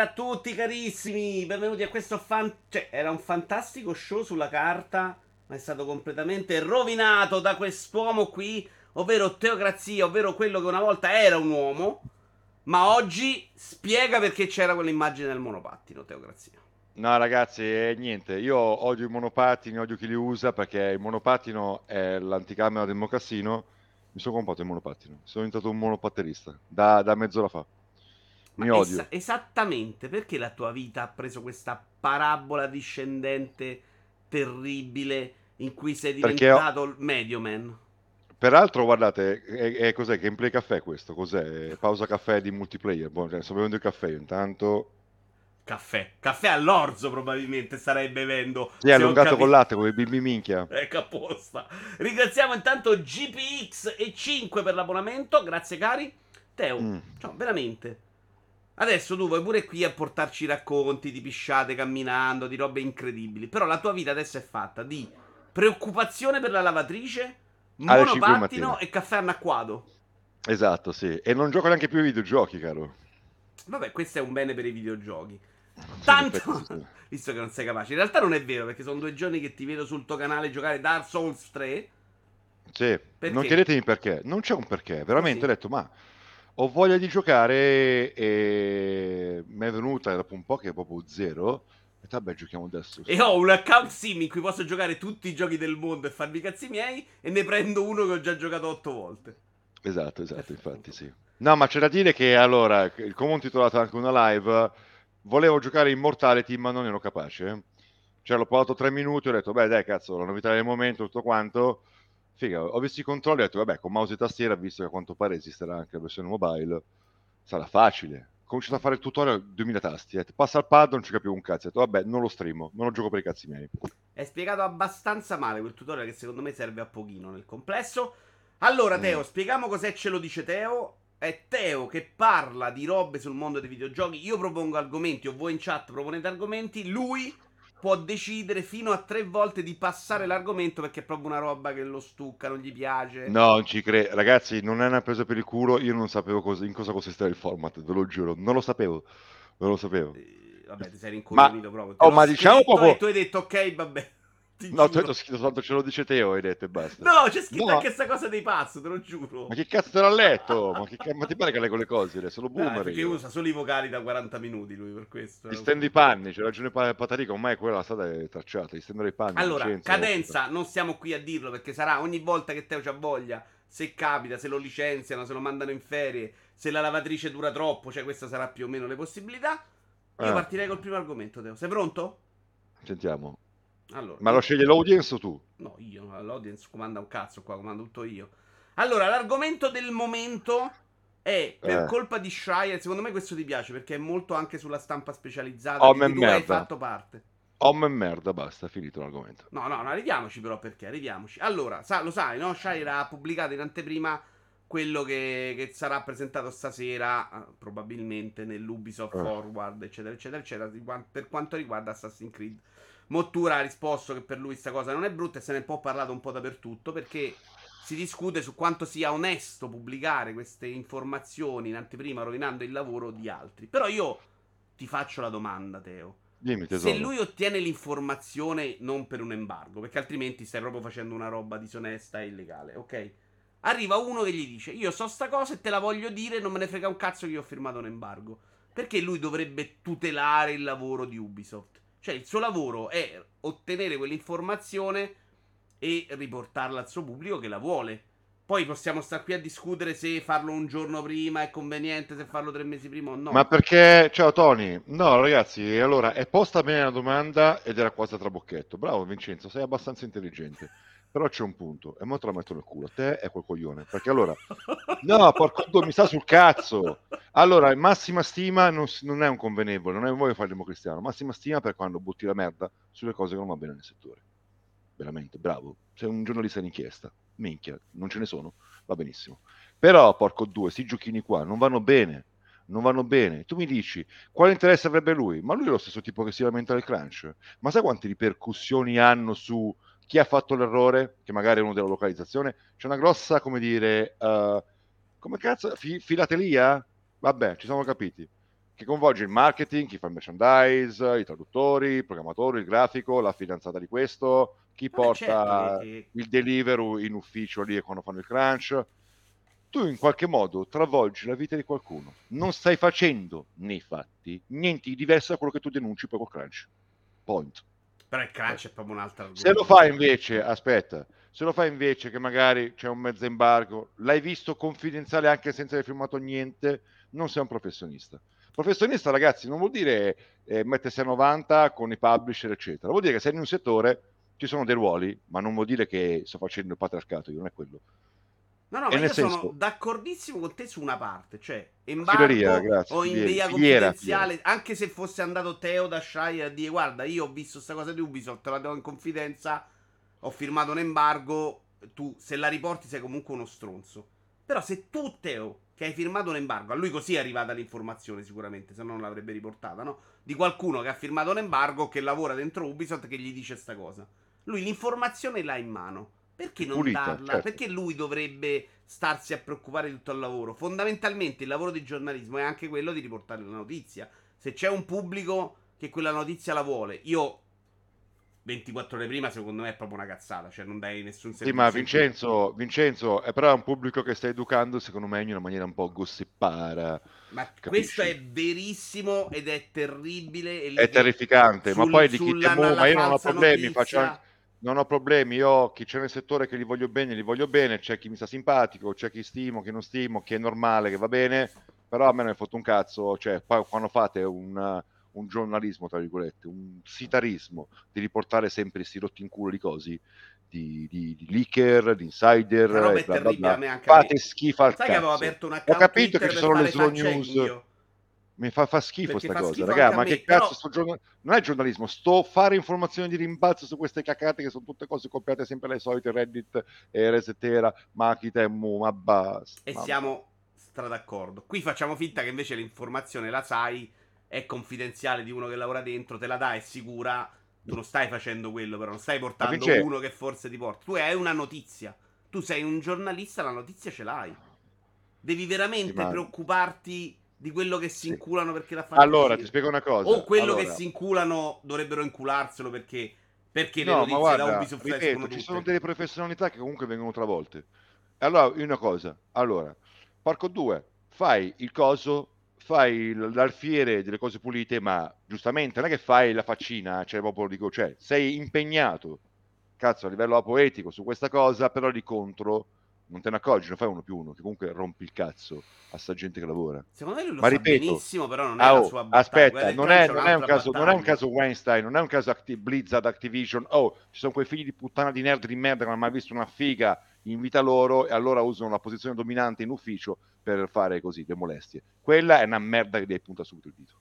a tutti carissimi, benvenuti a questo fan... Cioè, era un fantastico show sulla carta, ma è stato completamente rovinato da quest'uomo qui, ovvero Teocrazia, ovvero quello che una volta era un uomo, ma oggi spiega perché c'era quell'immagine del monopattino, Teocrazia. No, ragazzi, eh, niente. Io odio i monopattini, odio chi li usa perché il monopattino è l'anticamera del mocassino. Mi sono comprato il monopattino. Sono diventato un monopatterista da, da mezz'ora fa. Mi odio. esa- esattamente perché la tua vita ha preso questa parabola discendente terribile in cui sei ho- diventato il medio man? Peraltro, guardate, è, è cos'è? Gameplay caffè questo? Cos'è? Pausa caffè di multiplayer. Boh, cioè, sto bevendo il caffè io intanto. Caffè, caffè all'orzo probabilmente starei bevendo. Sì, ho allungato capito. con latte, come bimbi minchia. Ecco apposta. Ringraziamo intanto GPX e 5 per l'abbonamento. Grazie cari. Teo, Mm. ciao, veramente. Adesso tu vuoi pure qui a portarci racconti di pisciate camminando, di robe incredibili. Però la tua vita adesso è fatta di preoccupazione per la lavatrice, Alle monopattino e caffè anacquato. Esatto, sì. E non gioco neanche più ai videogiochi, caro. Vabbè, questo è un bene per i videogiochi. Sì, Tanto, sì. visto che non sei capace. In realtà non è vero, perché sono due giorni che ti vedo sul tuo canale giocare Dark Souls 3. Sì, Perché? non chiedetemi perché, non c'è un perché, veramente Così. ho detto ma ho voglia di giocare e mi è venuta dopo un po' che è proprio zero, detto vabbè giochiamo adesso. E ho un account sim in cui posso giocare tutti i giochi del mondo e farmi i cazzi miei. E ne prendo uno che ho già giocato otto volte. Esatto, esatto, infatti sì. No, ma c'è da dire che allora, come ho titolato anche una live, volevo giocare Immortality ma non ero capace. Cioè l'ho provato tre minuti, ho detto beh dai cazzo, la novità del momento, tutto quanto. Figa, ho visto i controlli, ho detto vabbè con mouse e tastiera, visto che a quanto pare esisterà anche la versione mobile, sarà facile. Ho cominciato a fare il tutorial 2000 tasti, detto, passa al pad, non ci capivo un cazzo, ho detto vabbè non lo streamo, non lo gioco per i cazzi miei. È spiegato abbastanza male quel tutorial che secondo me serve a pochino nel complesso. Allora, Mm. Teo, spieghiamo cos'è Ce lo dice Teo. È Teo che parla di robe sul mondo dei videogiochi. Io propongo argomenti, o voi in chat proponete argomenti. Lui può decidere fino a tre volte di passare l'argomento perché è proprio una roba che lo stucca, non gli piace. No, non ci credo. Ragazzi, non è una presa per il culo. Io non sapevo cosa- in cosa consisteva il format, ve lo giuro. Non lo sapevo. Non lo sapevo. Eh, Vabbè, ti sei rincoglionito proprio. Te oh, ma diciamo proprio- E tu hai detto ok, vabbè. Ti No, tu giuro. hai scritto soltanto ce lo dice Teo, hai detto e basta. No, c'è scritto No. anche questa cosa dei pazzo, te lo giuro. Ma che cazzo te l'ha letto? Ma, che ca- ma ti pare che leggo le cose? Sono Ah, boomer perché io. usa solo i vocali da 40 minuti lui per questo. Ti stendo i panni, c'è ragione Pa- Patarica, ormai quella è tracciata, ti stendere i panni. Allora, licenza, cadenza, non stiamo qui a dirlo perché sarà ogni volta che Teo c'ha voglia, se capita, se lo licenziano, se lo mandano in ferie, se la lavatrice dura troppo, cioè questa sarà più o meno le possibilità. Io Eh. partirei col primo argomento, Teo. Sei pronto? Sentiamo. Allora, Ma lo sceglie l'audience o tu? No, io, l'audience comanda un cazzo qua, comando tutto io. Allora, l'argomento del momento è per Eh. colpa di Shire, secondo me questo ti piace perché è molto anche sulla stampa specializzata Oh, di cui hai fatto parte. Om e merda, basta, finito l'argomento. No, no, no, arriviamoci però perché, arriviamoci. Allora, sa- lo sai, no? Shire ha pubblicato in anteprima quello che, che sarà presentato stasera, eh, probabilmente nell'Ubisoft Eh. Forward, eccetera, eccetera, eccetera, per quanto riguarda Assassin's Creed. Mottura ha risposto che per lui sta cosa non è brutta e se ne è un po' parlato un po' dappertutto perché si discute su quanto sia onesto pubblicare queste informazioni in anteprima rovinando il lavoro di altri. Però io ti faccio la domanda, Teo. Dimmi. Se lui ottiene l'informazione non per un embargo, perché altrimenti stai proprio facendo una roba disonesta e illegale, ok? Arriva uno che gli dice: Io so sta cosa e te la voglio dire, non me ne frega un cazzo che io ho firmato un embargo. Perché lui dovrebbe tutelare il lavoro di Ubisoft? Cioè, il suo lavoro è ottenere quell'informazione e riportarla al suo pubblico che la vuole. Poi possiamo stare qui a discutere se farlo un giorno prima è conveniente, se farlo tre mesi prima o no. Ma perché, ciao Tony, no ragazzi, allora è posta bene la domanda ed era quasi trabocchetto. Bravo Vincenzo, sei abbastanza intelligente. Però c'è un punto, e mo te la metto nel culo, te e quel coglione. Perché allora, no, porco due, mi sta sul cazzo. Allora, massima stima non, non è un convenevole, non è voglio fare il democristiano, massima stima per quando butti la merda sulle cose che non va bene nel settore. Veramente, bravo. Sei un giornalista d'inchiesta. Minchia, non ce ne sono, va benissimo. Però, porco due, sti giochini qua non vanno bene. Non vanno bene. Tu mi dici, quale interesse avrebbe lui? Ma lui è lo stesso tipo che si lamenta del crunch. Ma sai quante ripercussioni hanno su chi ha fatto l'errore, che magari è uno della localizzazione? C'è una grossa, come dire, eh, come cazzo, fi- filatelia? Vabbè, ci siamo capiti. che coinvolge il marketing, chi fa il merchandise, i traduttori, il programmatore, il grafico, la fidanzata di questo, chi porta certo il delivery in ufficio lì quando fanno il crunch. Tu in qualche modo travolgi la vita di qualcuno. Non stai facendo nei fatti niente di diverso da quello che tu denunci poi col crunch. Point. Però il crunch è proprio un'altra Se lo fai invece, aspetta, se lo fai invece che magari c'è un mezzo embargo, l'hai visto confidenziale anche senza aver firmato niente, non sei un professionista. Professionista, ragazzi, non vuol dire eh, mettersi a 90 con i publisher, eccetera. Vuol dire che sei in un settore, ci sono dei ruoli, ma non vuol dire che sto facendo il patriarcato, io non è quello. No, no, ma io sono senso- d'accordissimo con te su una parte, cioè embargo Fileria, grazie, o in via confidenziale, anche se fosse andato Teo da Shire a dire guarda, io ho visto sta cosa di Ubisoft, te la do in confidenza, ho firmato un embargo, tu se la riporti sei comunque uno stronzo. Però se tu Teo, che hai firmato un embargo, a lui così è arrivata l'informazione sicuramente, se no non l'avrebbe riportata, no? Di qualcuno che ha firmato un embargo che lavora dentro Ubisoft che gli dice sta cosa. Lui l'informazione l'ha in mano. Perché non Pulita, darla? certo. Perché lui dovrebbe starsi a preoccupare di tutto il lavoro? Fondamentalmente il lavoro di giornalismo è anche quello di riportare la notizia. Se c'è un pubblico che quella notizia la vuole, io 24 ore prima secondo me è proprio una cazzata, cioè non dai nessun Sì, servizio. ma. Vincenzo, Vincenzo, è però un pubblico che stai educando, secondo me, in una maniera un po' gossipara. Ma Capisci? questo è verissimo ed è terribile. È terrificante, ma sul- poi di chi temo, ma io non ho problemi, notizia- faccio anche- non ho problemi, io chi c'è nel settore che li voglio bene, li voglio bene, c'è chi mi sta simpatico, c'è chi stimo, chi non stimo, chi è normale, che va bene, però a me non è fatto un cazzo, cioè quando fate un, un giornalismo, tra virgolette, un sitarismo, di riportare sempre sti rotti in culo di cosi, di, di, di leaker, di insider, e è bla bla bla. fate schifo al Sai che avevo cazzo. aperto un account capito Twitter che ci sono le slow news. io. Mi fa, fa schifo Perché sta fa cosa, schifo raga. Ma me, che cazzo, però- sto giorno... non è giornalismo, sto fare informazioni di rimbalzo su queste cacate che sono tutte cose copiate sempre le solite Reddit e Resetera, Makita e Mu, ma basta. E ma- siamo stra d'accordo. Qui facciamo finta che invece l'informazione la sai, è confidenziale di uno che lavora dentro, te la dà, è sicura. Tu non stai facendo quello, però non stai portando uno che forse ti porta. Tu hai una notizia. Tu sei un giornalista, la notizia ce l'hai. Devi veramente preoccuparti di quello che si inculano perché la fanno Allora, ti spiego una cosa. O quello Allora, che si inculano dovrebbero incularselo perché, perché le No, notizie ma guarda, da Ubisoft ripeto, tutte. ci sono delle professionalità che comunque vengono travolte. Allora, una cosa, allora, Parco 2, fai il coso, fai l'alfiere delle cose pulite, ma giustamente non è che fai la faccina, cioè proprio dico, cioè, sei impegnato, cazzo, a livello poetico su questa cosa, però di contro non te ne accorgi, non fai uno più uno, che comunque rompi il cazzo a sta gente che lavora. Secondo me lui lo Ma sa ripeto, benissimo, però non è Ah, la oh, sua battaglia. aspetta, non è, non è caso, non è un caso Weinstein, non è un caso Acti- Blizzard, Activision. Oh, ci sono quei figli di puttana di nerd di merda che non hanno mai visto una figa in vita loro e allora usano la posizione dominante in ufficio per fare così le molestie. Quella è una merda che devi puntare subito il dito.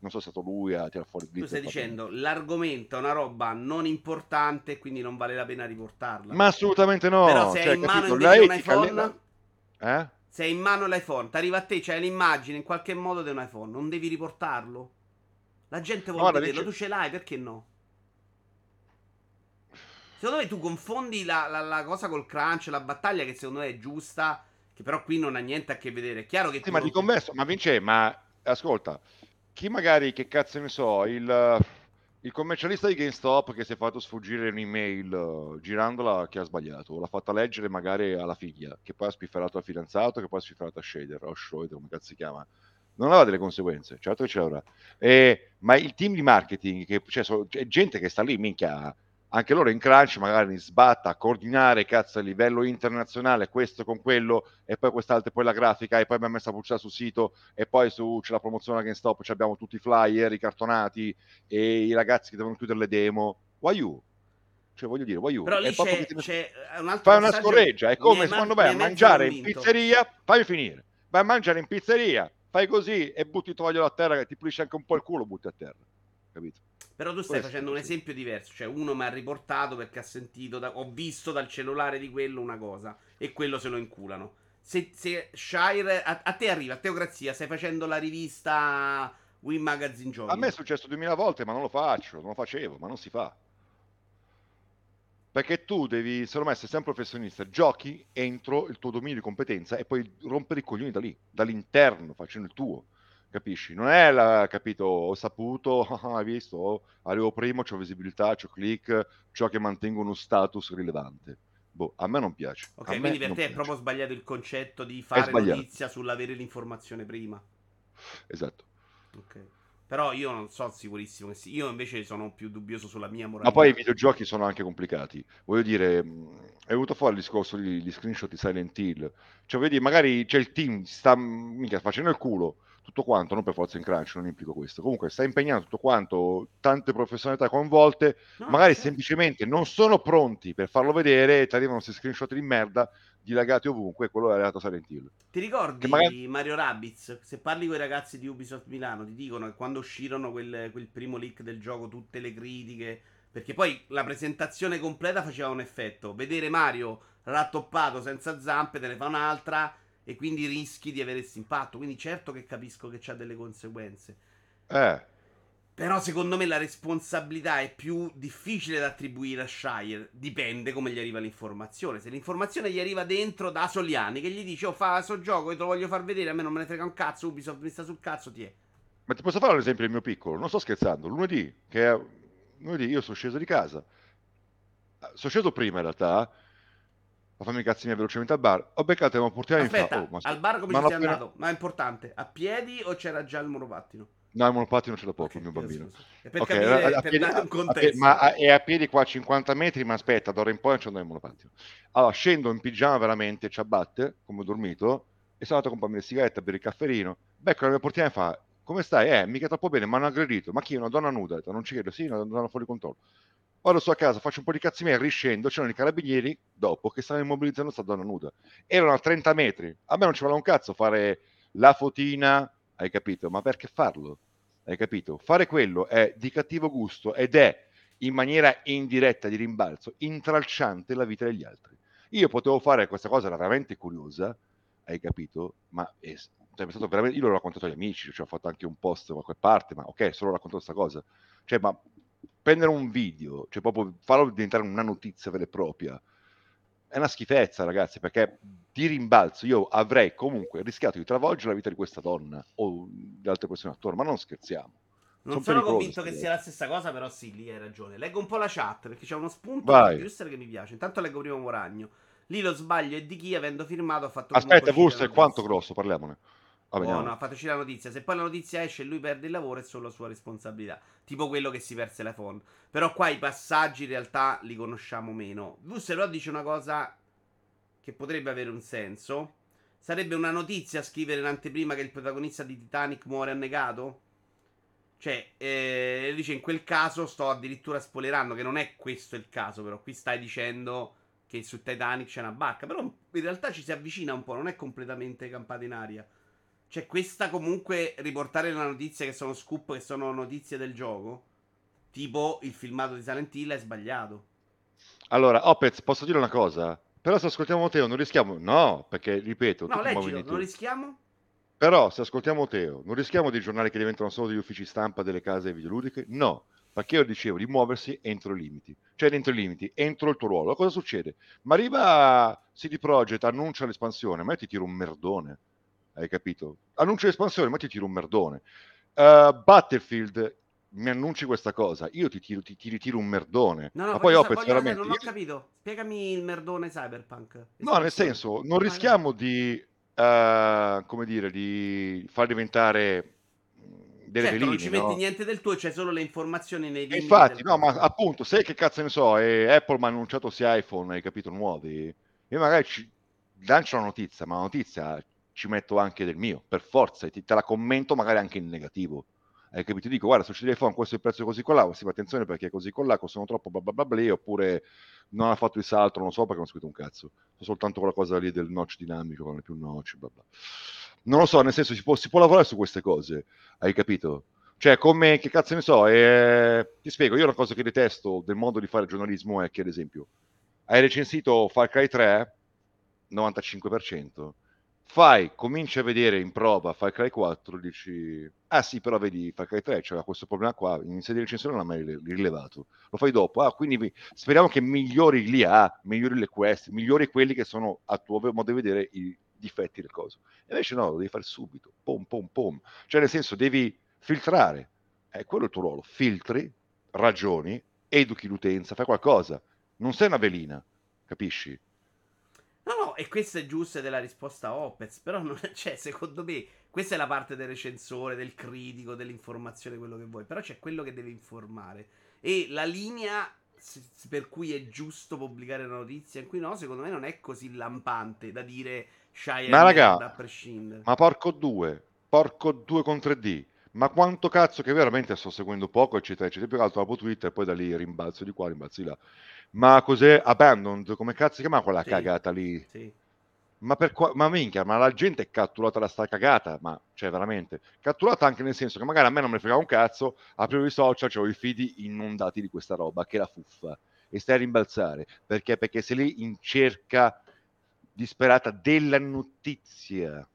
Non so se è stato lui a tirare fuori Tu Blizzard. stai fatto- dicendo l'argomento è una roba non importante, quindi non vale la pena riportarla. Ma assolutamente no. Però se cioè, hai in mano un iPhone, le- Eh? se hai in mano l'iPhone, ti arriva a te, c'hai l'immagine in qualche modo di un iPhone, non devi riportarlo? La gente vuole Guarda, vederlo, dice- tu ce l'hai, perché no? Secondo me tu confondi la, la- la cosa col crunch, la battaglia che secondo me è giusta, che però qui non ha niente a che vedere. È chiaro che Sì, tu ma non di converso, ma Vince, ma ascolta, chi magari, che cazzo ne so, il, il commercialista di GameStop che si è fatto sfuggire un'email eh, girandola che ha sbagliato, l'ha fatta leggere magari alla figlia, che poi ha spifferato al fidanzato, che poi ha spifferato a Shader, o Schroeder, come cazzo si chiama, non avrà delle conseguenze, certo che ce l'avrà. E- ma il team di marketing, che, cioè, so- gente che sta lì, minchia, anche loro in crunch magari sbatta a coordinare cazzo a livello internazionale questo con quello e poi quest'altro e poi la grafica e poi abbiamo messo la pubblicità sul sito e poi su c'è la promozione a GameStop ci abbiamo tutti i flyer i cartonati e i ragazzi che devono chiudere le demo why you? cioè voglio dire why you? Però lì c'è, ne- c'è un altro fai una scorreggia è come secondo man- me a mangiare in pizzeria fammi finire vai a mangiare in pizzeria fai così e butti il tovagliolo a terra che ti pulisce anche un po' il culo butti a terra capito? Però tu stai Questo, facendo un sì. esempio diverso. Cioè, uno mi ha riportato perché ha sentito, da- ho visto dal cellulare di quello una cosa e quello se lo inculano. Se, se Shire, a, a te arriva, a Teocrazia, stai facendo la rivista Win Magazine Giochi. A me è successo duemila volte, ma non lo faccio, non lo facevo, ma non si fa. Perché tu devi, secondo me, se sei un professionista, giochi entro il tuo dominio di competenza e poi rompere i coglioni da lì, dall'interno, facendo il tuo. Capisci? Non è la, capito, ho saputo, hai visto, oh, arrivo primo, ho visibilità, ho click, ciò che mantengo uno status rilevante. Boh, a me non piace. Ok, a quindi per te piace. è proprio sbagliato il concetto di fare notizia sull'avere l'informazione prima. Esatto. Ok. Però io non so sicurissimo che sì. Io invece sono più dubbioso sulla mia moralità. Ma poi i videogiochi sono anche complicati. Voglio dire, è venuto fuori il discorso di, di screenshot di Silent Hill. Cioè, vedi, magari c'è il team, sta mica facendo il culo tutto quanto, non per forza in crunch, non implico questo. Comunque sta impegnando tutto quanto, tante professionalità coinvolte, no, magari certo. semplicemente non sono pronti per farlo vedere e ti arrivano questi screenshot di merda dilagati ovunque, quello è arrivato Silent Hill. Ti ricordi magari... Mario Rabbids? Se parli con i ragazzi di Ubisoft Milano, ti dicono che quando uscirono quel, quel primo leak del gioco, tutte le critiche, perché poi la presentazione completa faceva un effetto. Vedere Mario rattoppato senza zampe, te ne fa un'altra e quindi rischi di avere questo impatto. Quindi certo che capisco che c'ha delle conseguenze. Eh. Però secondo me la responsabilità è più difficile da attribuire a Shire. Dipende come gli arriva l'informazione. Se l'informazione gli arriva dentro da Soliani, che gli dice: Oh, fa questo gioco, io te lo voglio far vedere. A me non me ne frega un cazzo. Ubisoft mi sta sul cazzo, ti è. Ma ti posso fare un esempio del mio piccolo? Non sto scherzando. Lunedì, che è... lunedì io sono sceso di casa. Sono sceso prima in realtà a farmi i cazzi miei velocemente al bar. Ho beccato un'opportunità Aspetta, fa, oh, al bar come ci sei appena... andato? Ma è importante, a piedi o c'era già il monopattino? No, il monopattino ce l'ha poco, okay, il mio bambino. Per okay, capire, a, a, piedi, dare un contesto. A, ma è a piedi qua a 50 metri, ma aspetta, d'ora in poi non c'è il monopattino. Allora, scendo in pigiama veramente, ciabatte, come ho dormito, e sono andato a comprarmi le sigarette, a bere il cafferino. Becco la mia portiera e fa, come stai? Eh, mica troppo bene, mi hanno aggredito. Ma chi? Una donna nuda? Non ci credo, sì, una donna fuori controllo. Vado su a casa, faccio un po' di cazzi miei, riscendo, c'erano i carabinieri dopo che stavano immobilizzando questa donna nuda. Erano a 30 metri. A me non ci vuole un cazzo fare la fotina, hai capito? Ma perché farlo? Hai capito? Fare quello è di cattivo gusto ed è in maniera indiretta di rimbalzo, intralciante la vita degli altri. Io potevo fare questa cosa, era veramente curiosa, hai capito? Ma è, cioè, veramente, io l'ho raccontato agli amici, cioè ho fatto anche un post da qualche parte, ma ok, solo raccontato questa cosa. Cioè, ma prendere un video, cioè proprio farlo diventare una notizia vera e propria, è una schifezza, ragazzi, perché di rimbalzo io avrei comunque rischiato di travolgere la vita di questa donna o di altre persone attorno, ma non scherziamo. Non sono, sono convinto che sia la stessa cosa, però sì, lì hai ragione. Leggo un po' la chat perché c'è uno spunto di Wurster che mi piace. Intanto leggo prima Moragno. Lì lo sbaglio è di chi, avendo firmato, ha fatto... Aspetta, Wurster, quanto grosso? Parliamone. Oh, no, fateci la notizia. Se poi la notizia esce e lui perde il lavoro, è solo sua responsabilità. Tipo quello che si perse l'iPhone. Però qua i passaggi in realtà li conosciamo meno. Però dice una cosa che potrebbe avere un senso. Sarebbe una notizia scrivere in anteprima che il protagonista di Titanic muore annegato? Cioè, eh, dice in quel caso sto addirittura spoilerando che non è questo il caso, però qui stai dicendo che su Titanic c'è una barca, però in realtà ci si avvicina un po', non è completamente campata in aria. Cioè, questa comunque riportare la notizia che sono scoop, che sono notizie del gioco, tipo il filmato di Silent Hill, è sbagliato. Allora, Opez, posso dire una cosa? Però se ascoltiamo Teo non rischiamo... No, perché, ripeto... No, leggilo, non rischiamo? Però se ascoltiamo Teo, non rischiamo dei giornali che diventano solo degli uffici stampa delle case videoludiche? No, perché io dicevo di muoversi entro i limiti. Cioè entro i limiti, entro il tuo ruolo. Cosa succede? Ma arriva CD Projekt, annuncia l'espansione, ma io ti tiro un merdone. Hai capito? Annuncia l'espansione, ma ti tiro un merdone. Uh, Battlefield, mi annunci questa cosa, io ti, tiro, ti, ti ritiro un merdone. No, no, ma poi Opez veramente... Non ho capito, spiegami il merdone Cyberpunk. No, nel senso, non rischiamo di, uh, come dire, di far diventare delle certo, veline, non ci metti niente del tuo, c'è solo le informazioni nei limiti. Infatti, no, ma appunto, sai che cazzo ne so, e Apple mi ha annunciato sia iPhone, hai capito, nuovi. Io magari ci lancio una notizia, ma la notizia ci metto anche del mio, per forza, e ti, te la commento magari anche in negativo hai capito? Ti dico, guarda, su iPhone questo è il prezzo così con là, sì, ma attenzione perché così con là, costano troppo, bla bla bla, bla oppure non ha fatto il salto, non lo so perché non ho scritto un cazzo. So soltanto quella cosa lì del notch dinamico, non è più notch, bla bla. Non lo so, nel senso si può, si può lavorare su queste cose, hai capito? Cioè, come, che cazzo ne so, eh, ti spiego, io una cosa che detesto del modo di fare giornalismo è che, ad esempio, hai recensito Far Cry 3, 95%, fai, cominci a vedere in prova Far Cry 4, dici, ah sì, però vedi Far Cry 3 c'era questo problema qua, inizia di recensione non l'ha mai rilevato, lo fai dopo, ah, quindi speriamo che migliori l'IA, migliori le quest, migliori quelli che sono a tuo modo di vedere i difetti del coso. Invece no, lo devi fare subito, pom pom pom. Cioè nel senso devi filtrare, è quello il tuo ruolo, filtri, ragioni, educhi l'utenza, fai qualcosa. Non sei una velina, capisci? E questa è giusta della risposta a Opez, però non è, cioè, secondo me, questa è la parte del recensore, del critico, dell'informazione, quello che vuoi, però c'è quello che deve informare. E la linea per cui è giusto pubblicare una notizia in cui no, secondo me non è così lampante da dire Shia ma raga, a prescindere. Ma porco due, porco due con 3D. Ma quanto cazzo che veramente sto seguendo poco, eccetera, eccetera. Più che altro dopo Twitter, poi da lì rimbalzo di qua, rimbalzo di là. Ma cos'è Abandoned? Come cazzo si chiama quella sì, cagata lì? Sì. Ma, per qua- ma minchia, ma la gente è catturata da sta cagata, ma cioè veramente catturata anche nel senso che magari a me non mi frega un cazzo, aprivo i social, c'ho i feed inondati di questa roba, che è la fuffa, e stai a rimbalzare, perché? Perché sei lì in cerca disperata della notizia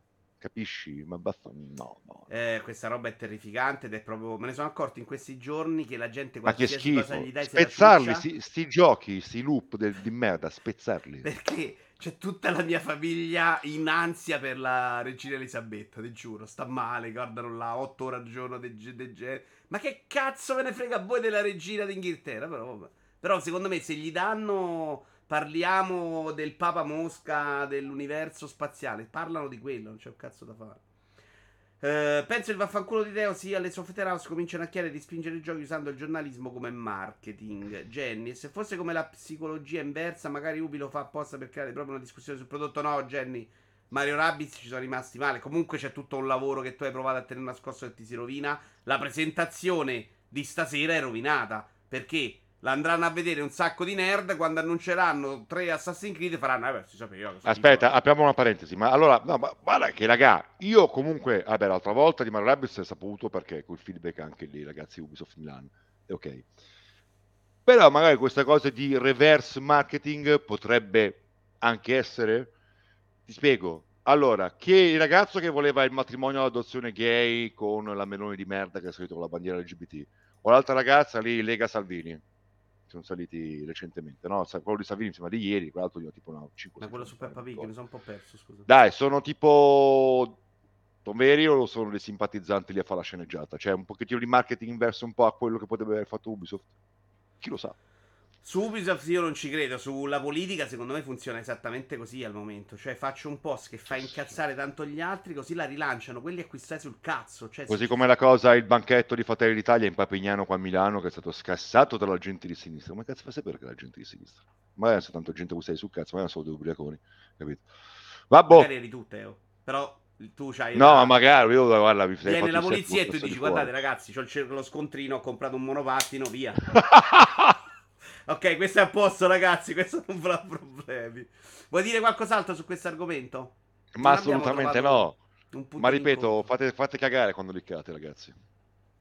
capisci? Ma baffa, no, no. Eh, questa roba è terrificante ed è proprio. Me ne sono accorto in questi giorni che la gente. Ma che schifo! Gli dai, Spezzarli, sti, sti, giochi, sti loop del, di merda, spezzarli. Perché c'è tutta la mia famiglia in ansia per la regina Elisabetta, ti giuro. Sta male, guardano là, 8 ore al giorno. De, de, de, ma che cazzo ve ne frega a voi della regina d'Inghilterra? Però, però secondo me se gli danno Parliamo del Papa Mosca dell'universo spaziale. Parlano di quello, non c'è un cazzo da fare. Uh, penso il vaffanculo di Deo sia le software house cominciano a chiedere di spingere i giochi usando il giornalismo come marketing. Jenny, se fosse come la psicologia inversa, magari Ubi lo fa apposta per creare proprio una discussione sul prodotto. No, Jenny. Mario Rabbids ci sono rimasti male. Comunque c'è tutto un lavoro che tu hai provato a tenere nascosto e ti si rovina. La presentazione di stasera è rovinata. Perché L'andranno a vedere un sacco di nerd quando annunceranno tre Assassin's Creed faranno, eh beh, si sapeva. Aspetta, dico. apriamo una parentesi, ma allora, no, ma guarda che raga, io comunque, vabbè, l'altra volta di Mario Rabbids è saputo perché col feedback anche lì, ragazzi, Ubisoft Milan, è ok. Però magari questa cosa di reverse marketing potrebbe anche essere, ti spiego, allora, che il ragazzo che voleva il matrimonio all'adozione gay con la melone di merda che è salito con la bandiera LGBT, o l'altra ragazza lì, Lega Salvini sono saliti recentemente, no? Quello di Savini insomma di ieri, quell'altro io tipo no, 5 Ma quello su Peppa Pig, mi sono un po' perso, scusa. Dai, sono tipo veri o sono dei simpatizzanti lì a fare la sceneggiata? Cioè un pochettino di marketing inverso un po' a quello che potrebbe aver fatto Ubisoft? Chi lo sa? Su Ubisoft io non ci credo, sulla politica secondo me funziona esattamente così al momento, cioè faccio un post che fa incazzare tanto gli altri così la rilanciano, quelli a cui stai sul cazzo. Cioè, così come la cosa, il banchetto di Fratelli d'Italia in Papignano qua a Milano che è stato scassato dalla gente di sinistra, come cazzo fa sapere che la gente di sinistra? Magari è soltanto gente che stai sul cazzo, magari sono dei ubriaconi, capito? Vabbè. Magari eri tu Teo, però tu c'hai no la... magari io guarda mi viene la polizia e tu dici guardate ragazzi ho lo scontrino ho comprato un monopattino via Ok, questo è a posto, ragazzi. Questo non farà problemi. Vuoi dire qualcos'altro su questo argomento? Ma non assolutamente no. Ma ripeto, fate, fate, cagare quando liccate, ragazzi.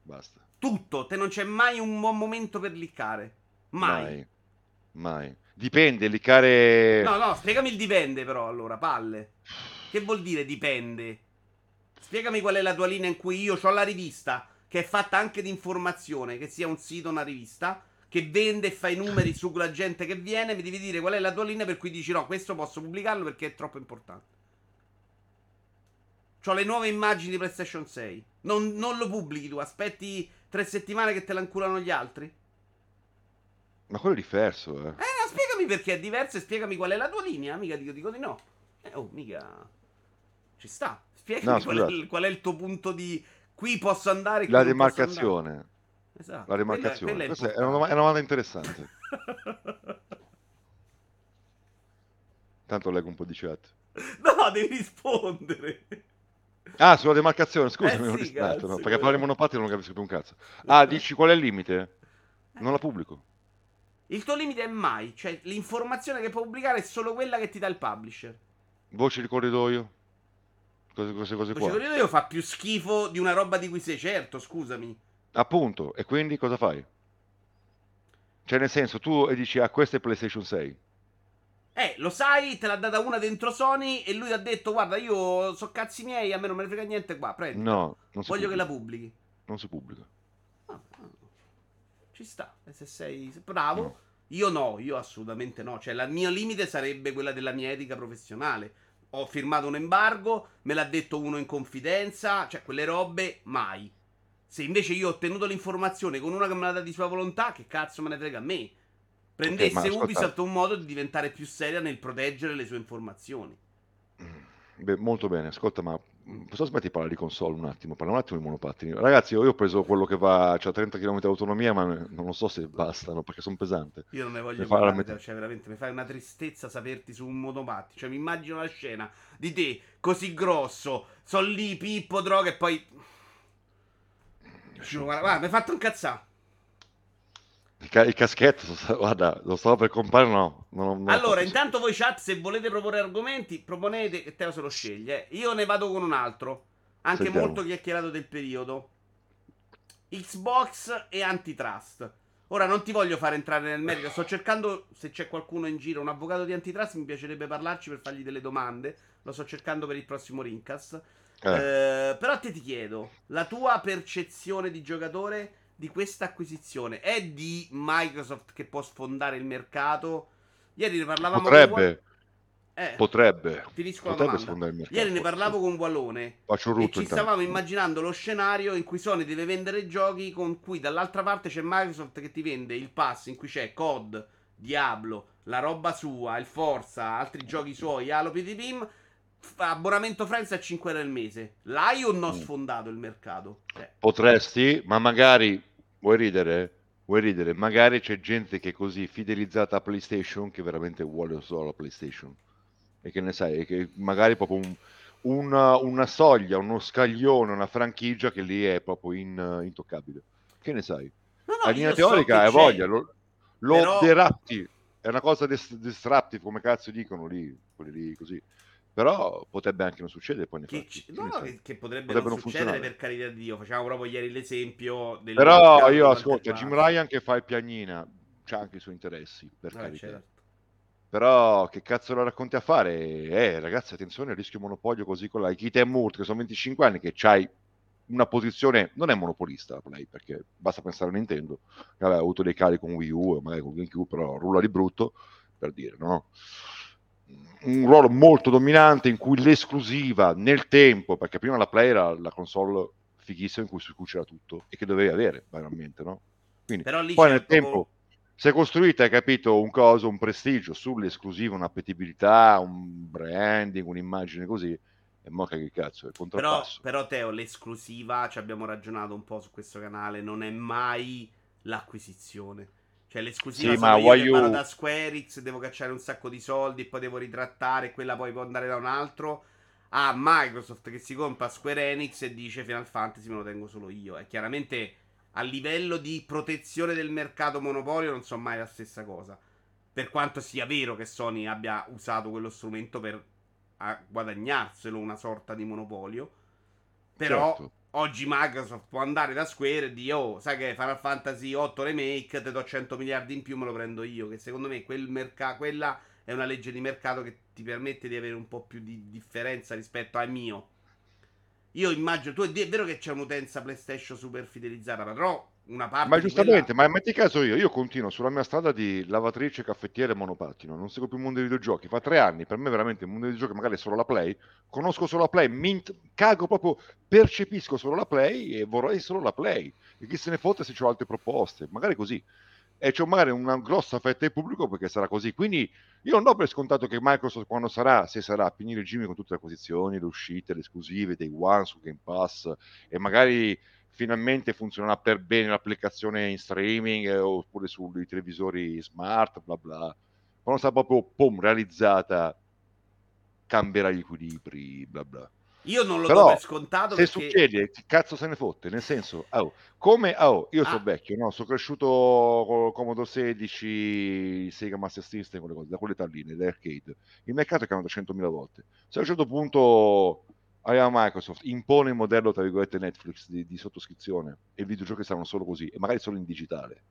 Basta. Tutto, te non c'è mai un buon momento per liccare. Mai. Mai. mai. Dipende, liccare. No, no, spiegami il dipende, però, allora, palle. Che vuol dire dipende? Spiegami qual è la tua linea in cui io ho la rivista, che è fatta anche di informazione, che sia un sito, una rivista che vende e fa i numeri sulla gente che viene, mi devi dire qual è la tua linea per cui dici no, questo posso pubblicarlo perché è troppo importante. Ho le nuove immagini di PlayStation 6. Non, non, lo pubblichi tu, aspetti tre settimane che te la inculano gli altri. Ma quello è diverso, eh. Eh, no, spiegami perché è diverso e spiegami qual è la tua linea. Mica dico, dico di no. Eh, oh, mica. Ci sta. Spiegami no, qual, è il, qual, è il, tuo punto di. Qui posso andare. La demarcazione. Esatto. La rimarcazione. Quella, quella è, è, una, è, una, domanda interessante. Tanto leggo un po' di chat. No, devi rispondere. Ah, sulla demarcazione, scusami, eh sì, cazzo, no, perché parlo di monopatti non capisco più un cazzo. Ah, dici qual è il limite? Non la pubblico. Il tuo limite è mai, cioè l'informazione che puoi pubblicare è solo quella che ti dà il publisher. Voce di corridoio. Cose, cose, cose Voce di corridoio fa più schifo di una roba di cui sei certo, scusami. Appunto, e quindi cosa fai? Cioè, nel senso, tu dici, ah, questo è PlayStation 6. Eh, lo sai, te l'ha data una dentro Sony e lui ti ha detto, guarda, io so cazzi miei, a me non me ne frega niente qua, prendi. No, non si Voglio pubblica. che la pubblichi. Non si pubblica. Ah, ah. Ci sta, se sei bravo. No. Io no, io assolutamente no. Cioè, il mio limite sarebbe quella della mia etica professionale. ho firmato un embargo, me l'ha detto uno in confidenza, cioè quelle robe mai. Se invece io ho ottenuto l'informazione con una che me l'ha data di sua volontà, che cazzo me ne frega a me? Prendesse okay, Ubisoft un modo di diventare più seria nel proteggere le sue informazioni. Beh, molto bene, ascolta, ma mm, posso smetti di parlare di console un attimo? Parliamo un attimo di monopattini. Ragazzi, io ho preso quello che va, cioè 30 km di autonomia, ma non lo so se bastano perché sono pesante. Io non ne voglio parlare, met- cioè veramente mi fai una tristezza saperti su un monopattino. Cioè mi immagino la scena di te così grosso, sono lì, Pippo, droga e poi... Guarda, guarda, mi hai fatto un cazzà. Il, ca- il caschetto, guarda, lo stavo per comprare, no. Non, non allora, intanto voi chat, se volete proporre argomenti, proponete che Teo se lo sceglie. Io ne vado con un altro, anche Sentiamo. molto chiacchierato del periodo. Xbox e antitrust. Ora non ti voglio fare entrare nel merito, sto cercando se c'è qualcuno in giro, un avvocato di antitrust, mi piacerebbe parlarci per fargli delle domande. Lo sto cercando per il prossimo Rincast. Eh. Eh, però te ti chiedo, la tua percezione di giocatore di questa acquisizione è di Microsoft che può sfondare il mercato? Ieri ne parlavamo Potrebbe. Con... Eh, potrebbe. Potrebbe sfondare il mercato. Ieri ne parlavo con Wallone. Faccio un rutto e ci stavamo immaginando lo scenario in cui Sony deve vendere giochi con cui dall'altra parte c'è Microsoft che ti vende il pass in cui c'è COD, Diablo, la roba sua, il Forza, altri giochi suoi, Halo PvP abbonamento Friends a 5 euro al mese. L'hai o no mm. sfondato il mercato? Eh. Potresti, ma magari Vuoi ridere? Vuoi ridere? Magari c'è gente che è così fidelizzata a PlayStation che veramente vuole solo la PlayStation. E che ne sai, che magari proprio un, una, una, soglia, uno scaglione, una franchigia che lì è proprio in, intoccabile. Che ne sai? No, no, la linea teorica so è voglia, lo, lo Però... derapti, è una cosa disruptive, come cazzo dicono lì, quelli lì così. Però potrebbe anche non succedere poi che, c- no, no, che, che, potrebbe, non, non succedere per carità di Dio. Facciamo proprio ieri l'esempio del Però io ascolto Jim Ryan che fa il piagnina, c'ha anche i suoi interessi, per eh, carità. Certo. Però che cazzo lo racconti a fare? Eh, ragazzi, attenzione al rischio monopolio così con la Kite e Murt, che sono 25 anni, che c'hai una posizione, non è monopolista la Play, perché basta pensare a Nintendo, che aveva avuto dei cali con Wii U, magari con GameCube, però rulla di brutto, per dire, no? Un ruolo molto dominante in cui l'esclusiva nel tempo, perché prima la Play era la console fighissima in cui si cucera tutto e che dovevi avere banalmente, no? Quindi, poi nel tempo si è costruita, hai capito, un coso, un prestigio sull'esclusiva, un'appetibilità, un branding, un'immagine così. E mo che cazzo, è contrappasso. Però, però Teo, l'esclusiva, ci abbiamo ragionato un po' su questo canale, non è mai l'acquisizione. Cioè l'esclusiva sì, ma io you... vado da Square X, devo cacciare un sacco di soldi e poi devo ritrattare, quella poi può andare da un altro. A Microsoft che si compra Square Enix e dice Final Fantasy me lo tengo solo io. E chiaramente a livello di protezione del mercato monopolio non so mai la stessa cosa. Per quanto sia vero che Sony abbia usato quello strumento per guadagnarselo una sorta di monopolio. Però certo oggi Microsoft può andare da Square e dire oh sai che Final Fantasy 8 Remake te do 100 miliardi in più me lo prendo io. Che secondo me quel merc- quella è una legge di mercato che ti permette di avere un po' più di differenza rispetto al mio. Io immagino tu è vero che c'è un'utenza PlayStation super fidelizzata però una parte ma giustamente, quella... ma metti caso io, io continuo sulla mia strada di lavatrice, caffettiere e monopattino, non seguo più il mondo dei videogiochi, fa tre anni, per me veramente il mondo dei videogiochi magari è solo la Play, conosco solo la Play, mi cago proprio, percepisco solo la Play e vorrei solo la Play, e chi se ne fotte se ho altre proposte, magari così, e c'ho magari una grossa fetta di pubblico perché sarà così, quindi io non do per scontato che Microsoft quando sarà, se sarà, a finire il regime con tutte le acquisizioni, le uscite, le esclusive, dei One su Game Pass, e magari finalmente funzionerà per bene l'applicazione in streaming eh, oppure sui televisori smart, bla bla. Quando sarà proprio pom, realizzata, cambierà gli equilibri, bla bla. Io non lo Però, do per scontato. Se perché... succede, che cazzo se ne fotte? Nel senso, oh, come oh, io ah. sono vecchio, no? sono cresciuto con Commodore 16, Sega Master System, quelle cose, da quell'età lì, nell'arcade. Il mercato è cambiato 100.000 volte. Se a un certo punto allora Microsoft impone il modello, tra virgolette, Netflix di, di sottoscrizione e i videogiochi saranno solo così, e magari solo in digitale.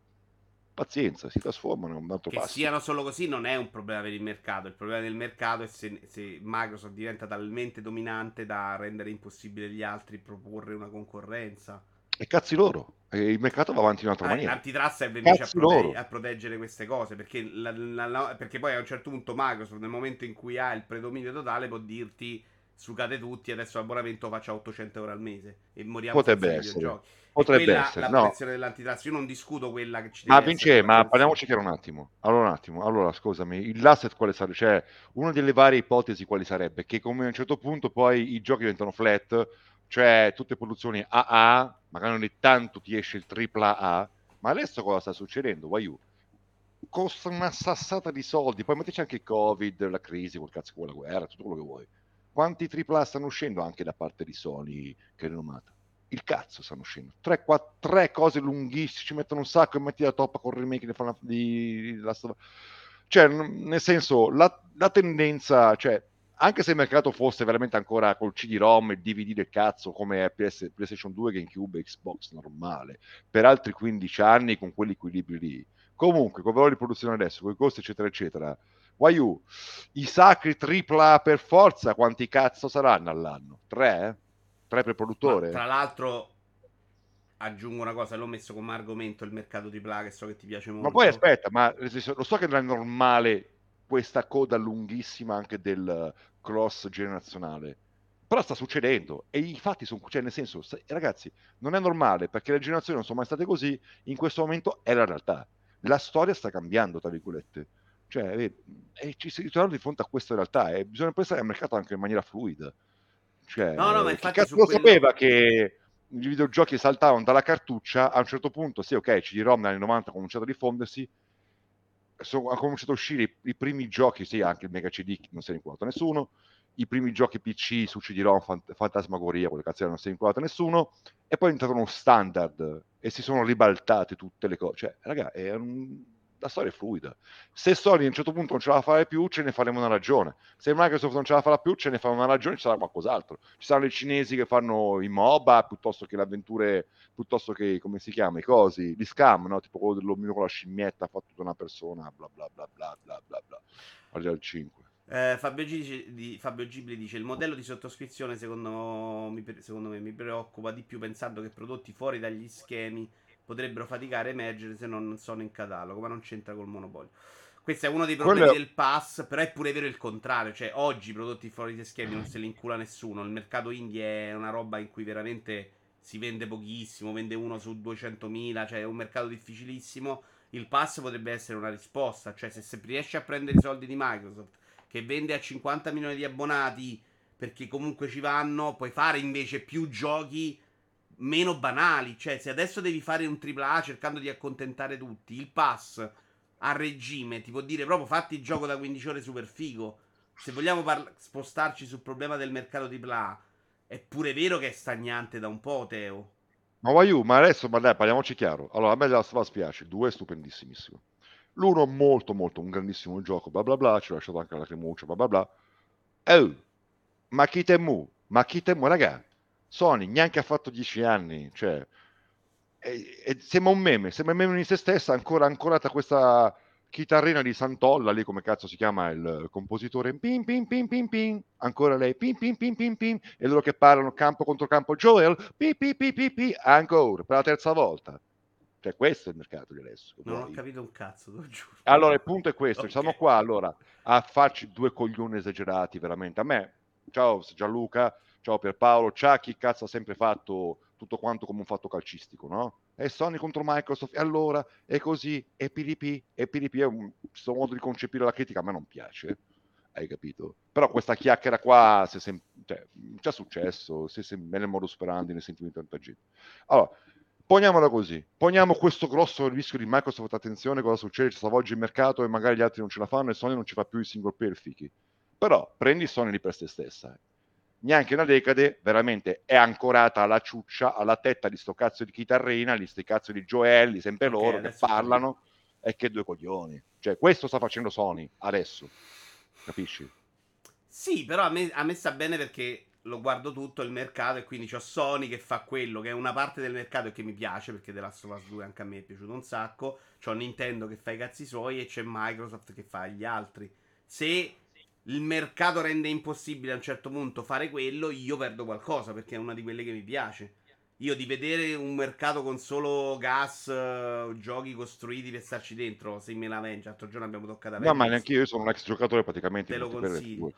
Pazienza, si trasformano un altro che passo. siano solo così non è un problema per il mercato. Il problema del mercato è se, se Microsoft diventa talmente dominante da rendere impossibile agli altri proporre una concorrenza. E cazzi loro. Il mercato va avanti in un'altra Ah, maniera. L'antitrust serve invece a, prote- a proteggere queste cose. Perché, la- la- la- perché poi a un certo punto Microsoft, nel momento in cui ha il predominio totale, può dirti sucate tutti, adesso l'abbonamento faccia 800 euro al mese e moriamo Potrebbe essere. Potrebbe quella essere. la No. protezione dell'antitrust. Io non discuto quella che ci Ma deve essere Vince, ma parliamoci chiaro un attimo. Allora, un attimo. Allora, scusami, l'asset quale sarebbe? Cioè, una delle varie ipotesi quali sarebbe? Che come a un certo punto poi i giochi diventano flat, cioè tutte produzioni AA, magari ogni tanto ti esce il tripla A, ma adesso cosa sta succedendo? Waiu? Costa una sassata di soldi, poi mettici anche il Covid, la crisi, quel cazzo che vuoi, la guerra, tutto quello che vuoi. Quanti tripla stano uscendo anche da parte di Sony che è rinomata? Il cazzo stanno uscendo. Tre, quatt- tre cose lunghissime, ci mettono un sacco e metti la toppa con il remake di, Final- di Last of Cioè, nel senso, la, la tendenza, cioè, anche se il mercato fosse veramente ancora col CD-ROM, il DVD del cazzo, come PS, PlayStation 2, GameCube e Xbox normale, per altri 15 anni con quegli equilibri lì. Comunque, con valori di produzione adesso, con i costi, eccetera, eccetera, Waiu, i sacri AAA per forza, quanti cazzo saranno all'anno? Tre? Tre per Ma, produttore? tra l'altro, aggiungo una cosa: l'ho messo come argomento il mercato AAA, che so che ti piace molto. Ma poi aspetta, ma lo so che non è normale questa coda lunghissima anche del cross generazionale, però sta succedendo e i fatti sono, cioè nel senso, ragazzi, non è normale perché le generazioni non sono mai state così, in questo momento è la realtà. La storia sta cambiando, tra virgolette. Cioè, vedi, e ci si ritorna di fronte a questa realtà e bisogna pensare al mercato anche in maniera fluida. Cioè, No, no, ma infatti cazzo lo quello- sapeva che i videogiochi saltavano dalla cartuccia a un certo punto, sì, ok, CD-ROM negli anni 90 ha cominciato a diffondersi, ha cominciato a uscire i, i primi giochi, sì, anche il Mega CD non si è vincolato nessuno, i primi giochi PC su CD-ROM, Fant- Fantasmagoria, quelle cazzo non si è vincolato nessuno, e poi è diventato uno standard e si sono ribaltate tutte le cose. Cioè, raga, è un- la storia è fluida. Se Sony a un certo punto non ce la fa più, ce ne faremo una ragione. Se Microsoft non ce la farà più, ce ne fa una ragione, ci sarà qualcos'altro. Ci saranno i cinesi che fanno i MOBA piuttosto che le avventure, piuttosto che, come si chiama, i cosi, gli scam, no? Tipo quello dell'omino con la scimmietta, fatto tutta una persona, bla bla bla bla bla bla bla. Al 5. Eh, Fabio, G dice- di- Fabio Gibli dice: Il modello di sottoscrizione, secondo, mi, secondo me, mi preoccupa di più pensando che prodotti fuori dagli schemi potrebbero faticare a emergere se non sono in catalogo, ma non c'entra col monopolio. Questo è uno dei problemi Quello- del pass, però è pure vero il contrario, cioè oggi i prodotti fuori dai schemi non se li incula nessuno, il mercato indie è una roba in cui veramente si vende pochissimo, vende uno su 200.000, cioè è un mercato difficilissimo, il pass potrebbe essere una risposta, cioè se, se riesci a prendere i soldi di Microsoft che vende a 50 milioni di abbonati perché comunque ci vanno, puoi fare invece più giochi meno banali. Cioè, se adesso devi fare un AAA cercando di accontentare tutti, il pass a regime ti può dire proprio fatti il gioco da 15 ore super figo. Se vogliamo parla- spostarci sul problema del mercato AAA, è pure vero che è stagnante da un po', Teo. Ma Waiu, ma adesso, ma dai, parliamoci chiaro. Allora, a me Last of Us piace, il 2 è stupendissimissimo. L'uno molto, molto, un grandissimo gioco, bla bla bla, ci ho lasciato anche la cremuccia, bla bla bla. Oh, ma chi temu? Ma chi temu? Raga, Sony neanche ha fatto 10 anni, cioè... e- e sembra un meme, sembra un meme in se stessa, ancora ancorata questa chitarrina di Santolla, lì come cazzo si chiama il compositore, pim pim pim pim pim, ancora lei, pim pim pim pim pim, e loro che parlano campo contro campo, Joel, pi pi pi pi pi, ancora, per la terza volta. Cioè questo è il mercato di adesso. Non ho capito un cazzo, lo giuro. allora, il punto è questo: Ok. siamo qua allora a farci due coglioni esagerati, veramente. A me, ciao Gianluca, ciao Pierpaolo, ciao chi cazzo ha sempre fatto tutto quanto come un fatto calcistico, no? E Sony contro Microsoft, e allora è così, è PDP, è PDP, è un questo modo di concepire la critica a me non piace, hai capito? Però questa chiacchiera qua, se sem- cioè, già successo, se sem- nel modo sperandi, nei sentimenti di tanta gente. Allora, Poniamola così, poniamo questo grosso rischio di Microsoft, attenzione cosa succede, ci stravolge il mercato e magari gli altri non ce la fanno e Sony non ci fa più i single player fichi. Però prendi Sony lì per se stessa. Neanche una decade, veramente è ancorata alla ciuccia, alla tetta di sto cazzo di chitarrina, di sti cazzo di gioelli, sempre loro che ho parlano e che due coglioni. Cioè, questo sta facendo Sony adesso. Capisci? Sì, però a me, a me sta bene perché lo guardo tutto il mercato e quindi c'ho Sony che fa quello che è una parte del mercato e che mi piace perché The Last of Us 2 anche a me è piaciuto un sacco. C'ho Nintendo che fa i cazzi suoi e c'è Microsoft che fa gli altri. Se il mercato rende impossibile a un certo punto fare quello, io perdo qualcosa perché è una di quelle che mi piace. io di vedere un mercato con solo gas, uh, giochi costruiti per starci dentro, se me la vengi, l'altro giorno abbiamo toccato a No, ma neanche io sono un ex giocatore praticamente. Te lo consiglio.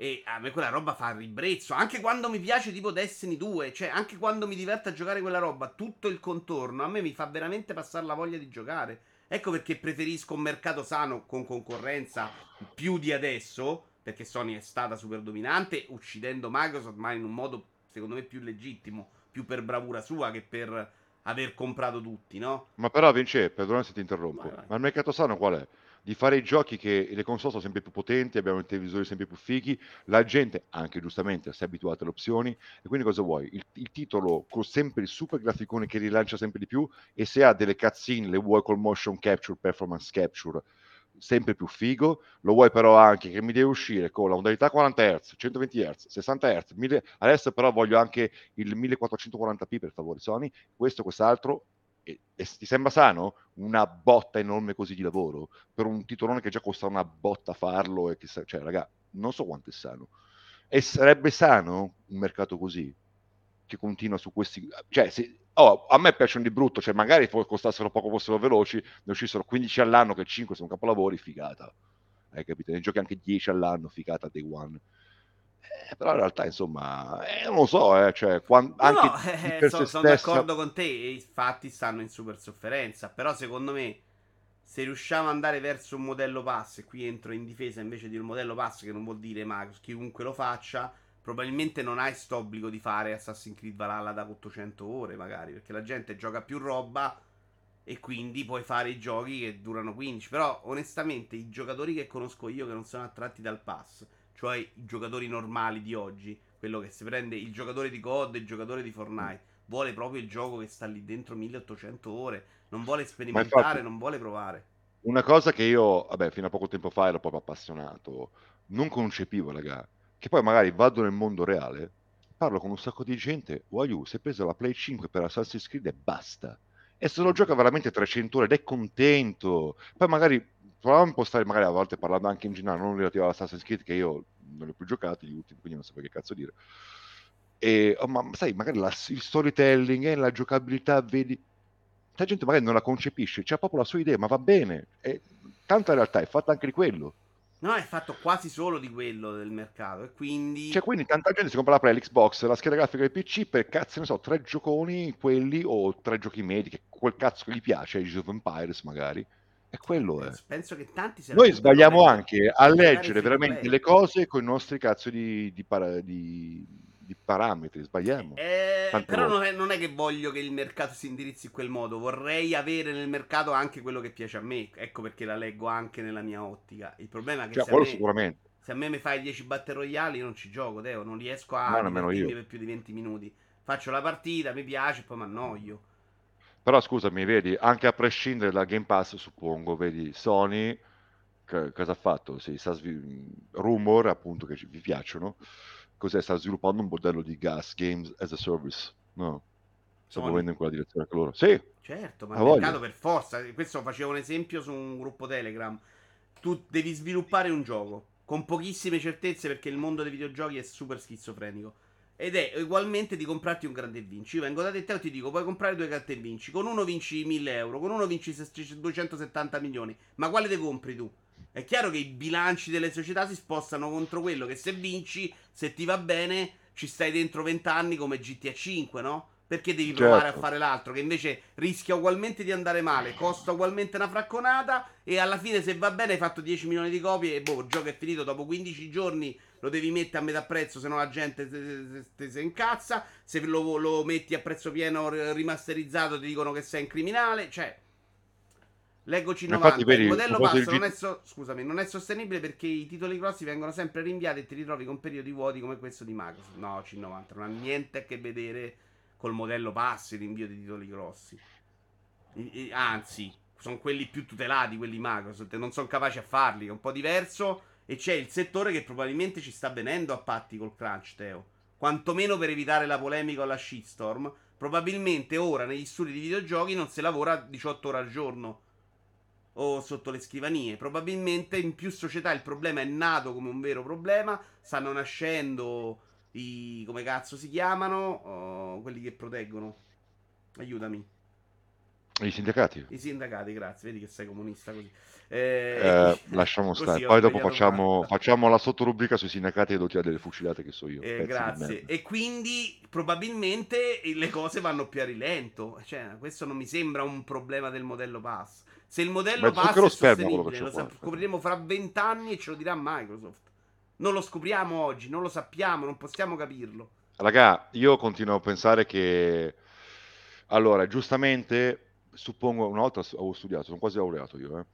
E a me quella roba fa ribrezzo. Anche quando mi piace tipo Destiny 2, cioè anche quando mi diverto a giocare quella roba, tutto il contorno, a me mi fa veramente passare la voglia di giocare. Ecco perché preferisco un mercato sano con concorrenza più di adesso, perché Sony è stata super dominante, uccidendo Microsoft, ma in un modo secondo me più legittimo, più per bravura sua che per aver comprato tutti, no? Ma però Vince, perdona se ti interrompo, vai, vai. ma il mercato sano qual è? Di fare i giochi che le console sono sempre più potenti, abbiamo i televisori sempre più fighi, la gente, anche giustamente, si è abituata alle opzioni, e quindi cosa vuoi? Il, il, titolo con sempre il super graficone che rilancia sempre di più, e se ha delle cutscene, le vuoi col motion capture, performance capture, sempre più figo, lo vuoi però anche che mi deve uscire con la modalità 40 Hz, 120 Hz, 60 Hz, 1000... adesso però voglio anche il 1440p per favore Sony, questo, quest'altro, e, e, ti sembra sano? Una botta enorme così di lavoro? Per un titolone che già costa una botta farlo e che cioè raga non so quanto è sano. E sarebbe sano un mercato così che continua su questi cioè se, oh, a me piacciono di brutto cioè magari costassero poco fossero veloci ne uscissero 15 all'anno che 5 sono capolavori figata. Hai capito? Ne giochi anche 10 all'anno figata day one eh, però in realtà, insomma, eh, non lo so, eh, cioè, quando, no, anche no, so, sono stessa... d'accordo con te, e infatti stanno in super sofferenza, però secondo me se riusciamo ad andare verso un modello pass, e qui entro in difesa invece di un modello pass, che non vuol dire ma chiunque lo faccia, probabilmente non hai questo obbligo di fare Assassin's Creed Valhalla da 800 ore, magari, perché la gente gioca più roba e quindi puoi fare i giochi che durano 15. Però, onestamente, i giocatori che conosco io che non sono attratti dal pass cioè i giocatori normali di oggi, quello che si prende il giocatore di COD il giocatore di Fortnite, vuole proprio il gioco che sta lì dentro 1800 ore, non vuole sperimentare, infatti, non vuole provare. Una cosa che io, vabbè, fino a poco tempo fa ero proprio appassionato, non concepivo, raga, che poi magari vado nel mondo reale, parlo con un sacco di gente, Wayu, si è preso la Play 5 per Assassin's Creed e basta. E se lo gioca veramente 300 ore ed è contento, poi magari provavo a impostare magari a volte parlando anche in generale, non relativo all'Assassin's Creed che io non li ho più giocati gli ultimi, quindi non sapevo che cazzo dire. E, oh, ma sai, magari la, il storytelling e la giocabilità, vedi, la gente magari non la concepisce, c'è proprio la sua idea, ma va bene. E, tanta realtà è fatta anche di quello. No, è fatto quasi solo di quello del mercato. E quindi. Cioè, quindi tanta gente si compra la Play, l'Xbox, la scheda grafica del PC per cazzo, ne so, tre gioconi, quelli, o tre giochi medi, che quel cazzo che gli piace, Age of Empires magari. E quello è. Penso che tanti Noi sbagliamo anche a leggere veramente le cose con i nostri cazzo di, di, para, di, di parametri. Sbagliamo. Eh, però non è, non è, che voglio che il mercato si indirizzi in quel modo. Vorrei avere nel mercato anche quello che piace a me. Ecco perché la leggo anche nella mia ottica. Il problema è che cioè, se, a me, sicuramente. se a me mi fai 10 battle royali, io non ci gioco, Teo. Non riesco a no, per più di 20 minuti. Faccio la partita, mi piace, poi mi annoio. Però scusami, vedi, anche a prescindere dal Game Pass, suppongo, vedi, Sony che, cosa ha fatto? Sì, sta svil- rumor, appunto, che ci, vi piacciono. Cos'è? Sta sviluppando un modello di gas, Games as a Service. No? Sta muovendo in quella direzione anche loro. Sì. Certo, ma il mercato per forza. Questo facevo un esempio su un gruppo Telegram. Tu devi sviluppare un gioco con pochissime certezze perché il mondo dei videogiochi è super schizofrenico ed è ugualmente di comprarti un grande vinci. Io vengo da te e ti dico: puoi comprare due carte e vinci. Con uno vinci 1000 euro, con uno vinci 270 milioni. Ma quale te compri tu? È chiaro che i bilanci delle società si spostano contro quello che se vinci, se ti va bene, ci stai dentro 20 anni come GTA 5, no? Perché devi provare certo. a fare l'altro, che invece rischia ugualmente di andare male, costa ugualmente una fracconata e alla fine se va bene hai fatto 10 milioni di copie e boh, il gioco è finito dopo 15 giorni lo devi mettere a metà prezzo, se no la gente si incazza. Se lo, lo, metti a prezzo pieno rimasterizzato, ti dicono che sei un criminale. Cioè, leggoci 90. Vedi, il modello pass non, è so- scusami, non è sostenibile perché i titoli grossi vengono sempre rinviati e ti ritrovi con periodi vuoti come questo di Microsoft. No, C90 non ha niente a che vedere col modello pass, il rinvio di titoli grossi. Anzi, sono quelli più tutelati, quelli Microsoft, non sono capaci a farli, è un po' diverso e c'è il settore che probabilmente ci sta venendo a patti col crunch, Teo. Quantomeno per evitare la polemica o la shitstorm. Probabilmente ora negli studi di videogiochi non si lavora 18 ore al giorno o sotto le scrivanie. Probabilmente in più società il problema è nato come un vero problema. Stanno nascendo i. come cazzo si chiamano? Oh, quelli che proteggono. Aiutami. I sindacati. I sindacati, grazie. Vedi che sei comunista così. Eh, Eh, lasciamo stare. Poi dopo facciamo, facciamo la sottorubrica sui sindacati e doti delle fucilate che so io. Eh, grazie. E quindi probabilmente le cose vanno più a rilento. Cioè, questo non mi sembra un problema del modello pass. Se il modello è pass zucchero è sostenibile, lo scopriremo fra vent'anni e ce lo dirà Microsoft. Non lo scopriamo oggi, non lo sappiamo, non possiamo capirlo. Raga, io continuo a pensare che... Allora, giustamente, suppongo, una volta avevo studiato, sono quasi laureato io, eh.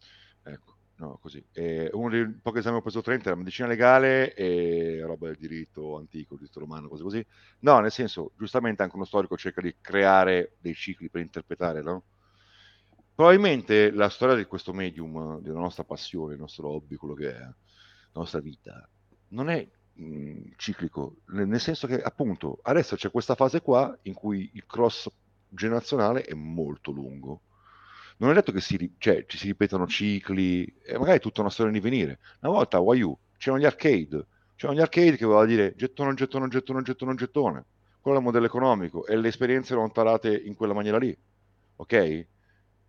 Ecco, no, così. E uno dei pochi esami che ho preso 30 era medicina legale e roba del diritto antico, diritto romano, cose così. No, nel senso, giustamente anche uno storico cerca di creare dei cicli per interpretare, no? Probabilmente la storia di questo medium, della nostra passione, il nostro hobby, quello che è, la nostra vita, non è mh, ciclico, nel senso che appunto adesso c'è questa fase qua in cui il cross generazionale è molto lungo. Non è detto che si, cioè, ci si ripetano cicli, e magari è tutta una storia di venire. Una volta a Wii U c'erano gli arcade, c'erano gli arcade che voleva dire gettone, gettone, gettone, gettone, gettone. Quello è il modello economico e le esperienze erano tarate in quella maniera lì, ok? Anche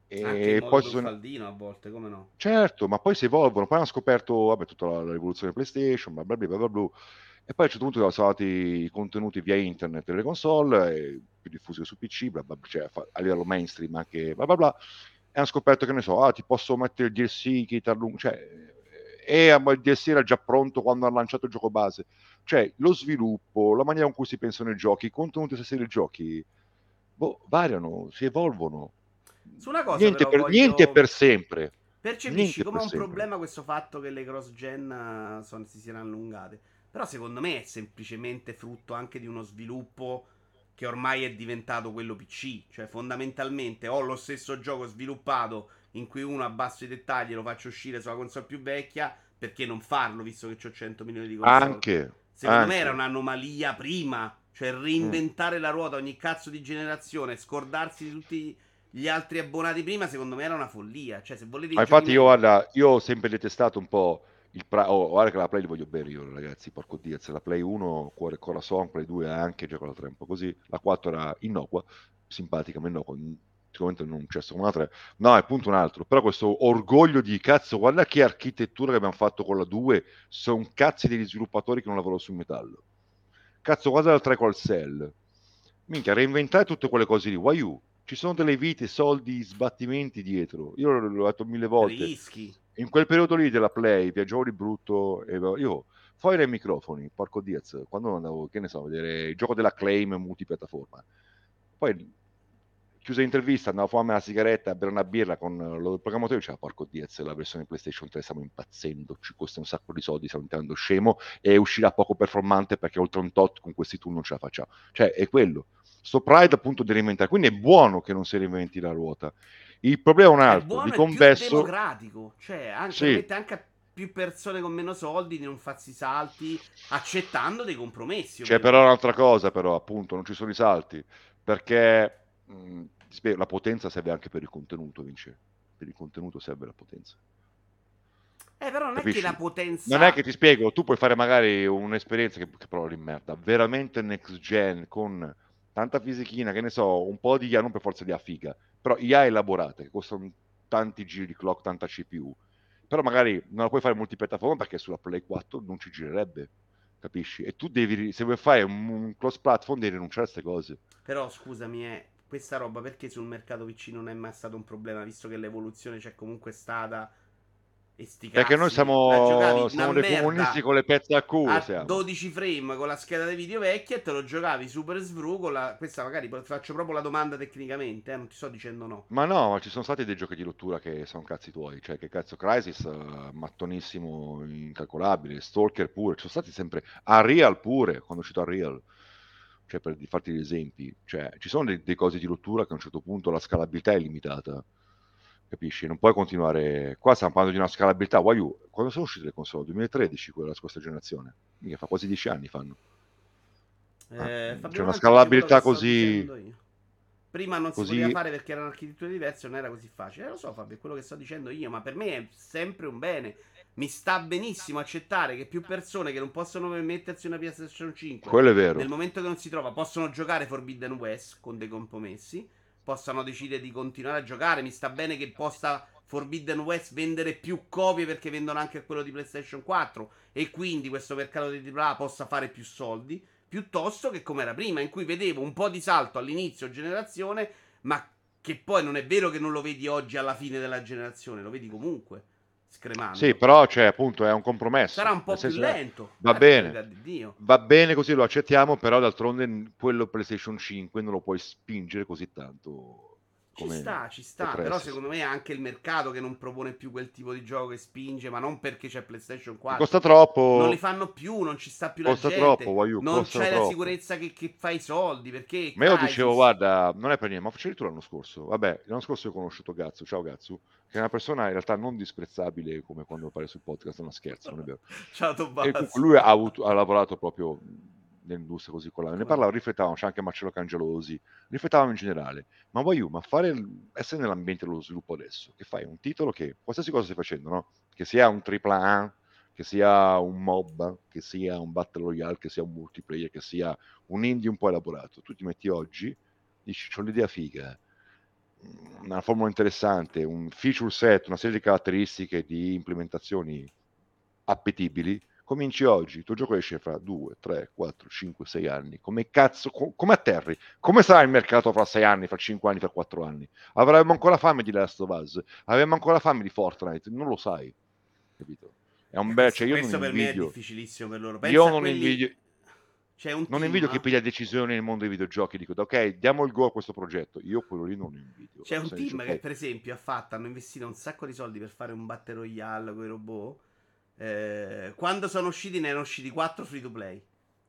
E in poi sono... truffaldino a volte, come no? Certo, ma poi si evolvono, poi hanno scoperto vabbè, tutta la, la rivoluzione PlayStation, bla bla bla bla bla bla, e poi a un certo punto sono stati i contenuti via internet delle console, e più diffusi su PC, bla bla, bla, cioè a livello mainstream anche bla bla bla, e hanno scoperto che ne so, ah ti posso mettere il DLC che ti allunga, cioè, e eh, ma il DLC era già pronto quando hanno lanciato il gioco base, cioè lo sviluppo, la maniera con cui si pensano i giochi, i contenuti stessi dei giochi, boh, variano, si evolvono. Su una cosa Niente, per, voglio- niente per sempre. Percepisci Niente come per un sempre. problema questo fatto che le cross gen eh, si siano allungate. Però secondo me è semplicemente frutto anche di uno sviluppo che ormai è diventato quello PC. Cioè fondamentalmente ho lo stesso gioco sviluppato in cui uno abbasso i dettagli e lo faccio uscire sulla console più vecchia. Perché non farlo visto che ho 100 milioni di console? Anche, Secondo anche. me era un'anomalia prima. Cioè Mm. reinventare la ruota ogni cazzo di generazione, scordarsi di tutti gli altri abbonati prima, secondo me era una follia. Cioè, se volete Ma infatti io, guarda, io ho sempre detestato un po' il pra- oh, guarda che la Play li voglio bene io, ragazzi, porco Diaz, la Play 1, cuore corazon, Play 2 anche, gioco la 3 un po' così, la 4 era innocua, simpatica, ma innocua, n- sicuramente non c'è come la 3, no, è appunto un altro, però questo orgoglio di cazzo, guarda che architettura che abbiamo fatto con la 2, sono cazzi degli sviluppatori che non lavorano sul metallo, cazzo, guarda la 3 col Cell, minchia, reinventare tutte quelle cose lì, Why you? Ci sono delle vite, soldi, sbattimenti dietro. Io l'ho detto mille volte rischi. In quel periodo lì della Play viaggiavo di brutto e io fuori dai microfoni, porco Diaz, quando andavo, che ne so, a vedere il gioco della Claim multipiattaforma. Poi chiusa l'intervista, andavo a fumarmi la sigaretta, a bere una birra con lo- programmatore e diceva porco Diaz, la versione PlayStation 3 stiamo impazzendo, ci costa un sacco di soldi, stiamo diventando scemo e uscirà poco performante perché oltre un tot con questi tool non ce la facciamo. Cioè, è quello. Sto pride appunto di reinventare, quindi è buono che non si reinventi la ruota. Il problema è un È altro, buono di più converso... democratico. Cioè, anche, Sì. permette anche a più persone con meno soldi di non farsi salti accettando dei compromessi. C'è però un'altra cosa, però, appunto, non ci sono i salti, perché mh, spiego, la potenza serve anche per il contenuto, Vince. Per il contenuto serve la potenza. Eh, però non è Capisci? che la potenza... Non è che ti spiego, tu puoi fare magari un'esperienza che, che però di merda, veramente next gen, con tanta fisichina, che ne so, un po' di IA, non per forza di IA figa, però IA elaborate, che costano tanti giri di clock, tanta CPU. Però magari non la puoi fare multipiattaforma perché sulla Play 4 non ci girerebbe, capisci? E tu devi, se vuoi fare un, un cross platform, devi rinunciare a queste cose. Però scusami, eh, questa roba perché sul mercato PC non è mai stato un problema, visto che l'evoluzione c'è comunque stata. Perché noi siamo, una siamo dei comunisti con le pezze a culo, a siamo. 12 frame con la scheda di video vecchia e te lo giocavi super svru con la... Questa magari faccio proprio la domanda tecnicamente, eh, non ti sto dicendo no. Ma no, ma ci sono stati dei giochi di rottura che sono cazzi tuoi, cioè che cazzo Crisis, eh, mattonissimo, incalcolabile, Stalker pure, ci sono stati sempre, Unreal pure, quando è uscito Unreal, cioè per farti degli esempi, cioè ci sono dei, dei cose di rottura che a un certo punto la scalabilità è limitata, capisci? Non puoi continuare, qua stiamo parlando di una scalabilità, Why you? Quando sono uscite le console? 2013, quella della scorsa generazione, mica fa quasi 10 anni fanno. Ah, Eh, c'è Fabio una scalabilità così-. Prima non si così- poteva fare perché erano architetture diverse, non era così facile. Eh, lo so, Fabio, è quello che sto dicendo io, ma per me è sempre un bene. Mi sta benissimo accettare che più persone che non possono permettersi una PlayStation 5 Quello è vero. nel momento che non si trova possono giocare Forbidden West con dei compromessi. Possano decidere di continuare a giocare. Mi sta bene che possa Forbidden West vendere più copie perché vendono anche quello di PlayStation 4 e quindi questo mercato di AAA possa fare più soldi, piuttosto che come era prima, in cui vedevo un po' di salto all'inizio generazione, ma che poi non è vero che non lo vedi oggi alla fine della generazione, lo vedi comunque. Scremando. Sì, però cioè, appunto è un compromesso. Sarà un po' più lento. Va bene. Va bene così lo accettiamo, però d'altronde quello PlayStation 5 non lo puoi spingere così tanto ci sta, ci sta. Però secondo me è anche il mercato che non propone più quel tipo di gioco che spinge, ma non perché c'è PlayStation 4. Costa troppo. Non li fanno più, non ci sta più costa la gente. Troppo, voglio, non c'è troppo. la sicurezza che, che fai i soldi. Perché ma io dicevo, guarda, non è per niente, ma facevi tu l'anno scorso. Vabbè, l'anno scorso ho conosciuto Gazzu. Ciao Gazzu, che è una persona in realtà non disprezzabile come quando appare sul podcast, non scherzo, non è vero. Ciao Tobias. Lui ha, avuto, ha lavorato proprio nell'industria così con la... Ne parlavo, riflettavamo, c'è anche Marcello Cangelosi, riflettavamo in generale, ma vuoi ma fare, essere nell'ambiente dello sviluppo adesso, che fai un titolo che, qualsiasi cosa stai facendo, no? Che sia un AAA, che sia un mob, che sia un battle royale, che sia un multiplayer, che sia un indie un po' elaborato, tu ti metti oggi, dici, ho l'idea figa, una formula interessante, un feature set, una serie di caratteristiche, di implementazioni appetibili, cominci oggi, il tuo gioco esce fra 2, 3, 4, 5, 6 anni, come cazzo, co- come atterri? Come sarà il mercato fra 6 anni, fra 5 anni, fra 4 anni? Avremo ancora fame di Last of Us? Avremo ancora fame di Fortnite? Non lo sai, capito? È un bel, cioè io Questo non per invidio. me è difficilissimo per loro. Pensa io non quelli... invidio... C'è un non invidio chi piglia decisioni nel mondo dei videogiochi. Dico, ok, diamo il go a questo progetto. Io quello lì non invidio. C'è un team che, per esempio, ha fatto, hanno investito un sacco di soldi per fare un Battle Royale con i robot. Eh, quando sono usciti ne erano usciti 4 free to play.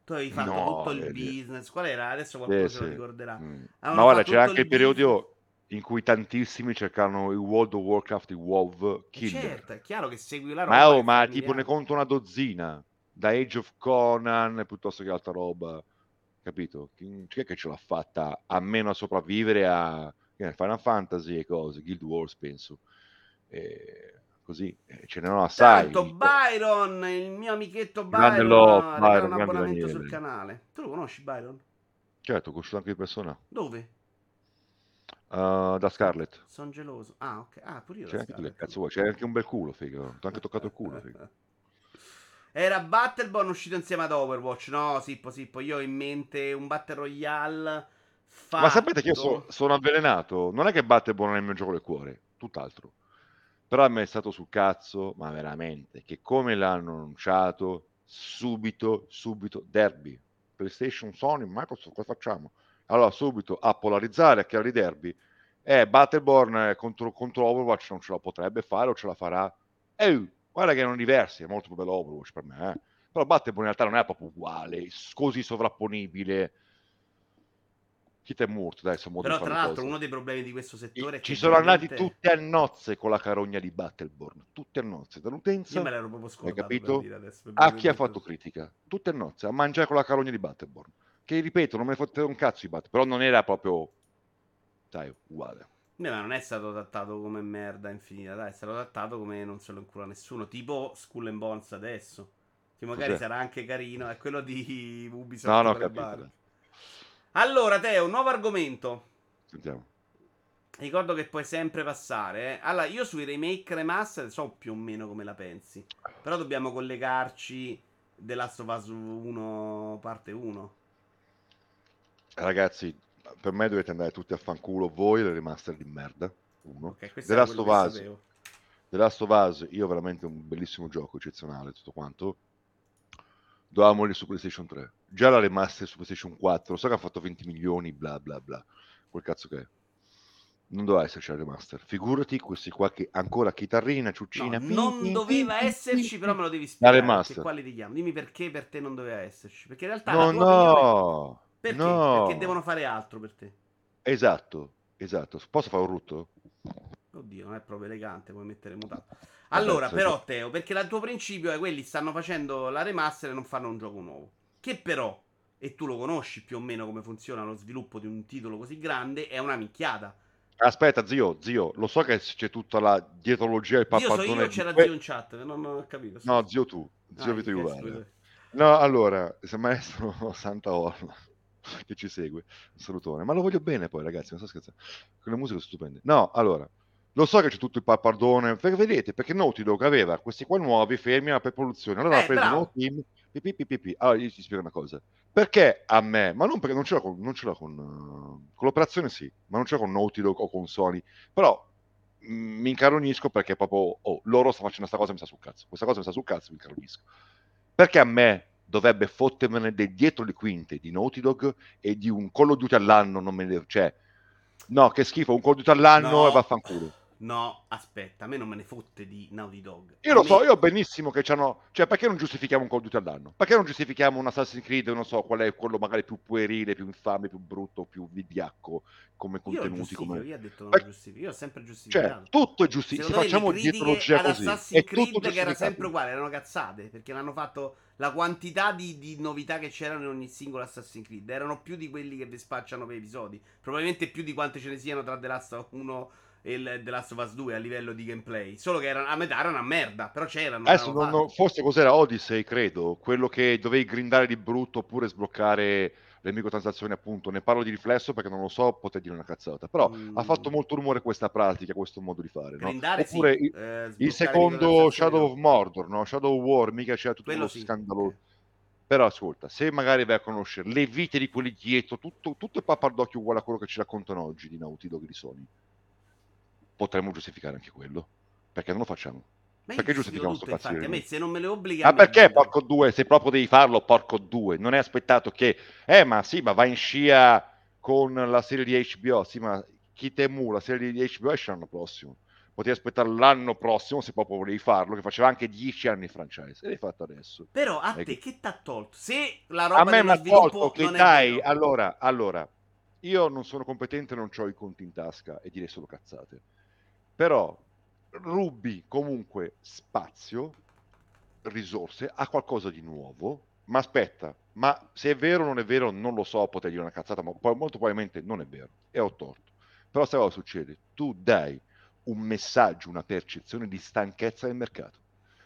Tu avevi fatto no, tutto il business. Qual era? Adesso qualcuno eh, se lo ricorderà. Mm. Ma guarda, c'era anche il periodo in cui tantissimi cercavano il World of Warcraft, il WoW eh, Killer. Certo, è chiaro che segui la roba. Ma, oh, ma tipo ne conto una dozzina. Da Age of Conan piuttosto che altra roba. Capito? Chi, chi è che ce l'ha fatta a meno a sopravvivere a Final Fantasy e cose? Guild Wars, penso. E così eh, ce n'erano assai. Tanto Byron, il mio amichetto Byron, Love, Byron un abbonamento sul canale. Tu lo conosci Byron? Certo, ho conosciuto anche di persona. Dove? Uh, da Scarlett. Sono geloso. Ah, ok. Ah, pure io. C'è anche, tu, cazzo? C'è anche un bel culo, figo. Ti ho anche toccato il culo, figo. Era Battleborn uscito insieme ad Overwatch. No, Sippo, Sippo. Io ho in mente un Battle Royale. Fatto... Ma sapete che io so, sono avvelenato? Non è che Battleborn è il mio gioco del cuore, tutt'altro. Però a me è stato sul cazzo, ma veramente, che come l'hanno annunciato, subito, subito, derby. PlayStation, Sony, Microsoft, cosa facciamo? Allora, subito a polarizzare, a creare i derby. Eh, Battleborn contro, contro Overwatch non ce la potrebbe fare o ce la farà? Eh, guarda che erano diversi, è molto più bello Overwatch per me, eh. Però Battleborn in realtà non è proprio uguale, così sovrapponibile Kit è morto, dai, sono Però tra l'altro uno dei problemi di questo settore e, Ci sono veramente... andati tutti a nozze con la carogna di Battleborn, tutti a nozze, dall'utenza, Io me l'ero proprio hai capito? Adesso, a chi ha fatto critica, tutte a nozze, a mangiare con la carogna di Battleborn. Che ripeto, non me ne fotte un cazzo di Battleborn, però non era proprio, sai, uguale. No, ma non è stato trattato come merda infinita, dai, è stato trattato come non se lo incura nessuno, tipo Skull and Bones adesso, che magari Cos'è? sarà anche carino, è quello di Ubisoft. No, no, capito. Allora, Teo, nuovo argomento. Sentiamo. Ricordo che puoi sempre passare. Eh. Allora, io sui remake remaster so più o meno come la pensi. Però dobbiamo collegarci The Last of Us 1 parte 1. Ragazzi, per me dovete andare tutti a fanculo voi le remaster di merda. Uno. Okay, The Last of Us. The Last of Us, io veramente un bellissimo gioco, eccezionale, tutto quanto dovevamo su PlayStation 3. Già la remaster su PlayStation 4, so che ha fatto 20 milioni, bla bla bla. Quel cazzo che è. Non doveva esserci la remaster. Figurati questi qua che ancora chitarrina, ciuccina. No, non doveva esserci, però me lo devi spiegare. La remaster. Quale ti chiamo? Dimmi perché per te non doveva esserci. Perché in realtà no, no, Perché? no. Perché devono fare altro per te. Esatto, esatto. Posso fare un rutto? Oddio, non è proprio elegante, puoi mettere mutato. Allora, però, Teo, perché il tuo principio è quelli stanno facendo la remaster e non fanno un gioco nuovo. Che però, e tu lo conosci più o meno come funziona lo sviluppo di un titolo così grande, è una minchiata. Aspetta, zio, zio, lo so che c'è tutta la dietrologia del pappadone. Io so io, c'era zio in chat, non ho capito. No, zio tu, zio ah, Vito Iuvara. No, allora, se maestro Santa Orla che ci segue. Un salutone. Ma lo voglio bene poi, ragazzi, non sto scherzando. Quelle musiche sono stupende. No, allora, lo so che c'è tutto il pappardone, perché vedete, perché Naughty Dog aveva questi qua nuovi fermi alla preproduzione. Allora Eh, ha preso. No Team, pipi, pipi, pipi. Allora, io ti spiego una cosa. Perché a me, ma non perché non ce l'ho con, non ce l'ho con, eh, con l'operazione sì, ma non ce l'ho con Naughty Dog o con Sony, però mh, mi incaronisco perché proprio, oh, loro stanno facendo questa cosa mi sta sul cazzo. Questa cosa mi sta sul cazzo mi incaronisco. Perché a me dovrebbe fottermene dei dietro le quinte di Naughty Dog e di un Call of Duty all'anno, non me ne... Cioè, no, che schifo, un Call of Duty all'anno No. e vaffanculo. No, aspetta, a me non me ne fotte di Naughty Dog. Io lo me- so, io ho benissimo che c'hanno. Cioè, perché non giustifichiamo un Call of Duty all'anno? Perché non giustifichiamo un Assassin's Creed, non so qual è quello magari più puerile, più infame, più brutto, più vigliacco come Io contenuti? giustifico, Come... io ho detto non giustifico, io ho sempre Cioè, giustificato. tutto è giustificato. Facciamo dietrologia così. Assassin's tutto Creed che era sempre uguale, erano cazzate, perché l'hanno fatto la quantità di, di novità che c'erano in ogni singolo Assassin's Creed, erano più di quelli che vi spacciano per episodi, probabilmente più di quante ce ne siano tra The Last of 1 e il The Last of Us 2 a livello di gameplay, solo che erano, a metà erano una merda, però c'erano. Adesso non, non- forse cos'era Odyssey, credo, quello che dovevi grindare di brutto oppure sbloccare le microtransazioni, appunto. Ne parlo di riflesso perché non lo so, potrei dire una cazzata. Però Mm. ha fatto molto rumore questa pratica, questo modo di fare. No? Grindare sì, Oppure eh, il, il secondo Shadow no. of Mordor, no? Shadow of War, mica c'era tutto Quello lo sì, scandalo. ok. Però ascolta, se magari vai a conoscere le vite di quelli dietro, tutto, tutto il pappardocchio uguale a quello che ci raccontano oggi di Naughty Dog di Sony, potremmo giustificare anche quello. Perché non lo facciamo? Ma Perché giustifichiamo tutto, sto cazzo a me se non me le obbliga a me perché porco due? Se proprio devi farlo, porco due. Non è aspettato che, eh, ma sì, ma vai in scia con la serie di HBO. Sì, ma chi temu, la serie di HBO esce l'anno prossimo. Potevi aspettare l'anno prossimo se proprio volevi farlo, che faceva anche dieci anni di franchise. E l'hai fatto adesso. Però a Ecco. te che t'ha tolto? Se la roba A me dello mi ha sviluppo tolto che dai, allora, allora, io non sono competente, non ho i conti in tasca e direi solo cazzate. Però rubi comunque spazio, risorse a qualcosa di nuovo. Ma aspetta, ma se è vero o non è vero, non lo so, potrei dire una cazzata, ma poi molto probabilmente non è vero e ho torto. Però sai cosa succede? Tu dai un messaggio, una percezione di stanchezza del mercato.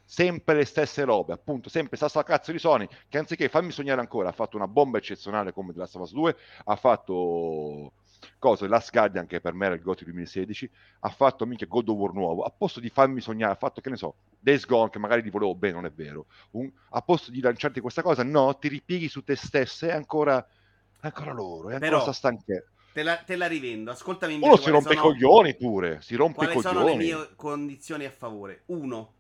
Sempre le stesse robe, appunto, sempre stessa cazzo di Sony, che anziché farmi sognare ancora, ha fatto una bomba eccezionale come The Last of Us 2, ha fatto cosa, Last Guardian che per me era il GOTY 2016, ha fatto mica God of War nuovo, a posto di farmi sognare, ha fatto che ne so, Days Gone che magari li volevo bene, non è vero, Un- a posto di lanciarti questa cosa, no, ti ripieghi su te stessa e ancora, ancora loro, è ancora Però- sta stanchezza. Te la, te la rivendo. Ascoltami Uno si quali rompe i sono, coglioni pure, si rompe i quali sono le coglioni. mie condizioni a favore. Uno,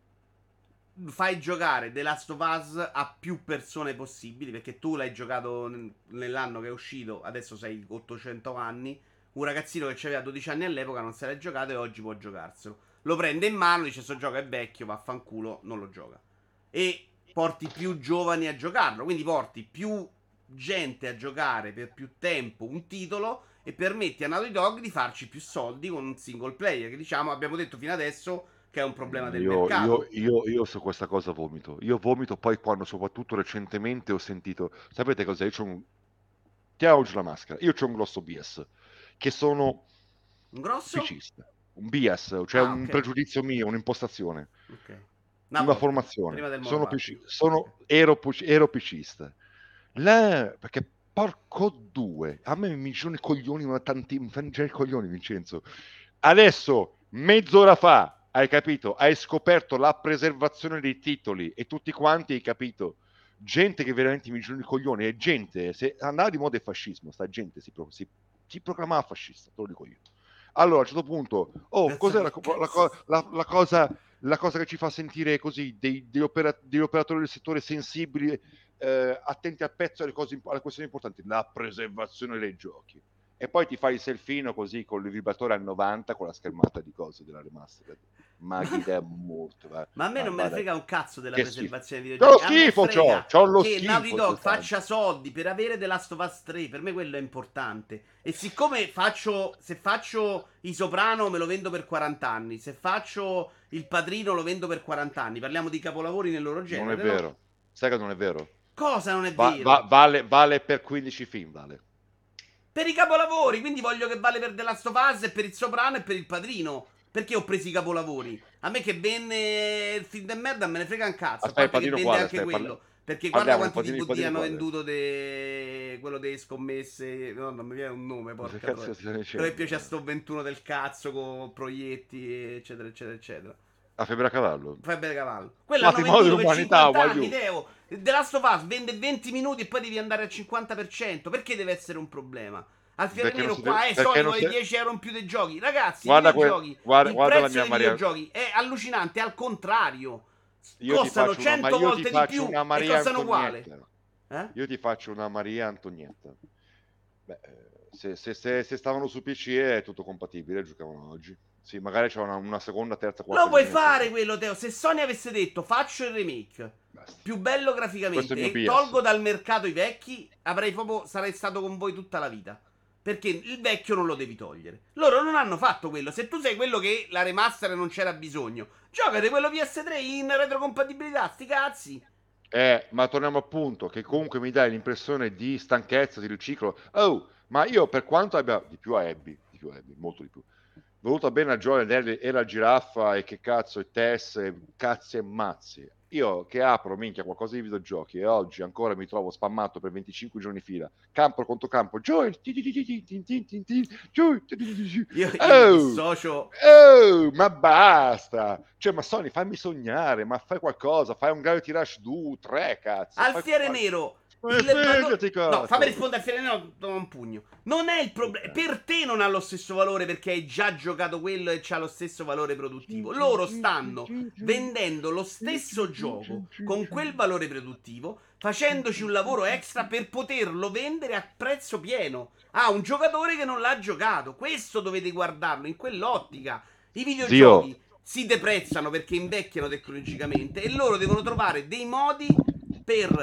fai giocare The Last of Us a più persone possibili, perché tu l'hai giocato nell'anno che è uscito, adesso sei 800 anni. Un ragazzino che aveva 12 anni all'epoca non se l'ha giocato e oggi può giocarselo. Lo prende in mano, dice: Sto gioco è vecchio, vaffanculo, non lo gioca. E porti più giovani a giocarlo. Quindi porti più gente a giocare per più tempo un titolo e permetti a Naughty Dog di farci più soldi con un single player. Che diciamo, abbiamo detto fino adesso che è un problema del io, mercato. io, io, io su questa cosa vomito. Io vomito poi quando, soprattutto recentemente, ho sentito. Sapete cos'è? Io c'ho un. Tiriamo giù la maschera. Io c'ho un grosso bias. Che sono Un grosso? PCista. Un bias, cioè Ah, un ok. pregiudizio mio, un'impostazione. Ok. una volta, formazione. Sono. PC sono ero, ero PCista. La- perché porco due, a me mi girano i coglioni, ma tanti, mi fanno i coglioni, Vincenzo. Adesso, mezz'ora fa, hai capito? Hai scoperto la preservazione dei titoli e tutti quanti hai capito. Gente che veramente mi girano i coglioni e gente, se andava di moda il fascismo, sta gente si, pro- si, si proclamava fascista, te lo dico io. Allora, a un certo punto, oh, cos'è la, la la- cosa la cosa che ci fa sentire così dei, degli, opera- degli operatori del settore sensibili, eh, attenti al pezzo alle, cose, alle questioni importanti, la preservazione dei giochi. E poi ti fai il selfino così con il vibratore al 90 con la schermata di cose della remastered. Ma è molto. va- Ma a me non me ne frega un cazzo della che preservazione dei C'ho lo videogiochi. A me schifo, c'ho, c'ho lo che schifo. Naughty Dog faccia soldi per avere The Last of Us 3. Per me quello è importante. E siccome faccio. Se faccio i Soprano me lo vendo per 40 anni. Se faccio il Padrino lo vendo per 40 anni. Parliamo di capolavori nel loro Non genere. è no? vero. Sai che non è vero? Cosa non è Va- vero? va- vale, vale per 15 film, vale. Per i capolavori. Quindi voglio che vale per The Last of Us e per il Soprano e per il Padrino. Perché ho preso i capolavori? A me che venne il film de merda me ne frega un cazzo. Aspetta, a parte che vende quale? anche quello. Perché guarda Parliamo, quanti di- DVD hanno venduto de... quello delle scommesse. No, non mi viene un nome, porca Però che piace a sto 21 del cazzo con proietti, eccetera, eccetera, eccetera. A febbre a cavallo. Fai bene cavallo. Dell'umanità, 50 anni, voglio- Teo. The Last of Us vende 20 minuti e poi devi andare al 50%. Perché deve essere un problema? Al si qua deve- è non vuole si- 10 euro in più dei giochi. Ragazzi, Guarda i que- videogiochi, guarda- guarda la mia dei Maria- videogiochi è allucinante, al contrario. Io costano faccio una- 100 ma io ti volte di più una e costano uguale. Eh? Io ti faccio una Maria Antonietta. Beh, eh, se, se- se- se stavano su PC è tutto compatibile, giocavano oggi. Sì, magari c'è una, una seconda, terza, quarta. Lo puoi generazione. fare quello, Teo. Se Sony avesse detto faccio il remake Basta. più bello graficamente e tolgo dal mercato i vecchi, avrei proprio sarei stato con voi tutta la vita. Perché il vecchio non lo devi togliere. Loro non hanno fatto quello. Se tu sei quello che la remaster non c'era bisogno, giocate quello PS3 in retrocompatibilità, sti cazzi. Eh, ma torniamo al punto che comunque mi dai l'impressione di stanchezza, di riciclo. Oh, ma io per quanto abbia di più a Abby, di più a Abby, molto di più voluta bene a Joel e la giraffa e che cazzo e Tess e cazzi e mazzi io che apro minchia qualcosa di videogiochi e oggi ancora mi trovo spammato per 25 giorni fila campo contro campo Joel ti ti ti ti ti ti ti Joel io, io socio ma basta cioè ma Sony fammi sognare ma fai qualcosa fai un Gravity Rush 2 3 cazzo alfiere qualcosa. nero ma il- fregati, no, fammi rispondere al Fiere Nero do un pugno. Non è il problema. Per te non ha lo stesso valore perché hai già giocato quello e c'ha lo stesso valore produttivo. Loro stanno vendendo lo stesso gioco con quel valore produttivo, facendoci un lavoro extra per poterlo vendere a prezzo pieno a un giocatore che non l'ha giocato. Questo dovete guardarlo in quell'ottica. I videogiochi si deprezzano perché invecchiano tecnologicamente e loro devono trovare dei modi per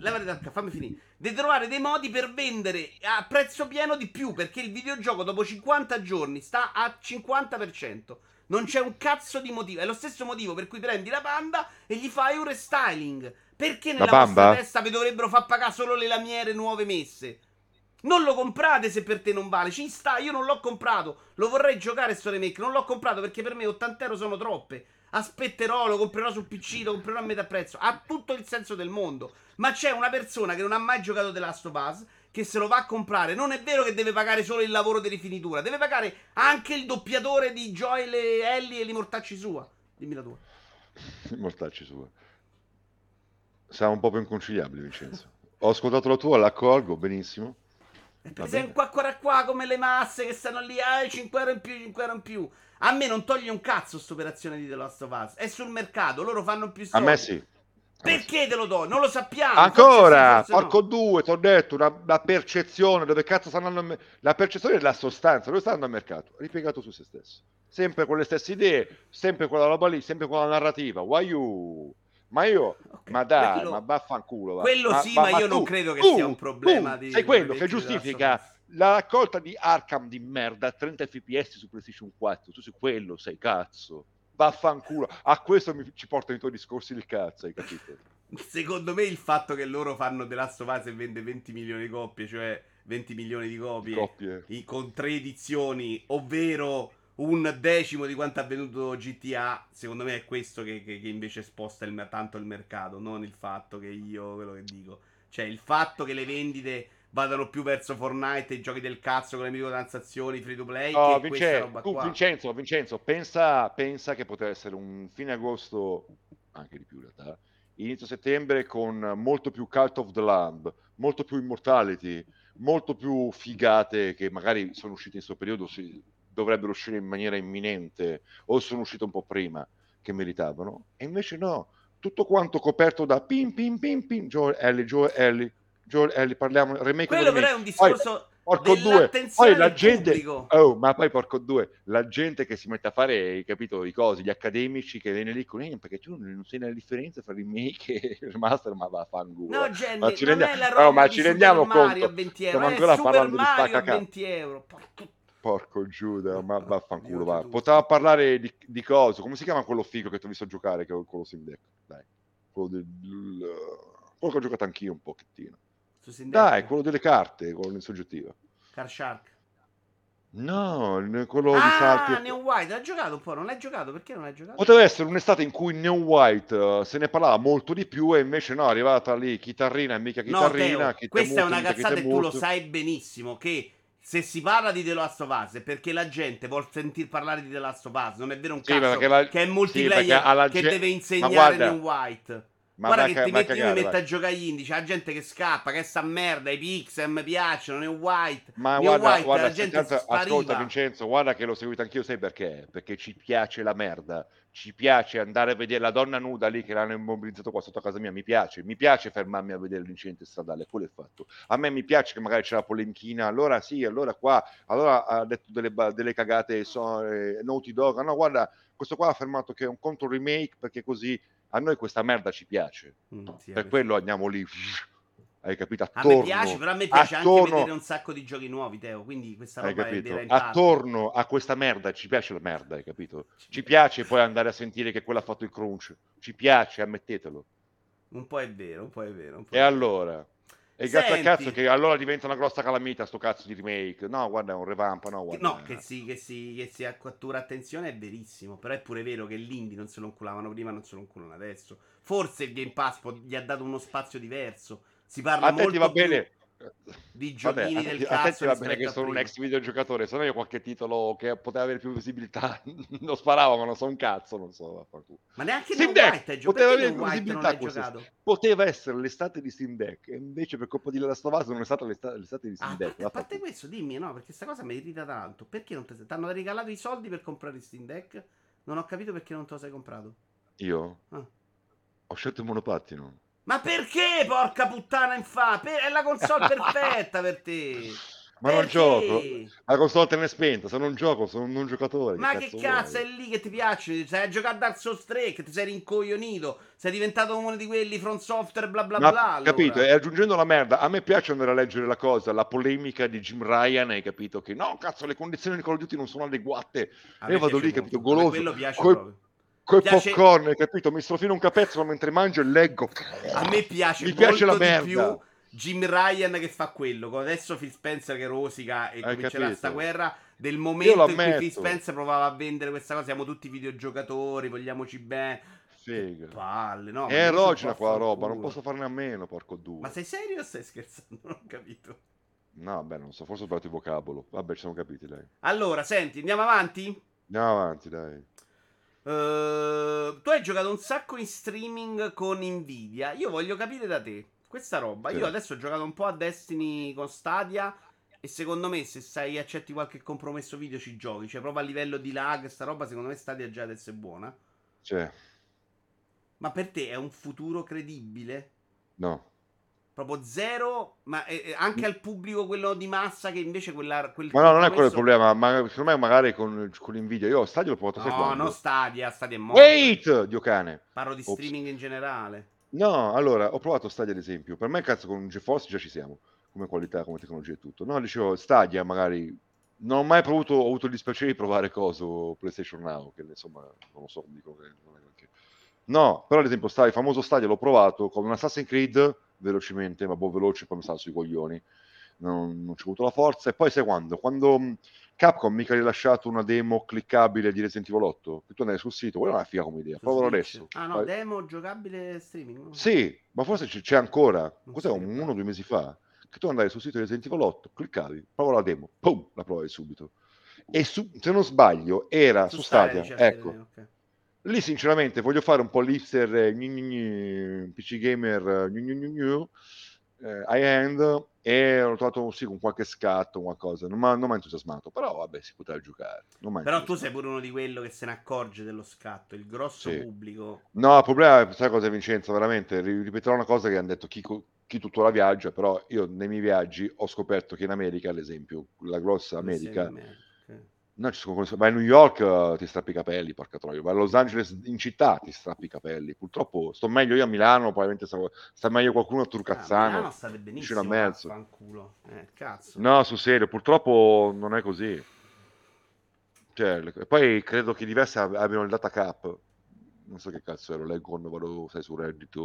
levate dal caffè, fammi finire. Devi trovare dei modi per vendere a prezzo pieno di più. Perché il videogioco dopo 50 giorni sta a 50%. Non c'è un cazzo di motivo. È lo stesso motivo per cui prendi la panda e gli fai un restyling. Perché nella La vostra testa vi dovrebbero far pagare solo le lamiere nuove messe? Non lo comprate se per te non vale. Ci sta, io non l'ho comprato. Lo vorrei giocare sto remake. Non l'ho comprato perché per me 80 euro sono troppe. Aspetterò, lo comprerò sul PC, lo comprerò a metà prezzo. Ha tutto il senso del mondo. Ma c'è una persona che non ha mai giocato The Last of Us che se lo va a comprare. Non è vero che deve pagare solo il lavoro di rifinitura, deve pagare anche il doppiatore di Joel e Ellie e li mortacci sua. Dimmi la tua. Mortacci sua. Siamo un po' più inconciliabili, Vincenzo. Ho ascoltato la tua, l'accolgo, benissimo. Per un qua qua qua come le masse che stanno lì, ah, 5 euro in più, 5 euro in più. A me non toglie un cazzo sta operazione di The Last of Us. È sul mercato, loro fanno più A soldi. me sì. A me sì. Perché te lo do? Non lo sappiamo. Ancora, Forse sì, forse porco due, ti ho detto, una, la percezione, dove cazzo stanno andando, la percezione della sostanza, dove sta andando al mercato, ripiegato su se stesso. Sempre con le stesse idee, sempre quella roba lì, sempre quella narrativa, why you? Ma io, no. Ok, ma dai, quello- ma vaffanculo. va. Quello sì, ma io non tu- credo che tu- sia un problema tu di- Sei quello di che giustifica Us. la raccolta di Arkham di merda a 30 fps su PlayStation 4, tu sei quello, sei cazzo. Vaffanculo. A questo mi, ci portano i tuoi discorsi del cazzo, hai capito? Secondo me il fatto che loro fanno The Last of Us e vende 20 milioni di copie, cioè 20 milioni di copie, Coppie. i- con tre edizioni, ovvero un decimo di quanto ha venduto GTA, secondo me è questo che, che- che invece sposta il, tanto il mercato, non il fatto che io, quello che dico. Cioè il fatto che le vendite vadano più verso Fortnite i giochi del cazzo con le microtransazioni free to play No, che questa Vince- roba tu, qua. Vincenzo, Vincenzo, pensa, pensa che poteva essere un fine agosto, anche di più in realtà, inizio settembre con molto più Cult of the Lamb, molto più Immortality, molto più figate che magari sono uscite in questo periodo, dovrebbero uscire in maniera imminente o sono uscite un po' prima che meritavano. E invece no, tutto quanto coperto da pim pim pim pim, Joel Ellie, Joel Ellie, Joel Ellie, parliamo, remake Quello però è remake. un discorso Porco due, poi la gente, oh, ma poi porco due, la gente che si mette a fare, hai capito, i cosi, gli accademici che viene lì con "Eh, perché tu non sai la differenza tra remake e remaster, ma va a fanculo. No, Jenny, Ma ci rendiamo- è la no, ma ci rendiamo Mario conto? a 20 euro, Stiamo è ancora Super parlando di Mario a spaccacapo. 20 euro. Porco- Porco Giuda, ma vaffanculo, va. Poteva parlare di, di coso, come si chiama quello figo che ti ho visto giocare, che ho quello Steam Deck? Dai, quello del... quello che ho giocato anch'io un pochettino. Dai, quello delle carte, quello in soggettiva. Car Shark. No, quello di Ah, salti. Neon White, l'hai giocato un po'? Non l'hai giocato? Perché non l'hai giocato? Poteva essere un'estate in cui Neon White eh, se ne parlava molto di più e invece no, è arrivata lì chitarrina e mica No, chitarrina. Teo, chi te questa è una cazzata e tu lo sai benissimo che se si parla di The Last of Us è perché la gente vuol sentir parlare di The Last of Us, non è vero un Sì, cazzo la- che è sì, multiplayer alla che ge- deve ma insegnare guarda, Neon White. Ma Guarda vai che ti metti, io mi cagare, metto a giocare agli indici, la gente che scappa, che sta merda, i pixel mi piacciono, Neon White. Ma Neon guarda, White, guarda, la gente ascolta. Vincenzo, guarda che l'ho seguito anch'io, sai perché? Perché ci piace la merda, ci piace andare a vedere la donna nuda lì che l'hanno immobilizzato qua sotto a casa mia, mi piace, mi piace fermarmi a vedere l'incidente stradale, quello è fatto. A me mi piace che magari c'è la polemichina, allora sì, allora qua, allora ha detto delle, delle cagate, so, eh, Naughty Dog, no guarda, questo qua ha affermato che è un contro remake perché così a noi questa merda ci piace, Mm, sì, per quello andiamo lì, hai capito, A attorno. me piace, però a me piace anche attorno- vedere un sacco di giochi nuovi, Teo. Quindi questa Hai roba è capito? Attorno a questa merda ci piace la merda, hai capito? Ci piace poi andare a sentire che quello ha fatto il crunch. Ci piace, ammettetelo. Un po' è vero, un po' è vero. po' E è vero. allora? E cazzo a cazzo che allora diventa una grossa calamita sto cazzo di remake. No, guarda, è un revamp, no, guarda. No, che si, che, si, che si cattura attenzione è verissimo. Però è pure vero che l'indie non se lo inculavano prima, non se lo inculano adesso. Forse il Game Pass po- gli ha dato uno spazio diverso. Si parla A te molto ti va più bene. di Vabbè, giochini te, del te cazzo va bene che sono un ex videogiocatore, se no io qualche titolo che poteva avere più visibilità lo sparavo, ma non so un cazzo, non so. Ma neanche Steam Deck, White hai giocato. poteva avere non visibilità questo. Poteva essere l'estate di Steam Deck, e invece per colpa di Last of Us non è stata l'estate, l'estate di Ah, Steam a, Deck. a parte questo, dimmi, no, perché sta cosa mi irrita tanto. Perché non te ti hanno regalato i soldi per comprare Steam Deck? Non ho capito perché non te lo sei comprato. Io Ah. ho scelto il monopattino. Ma perché, porca puttana, infa? Per- è la console perfetta per te. Ma non Perché? gioco. La console te ne è spenta, se non gioco sono un non giocatore. Ma che cazzo vuoi? è lì che ti piace? Sei a giocare a Dark Souls 3 che ti sei rincoglionito. Sei diventato uno di quelli from software bla bla Ma, bla. allora. capito? E aggiungendo la merda, a me piace andare a leggere la cosa, la polemica di Jim Ryan, hai capito? Che no, cazzo, le condizioni di Call of Duty non sono adeguate. A io me vado lì, molto. capito, goloso, Quello piace col- proprio. Col Piace- popcorn, hai capito? Mi strofino un capezzolo mentre mangio e leggo. A me piace Mi piace la di merda. più Jim Ryan che fa quello. con Adesso Phil Spencer che rosica e Hai comincerà capito? sta guerra. Del momento in cui. Phil Spencer provava a vendere questa cosa. Siamo tutti videogiocatori, vogliamoci bene. Figa. Palle, no? È erogena quella roba, non posso farne a meno, porco due. Ma sei serio o stai scherzando? Non ho capito. No, beh, non so, forse ho sbagliato il vocabolo. Vabbè, ci siamo capiti, dai. Allora, senti, andiamo avanti? Andiamo avanti, dai. Eh, tu hai giocato un sacco in streaming con Nvidia. Io voglio capire da te questa roba. Sì. Io adesso ho giocato un po' a Destiny con Stadia. E secondo me, se sai accetti qualche compromesso video, ci giochi. Cioè, proprio a livello di lag, sta roba, secondo me Stadia già adesso è buona. Cioè, Ma per te è un futuro credibile? no. Proprio zero? Ma eh, eh, anche al pubblico quello di massa che invece quella, quel Ma no, non è quello il problema, ma secondo me magari con, con l'invidia. Io Stadio l'ho provato No, quando? non Stadia, Stadia è morto. Wait, Dio cane. Parlo di Ops. streaming in generale. No, allora, ho provato Stadia ad esempio. Per me, cazzo, con GeForce già ci siamo. Come qualità, come tecnologia e tutto. No, dicevo, Stadia magari... Non ho mai provato, ho avuto il dispiacere di provare coso PlayStation Now, che insomma, non lo so, dico che non è granché. No, però ad esempio il famoso Stadia l'ho provato con un Assassin's Creed velocemente, ma boh, veloce, poi mi stava sui coglioni. Non, non ho avuto la forza. E poi sai quando? Quando Capcom mica ha rilasciato una demo cliccabile di Resident Evil 8, che tu andai sul sito, quella è una figa come idea, Su provalo Switch. adesso. Ah no, Vai- demo giocabile streaming. sì, ma forse c- c'è ancora. Non Cos'è so un, uno o due mesi fa? Che tu andai sul sito di Resident Evil 8, cliccavi, prova la demo, pum, la provavi subito. E su- se non sbaglio, era su, Stadia. dici, ah, ecco, sì, ok. Lì sinceramente voglio fare un po' l'hipster eh, gni gni gni, PC gamer gni gni gni gni, eh, high-end e ho trovato sì con qualche scatto, qualcosa. Non mi ha entusiasmato, però vabbè, si poteva giocare. Però tu sei pure uno di quello che se ne accorge dello scatto. Il grosso Sì. pubblico. No, il problema è, sai cosa Vincenzo, veramente, ri- ripeterò una cosa che hanno detto chi, chi tuttora viaggia, però io nei miei viaggi ho scoperto che in America, ad esempio, la grossa America. No, vai a New York eh, ti strappi i capelli, porca troia, vai a Los Angeles in città ti strappi i capelli, purtroppo sto meglio io a Milano, probabilmente stavo- sta meglio qualcuno a Ah, Turcazzano, Milano state benissimo. vicino a mezzo. Fanculo. Eh. No, sul serio, purtroppo non è così. Cioè, poi credo che diversi ab- abbiano il data cap. Non so che cazzo ero, leggo quando vado, sai, su Reddit,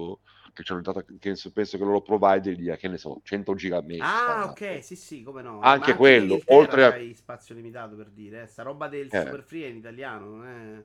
che c'hanno dato, che penso che loro provide dia, che ne so, 100 giga al mese. Ah, ok, sì, sì, come no. Anche quello, oltre a... spazio limitato per dire, eh. sta roba del eh. super free è in italiano, non è...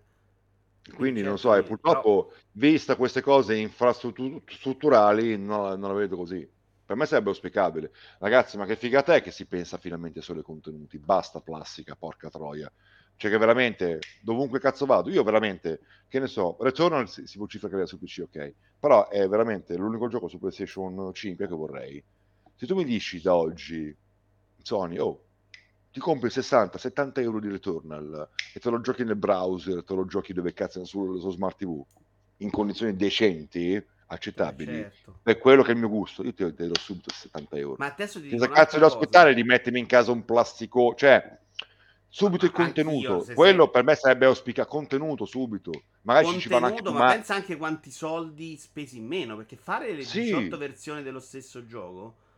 Quindi non so, e purtroppo, però... vista queste cose infrastrutturali, no, non la vedo così. Per me sarebbe auspicabile. Ragazzi, ma che figata è che si pensa finalmente solo ai contenuti? Basta plastica, porca troia. Cioè che veramente, dovunque cazzo vado, io veramente, che ne so, Returnal si, si vocifera che su PC, ok? Però è veramente l'unico gioco su PlayStation 5 che vorrei. Se tu mi dici da oggi, Sony, oh, ti compri 60-70 euro di Returnal e te lo giochi nel browser, te lo giochi dove cazzo sul, su smart TV, in condizioni decenti, accettabili, certo. per quello che è il mio gusto, io ti do subito 70 euro. Ma adesso ti dico cazzo devo aspettare di mettermi in casa un plastico, cioè subito il contenuto. Quello sei... per me sarebbe auspica contenuto subito. Magari contenuto, ci fanno anche ma ma pensa anche quanti soldi spesi in meno, perché fare le sì. 18 versioni dello stesso gioco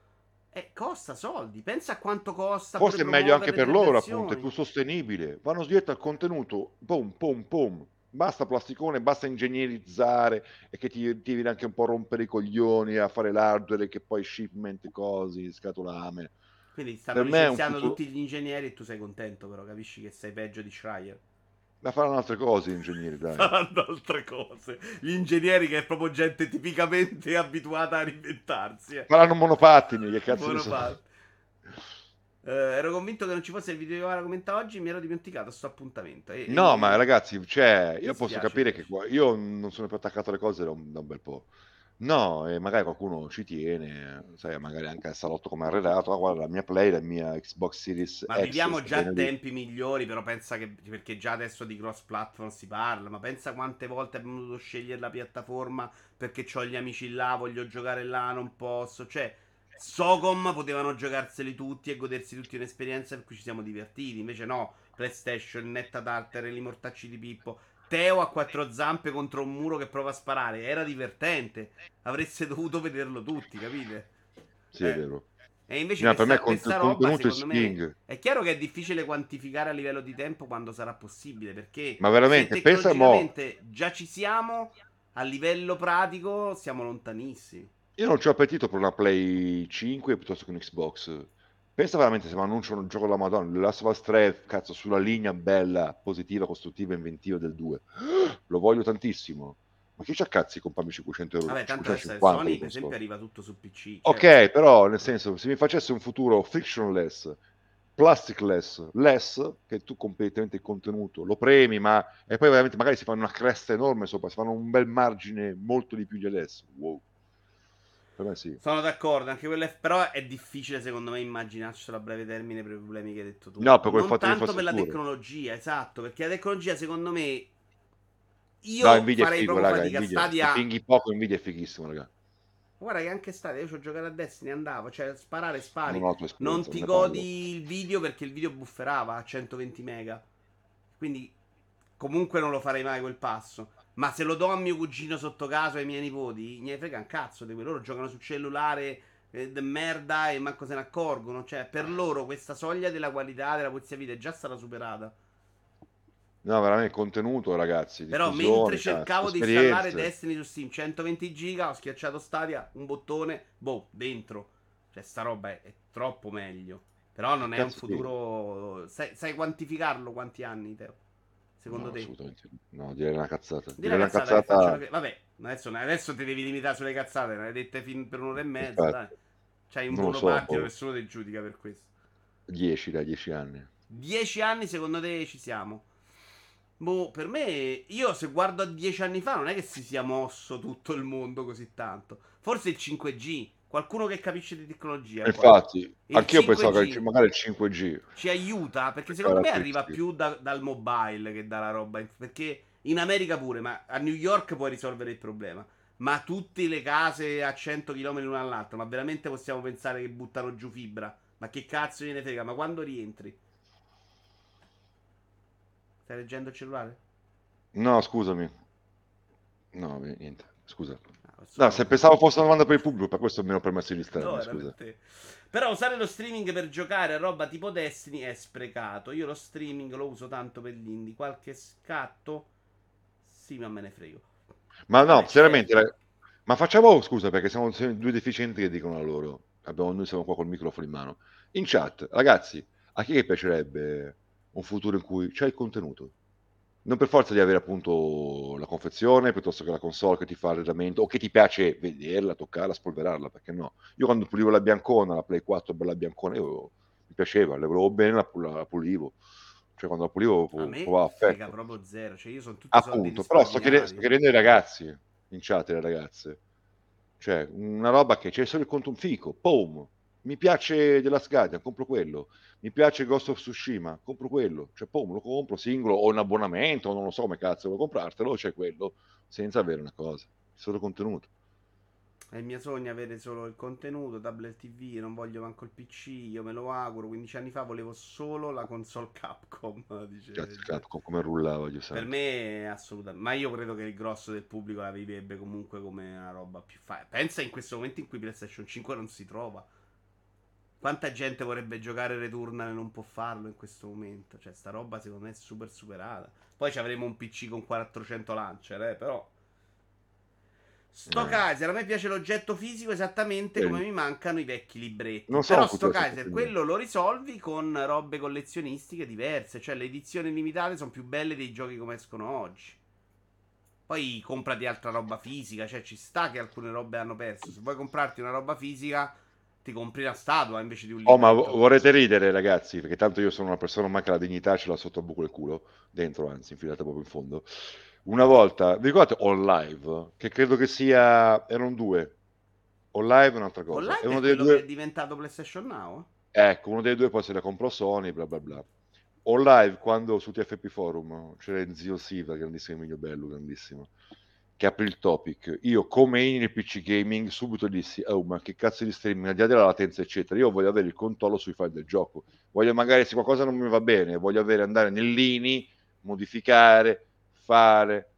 eh, costa soldi. Pensa a quanto costa. Forse è meglio anche per loro, versioni. appunto, è più sostenibile. Vanno dietro al contenuto, pom pom pom. Basta plasticone, basta ingegnerizzare e che ti, ti viene anche un po' a rompere i coglioni a fare l'hardware che poi shipment, cose, scatolame. Quindi stanno licenziando futuro... tutti gli ingegneri e tu sei contento, però capisci che sei peggio di Schreier. Ma faranno altre cose gli ingegneri, dai. Faranno altre cose. Gli ingegneri che è proprio gente tipicamente abituata a reinventarsi. Eh. Faranno monopattini, che cazzo Monopattini. Uh, ero convinto che non ci fosse il video che commenta oggi, mi ero dimenticato sto appuntamento. E, no, e... ma ragazzi, cioè, io posso capire che io non sono più attaccato alle cose da un, da un bel po'. No, e magari qualcuno ci tiene, sai, magari anche al salotto come arredato, ah, guarda la mia Play, la mia Xbox Series Ma X, viviamo già tempi lì. migliori, però pensa che, perché già adesso di cross platform si parla, ma pensa quante volte abbiamo dovuto scegliere la piattaforma perché ho gli amici là, voglio giocare là, non posso, cioè... Socom potevano giocarseli tutti e godersi tutti un'esperienza per cui ci siamo divertiti. Invece no, PlayStation, Netta Tartar, i mortacci di Pippo. Teo a quattro zampe contro un muro che prova a sparare. Era divertente. Avreste dovuto vederlo tutti, capite? Sì, eh. è vero. E invece no, per me questa roba, me, è chiaro che è difficile quantificare a livello di tempo quando sarà possibile, perché Ma veramente, pensa mo... già ci siamo, a livello pratico siamo lontanissimi. Io non ho appetito per una Play 5 piuttosto che un Xbox. Pensa veramente se mi annunciano un gioco della Madonna, The Last of Us 3, cazzo, sulla linea bella, positiva, costruttiva, inventiva del 2. Lo voglio tantissimo. Ma chi c'ha cazzi con comprarmi 500 euro? Vabbè, tanto 550, Sony, per esempio, arriva tutto su PC. Cioè... Ok, però, nel senso, se mi facesse un futuro frictionless, plasticless, less, che tu completamente il contenuto lo premi, ma e poi veramente magari si fanno una cresta enorme sopra, si fanno un bel margine molto di più di adesso. Wow. Per me sì. Sono d'accordo, anche quello è... però è difficile secondo me immaginarcelo a breve termine per i problemi che hai detto tu. No, per quel non fatto tanto per la tecnologia, esatto, perché la tecnologia secondo me io no, Nvidia farei figo, proprio raga, fatica Nvidia. Stadia... Finghi poco, Nvidia è fighissimo, raga. Guarda che anche Stadia, io ci ho giocato a Destiny, andavo, cioè sparare, spari. Non, non ti godi il video perché il video bufferava a 120 mega. Quindi comunque non lo farei mai quel passo. Ma se lo do a mio cugino sotto caso ai miei nipoti, ne frega un cazzo di quello. Loro giocano su cellulare eh, de merda e manco se ne accorgono. Cioè, per loro questa soglia della qualità della polizia vita è già stata superata. No, veramente contenuto, ragazzi. Però mentre cercavo di installare Destiny su Steam 120 giga, ho schiacciato Stadia, un bottone, boh, dentro. Cioè, sta roba è, è troppo meglio. Però non è un futuro. Sai, sai quantificarlo quanti anni, Teo? Secondo no, te? Assolutamente no, direi una cazzata. Direi una cazzata. cazzata... Vabbè, adesso, adesso, ti devi limitare sulle cazzate, ne hai dette fin per un'ora e mezza, dai. C'hai un buono so, partito, oh. nessuno ti giudica per questo. 10 da 10 anni. 10 anni secondo te ci siamo? Boh, per me, io se guardo a 10 anni fa non è che si sia mosso tutto il mondo così tanto. Forse il 5G, Qualcuno che capisce di tecnologia. Infatti, anch'io 5G pensavo che magari il 5G ci aiuta perché secondo me arriva più da, dal mobile che dalla roba. Perché in America pure, ma a New York puoi risolvere il problema. Ma tutte le case a 100 km l'una all'altra, ma veramente possiamo pensare che buttano giù fibra? Ma che cazzo gliene frega? Ma quando rientri? Stai leggendo il cellulare? No, scusami. No, niente, scusa. No, se pensavo fosse una domanda per il pubblico, per questo mi ero permesso di stare. No, scusa. Però usare lo streaming per giocare a roba tipo Destiny è sprecato. Io lo streaming lo uso tanto per gli indie. Qualche scatto? Sì, ma me ne frego. Ma no, Vabbè, seriamente, certo. ma facciamo, scusa, perché siamo due deficienti che dicono la loro. Abbiamo- noi siamo qua col microfono in mano. In chat, ragazzi, a chi piacerebbe un futuro in cui c'è il contenuto? Non per forza di avere appunto la confezione piuttosto che la console che ti fa l'arredamento o che ti piace vederla, toccarla, spolverarla, perché no? Io quando pulivo la biancona, la Play 4 bella biancona, io, mi piaceva, la volevo bene, la, la pulivo. Cioè quando la pulivo A pu- me frega affetto. proprio zero. Cioè, io sono tutti soldi Appunto, però sto chiedendo, sto chiedendo ai ragazzi in chat, le ragazze. Cioè, una roba che c'è solo il conto un fico, boom. Mi piace della Guardian, compro quello. Mi piace Ghost of Tsushima, compro quello. Cioè, boom, lo compro singolo o in abbonamento, non lo so come cazzo vuoi comprartelo, c'è quello, senza avere una cosa, solo contenuto. È il mio sogno avere solo il contenuto, Double TV, non voglio manco il PC, io me lo auguro. 15 anni fa volevo solo la console Capcom, dice. Cazzo, cazzo, come rullava, Dio Per me assolutamente. Ma io credo che il grosso del pubblico la vivrebbe comunque come una roba più fa. Pensa in questo momento in cui PlayStation 5 non si trova. Quanta gente vorrebbe giocare Returnal e non può farlo in questo momento? Cioè, sta roba secondo me è super superata. Poi ci avremo un PC con 400 launcher, eh, però. Sto Eh. Kaiser, a me piace l'oggetto fisico esattamente come mi mancano i vecchi libretti. Non so Però sto Kaiser, quello lo risolvi con robe collezionistiche diverse. Cioè, le edizioni limitate sono più belle dei giochi come escono oggi. Poi comprati altra roba fisica, cioè ci sta che alcune robe hanno perso. Se vuoi comprarti una roba fisica, ti compri la statua invece di un Oh, ma vorrete ridere, ragazzi, perché tanto io sono una persona che la dignità ce l'ha sotto il buco del culo, dentro, anzi, infilata proprio in fondo. Una volta, vi ricordate On Live? Che credo che sia, erano due. On Live è un'altra cosa. Online E uno è dei quello che è due, diventato PlayStation Now? ecco, uno dei due poi se la comprò Sony, bla bla bla. On Live, quando su TFP Forum c'era Zio Siva, grandissimo Emilio Bello, grandissimo, che aprì il topic. Io, come in PC Gaming, subito dissi, oh, ma che cazzo di streaming, al di là della latenza, eccetera, io voglio avere il controllo sui file del gioco. Voglio magari, se qualcosa non mi va bene, voglio avere, andare nell'INI, modificare, fare.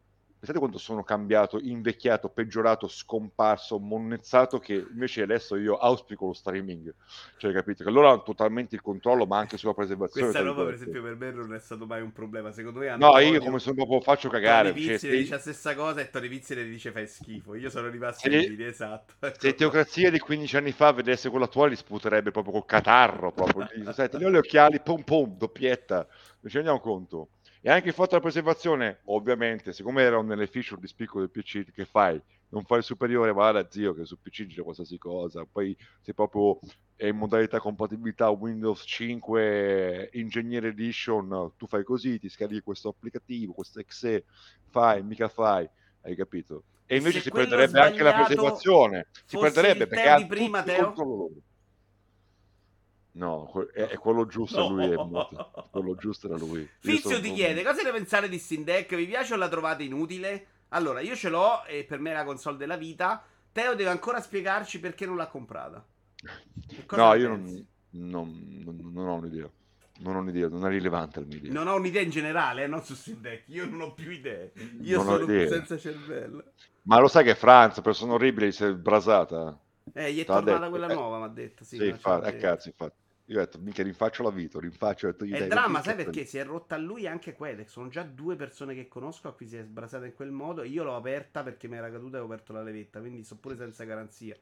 Pensate quanto sono cambiato, invecchiato, peggiorato, scomparso, monnezzato, che invece adesso io auspico lo streaming. Cioè, capito? Che loro hanno totalmente il controllo, ma anche sulla preservazione. Questa roba, per esempio, per me non è stato mai un problema. Secondo me, No, Antonio, io come sono proprio faccio Tony cagare. Cioè, Pizzi se, le dice la stessa cosa e Tony Pizzi le dice fai schifo. Io sono rimasto in linea, esatto. se Teocrazia di 15 anni fa vedesse quello attuale li sputerebbe proprio col catarro. Proprio. Gli Senti, le occhiali, pum pum, doppietta. Non ci rendiamo conto. E anche il fatto della preservazione, ovviamente, siccome erano nelle feature di spicco del PC, che fai? Non fai il superiore, va da zio che su PC c'è qualsiasi cosa. Poi se proprio è in modalità compatibilità Windows 5 Engineer Edition, tu fai così, ti scarichi questo applicativo, questo exe, fai, mica fai, hai capito? E invece si perderebbe anche la preservazione, si perderebbe perché ha prima, tutto il Teo? No, è, è quello giusto, No. lui è morto. Quello giusto era lui. Io Fizio ti chiede cosa ne pensate di Steam Deck? Vi piace o la trovate inutile? Allora, io ce l'ho e per me è la console della vita. Teo deve ancora spiegarci perché non l'ha comprata. No, io non, non- non- non ho un'idea. Non ho un'idea, non è rilevante la mia idea. Non ho un'idea in generale, eh, non su Steam Deck. Io non ho più idee. Io Non sono idee. senza cervello. Ma lo sai che Franza, persona orribile, si è brasata? Eh, gli è Te l'ha tornata detto, quella eh. nuova, mi ha detto. Sì, Sì, infatti, eh, cazzo, infatti. Io ho detto, mica rinfaccio la vita, rinfaccio... Ho detto, gli È dramma, che sai perché? Si è rotta a lui anche Quedex. Sono già due persone che conosco a cui si è sbrasata in quel modo. E io l'ho aperta perché mi era caduta e ho aperto la levetta. Quindi sono pure senza garanzia.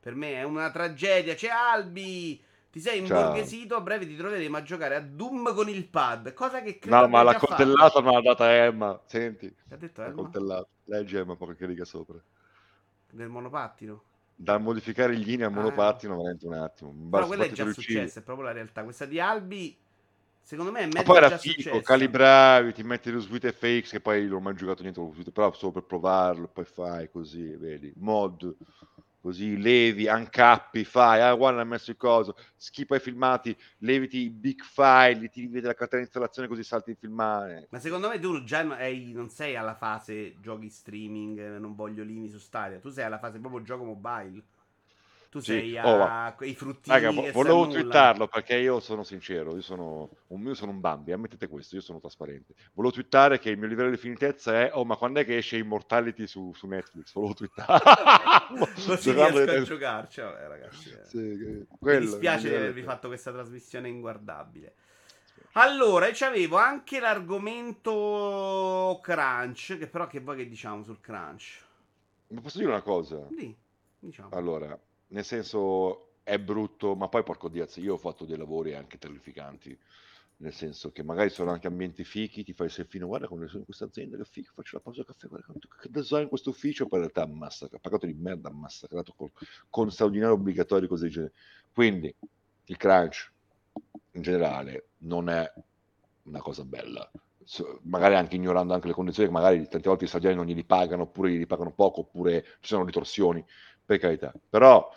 Per me è una tragedia. C'è Albi! Ti sei imborghesito. A breve ti troveremo a giocare a Doom con il pad. Cosa che credo No, ma la già fatto. coltellata me l'ha data Emma, senti. Che ha detto La Elma? coltellata. Leggi Emma, poche righe sopra. Del monopattino. Da modificare gli linee al Ah. monopattino veramente un attimo. Però Basta quella è già successo. È proprio la realtà. Questa di Albi. Secondo me è Ma mezzo poi era già successa. calibravi, ti metti lo Sweet FX che poi non ho mai giocato niente con lo Sweet, però solo per provarlo, poi fai così, vedi, mod, così levi, uncappi, fai, ah guarda ha messo il coso, schipa i filmati, leviti i big file, ti rivedi la cartella di installazione così salti il filmare. Ma secondo me tu già non, sei alla fase giochi streaming, non voglio lini su Stadia. Tu sei alla fase proprio gioco mobile. Tu Sì. sei Oh, a quei fruttini Raga, vo- volevo twittarlo perché io sono sincero, io sono un, io sono un Bambi, ammettete questo, io sono trasparente. Volevo twittare che il mio livello di finitezza è, oh ma quando è che esce Immortality su, su Netflix? Volevo twittare. Così riesco a le- giocarci. Vabbè, ragazzi. eh. Sì, che- Mi quello, dispiace di avervi fatto questa trasmissione inguardabile. Allora, c'avevo anche l'argomento crunch, che però che voi che diciamo sul crunch? Ma posso dire una cosa? Sì, diciamo. Allora, nel senso è brutto, ma poi porco Dio, io ho fatto dei lavori anche terrificanti. Nel senso che magari sono anche ambienti fichi, ti fai il selfino, guarda come sono in questa azienda, che figo, faccio la pausa caffè, guarda che design in questo ufficio, poi in realtà massacra, pagato di merda, massacrato con, con straordinario obbligatorio, cose del genere. Quindi il crunch in generale non è una cosa bella. Magari anche ignorando anche le condizioni che magari tante volte i stagioni non glieli pagano, oppure gli pagano poco, oppure ci sono ritorsioni, per carità. Però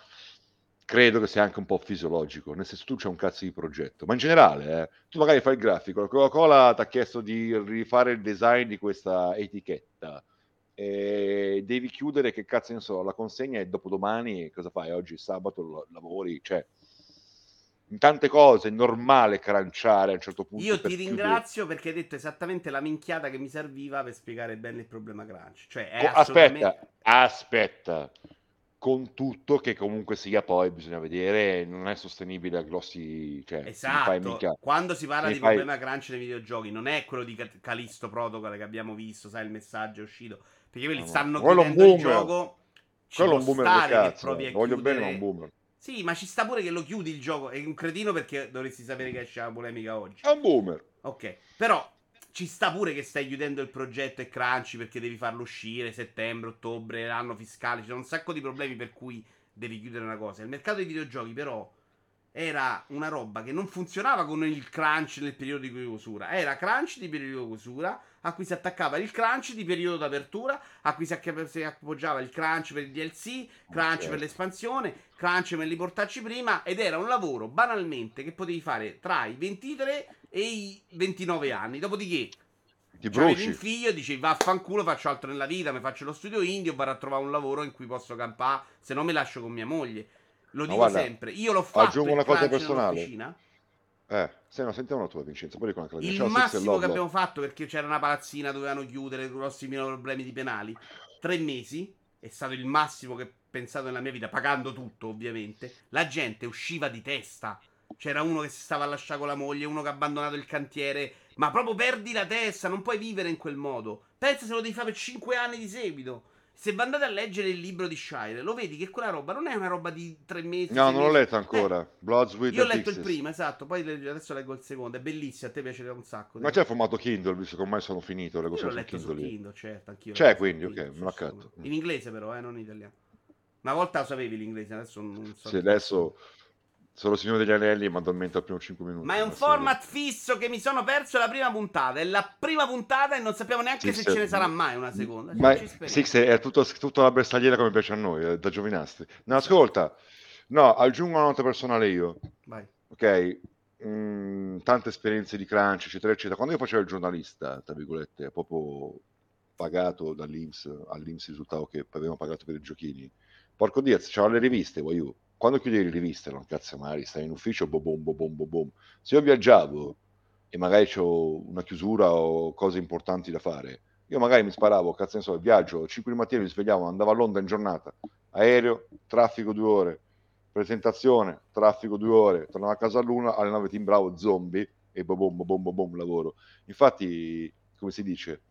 credo che sia anche un po' fisiologico, nel senso tu c'è un cazzo di progetto, ma in generale, eh, tu magari fai il grafico, la Coca-Cola ti ha chiesto di rifare il design di questa etichetta, e devi chiudere, che cazzo ne so, la consegna è dopodomani, cosa fai? Oggi sabato lavori, cioè in tante cose è normale cranciare a un certo punto. Io ti ringrazio perché hai detto esattamente la minchiata che mi serviva per spiegare bene il problema crunch. Cioè, assolutamente... Aspetta, aspetta con tutto che comunque sia poi bisogna vedere non è sostenibile a grossi cioè, esatto. mica, quando si parla di fai... problema crunch nei videogiochi non è quello di Calisto Protocol che abbiamo visto sai il messaggio è uscito perché quelli no, stanno no. chiudendo il gioco quello è un boomer del cazzo. voglio chiudere... bene ma un boomer. Sì ma ci sta pure che lo chiudi il gioco è un cretino perché dovresti sapere che esce la polemica oggi. È un boomer. Ok però ci sta pure che stai chiudendo il progetto e crunchy perché devi farlo uscire settembre, ottobre, l'anno fiscale. Ci sono un sacco di problemi per cui devi chiudere una cosa. Il mercato dei videogiochi, però, era una roba che non funzionava con il crunch nel periodo di chiusura. Era crunch di periodo di chiusura, a cui si attaccava il crunch di periodo d'apertura, a cui si, appoggiava il crunch per il DLC, crunch okay. per l'espansione, crunch per li portarci prima. Ed era un lavoro banalmente che potevi fare tra i 23 e i 29 anni. Dopodiché ti bruci. un figlio dici vaffanculo, faccio altro nella vita, mi faccio lo studio indio, vado a trovare un lavoro in cui posso campare, se no mi lascio con mia moglie. Lo dico guarda, sempre, io l'ho fatto aggiungo una cosa personale. Eh, se no, sentiamo la tua Vincenzo, poi con la Il massimo che abbiamo fatto perché c'era una palazzina, dovevano chiudere, grossi problemi di penali. Tre mesi, è stato il massimo che ho pensato nella mia vita, pagando tutto ovviamente. La gente usciva di testa c'era uno che si stava a lasciare con la moglie, uno che ha abbandonato il cantiere. Ma proprio perdi la testa, non puoi vivere in quel modo. Pensa se lo devi fare per 5 anni di seguito. Se andate a leggere il libro di Shire, lo vedi che quella roba non è una roba di tre mesi. No, non l'ho letto ancora. Eh, Bloods with Io ho letto il primo, esatto. Poi adesso leggo il secondo. È bellissimo. A te piacerà un sacco. Ma c'è formato Kindle, visto che ormai sono finito. Leggo Io l'ho letto Kindle, Kindle certo. Anch'io c'è quindi, ok, me lo accatto. In inglese, però, eh, non in italiano. Una volta lo sapevi l'inglese, adesso non so. Sì, adesso sono Signore degli Anelli e mi addormento al primo 5 minuti. Ma è un format fisso che mi sono perso la prima puntata. È la prima puntata e non sappiamo neanche Six se ce ne sarà mai una seconda. Ma Six è tutto, tutta la bersagliera come piace a noi, eh, da giovinastri. No, ascolta. No, aggiungo una nota personale io. Vai. Ok? Mm, tante esperienze di crunch, eccetera, eccetera. Quando io facevo il giornalista, tra virgolette, proprio pagato dall'Inps, all'Inps risultavo che avevamo pagato per i giochini. Porco Dio, c'erano le riviste, vuoi io quando chiudevi le riviste, non cazzo magari stai in ufficio, bo bom, bo bom, bo bom. Se io viaggiavo e magari ho una chiusura o cose importanti da fare, io magari mi sparavo, cazzo ne so, viaggio, 5 di mattina mi svegliavo, andavo a Londra in giornata, aereo, traffico due ore, presentazione, traffico due ore, tornavo a casa all'una, alle 9 timbravo zombie e bo bom, bo bom, bo bom, lavoro. Infatti, come si dice,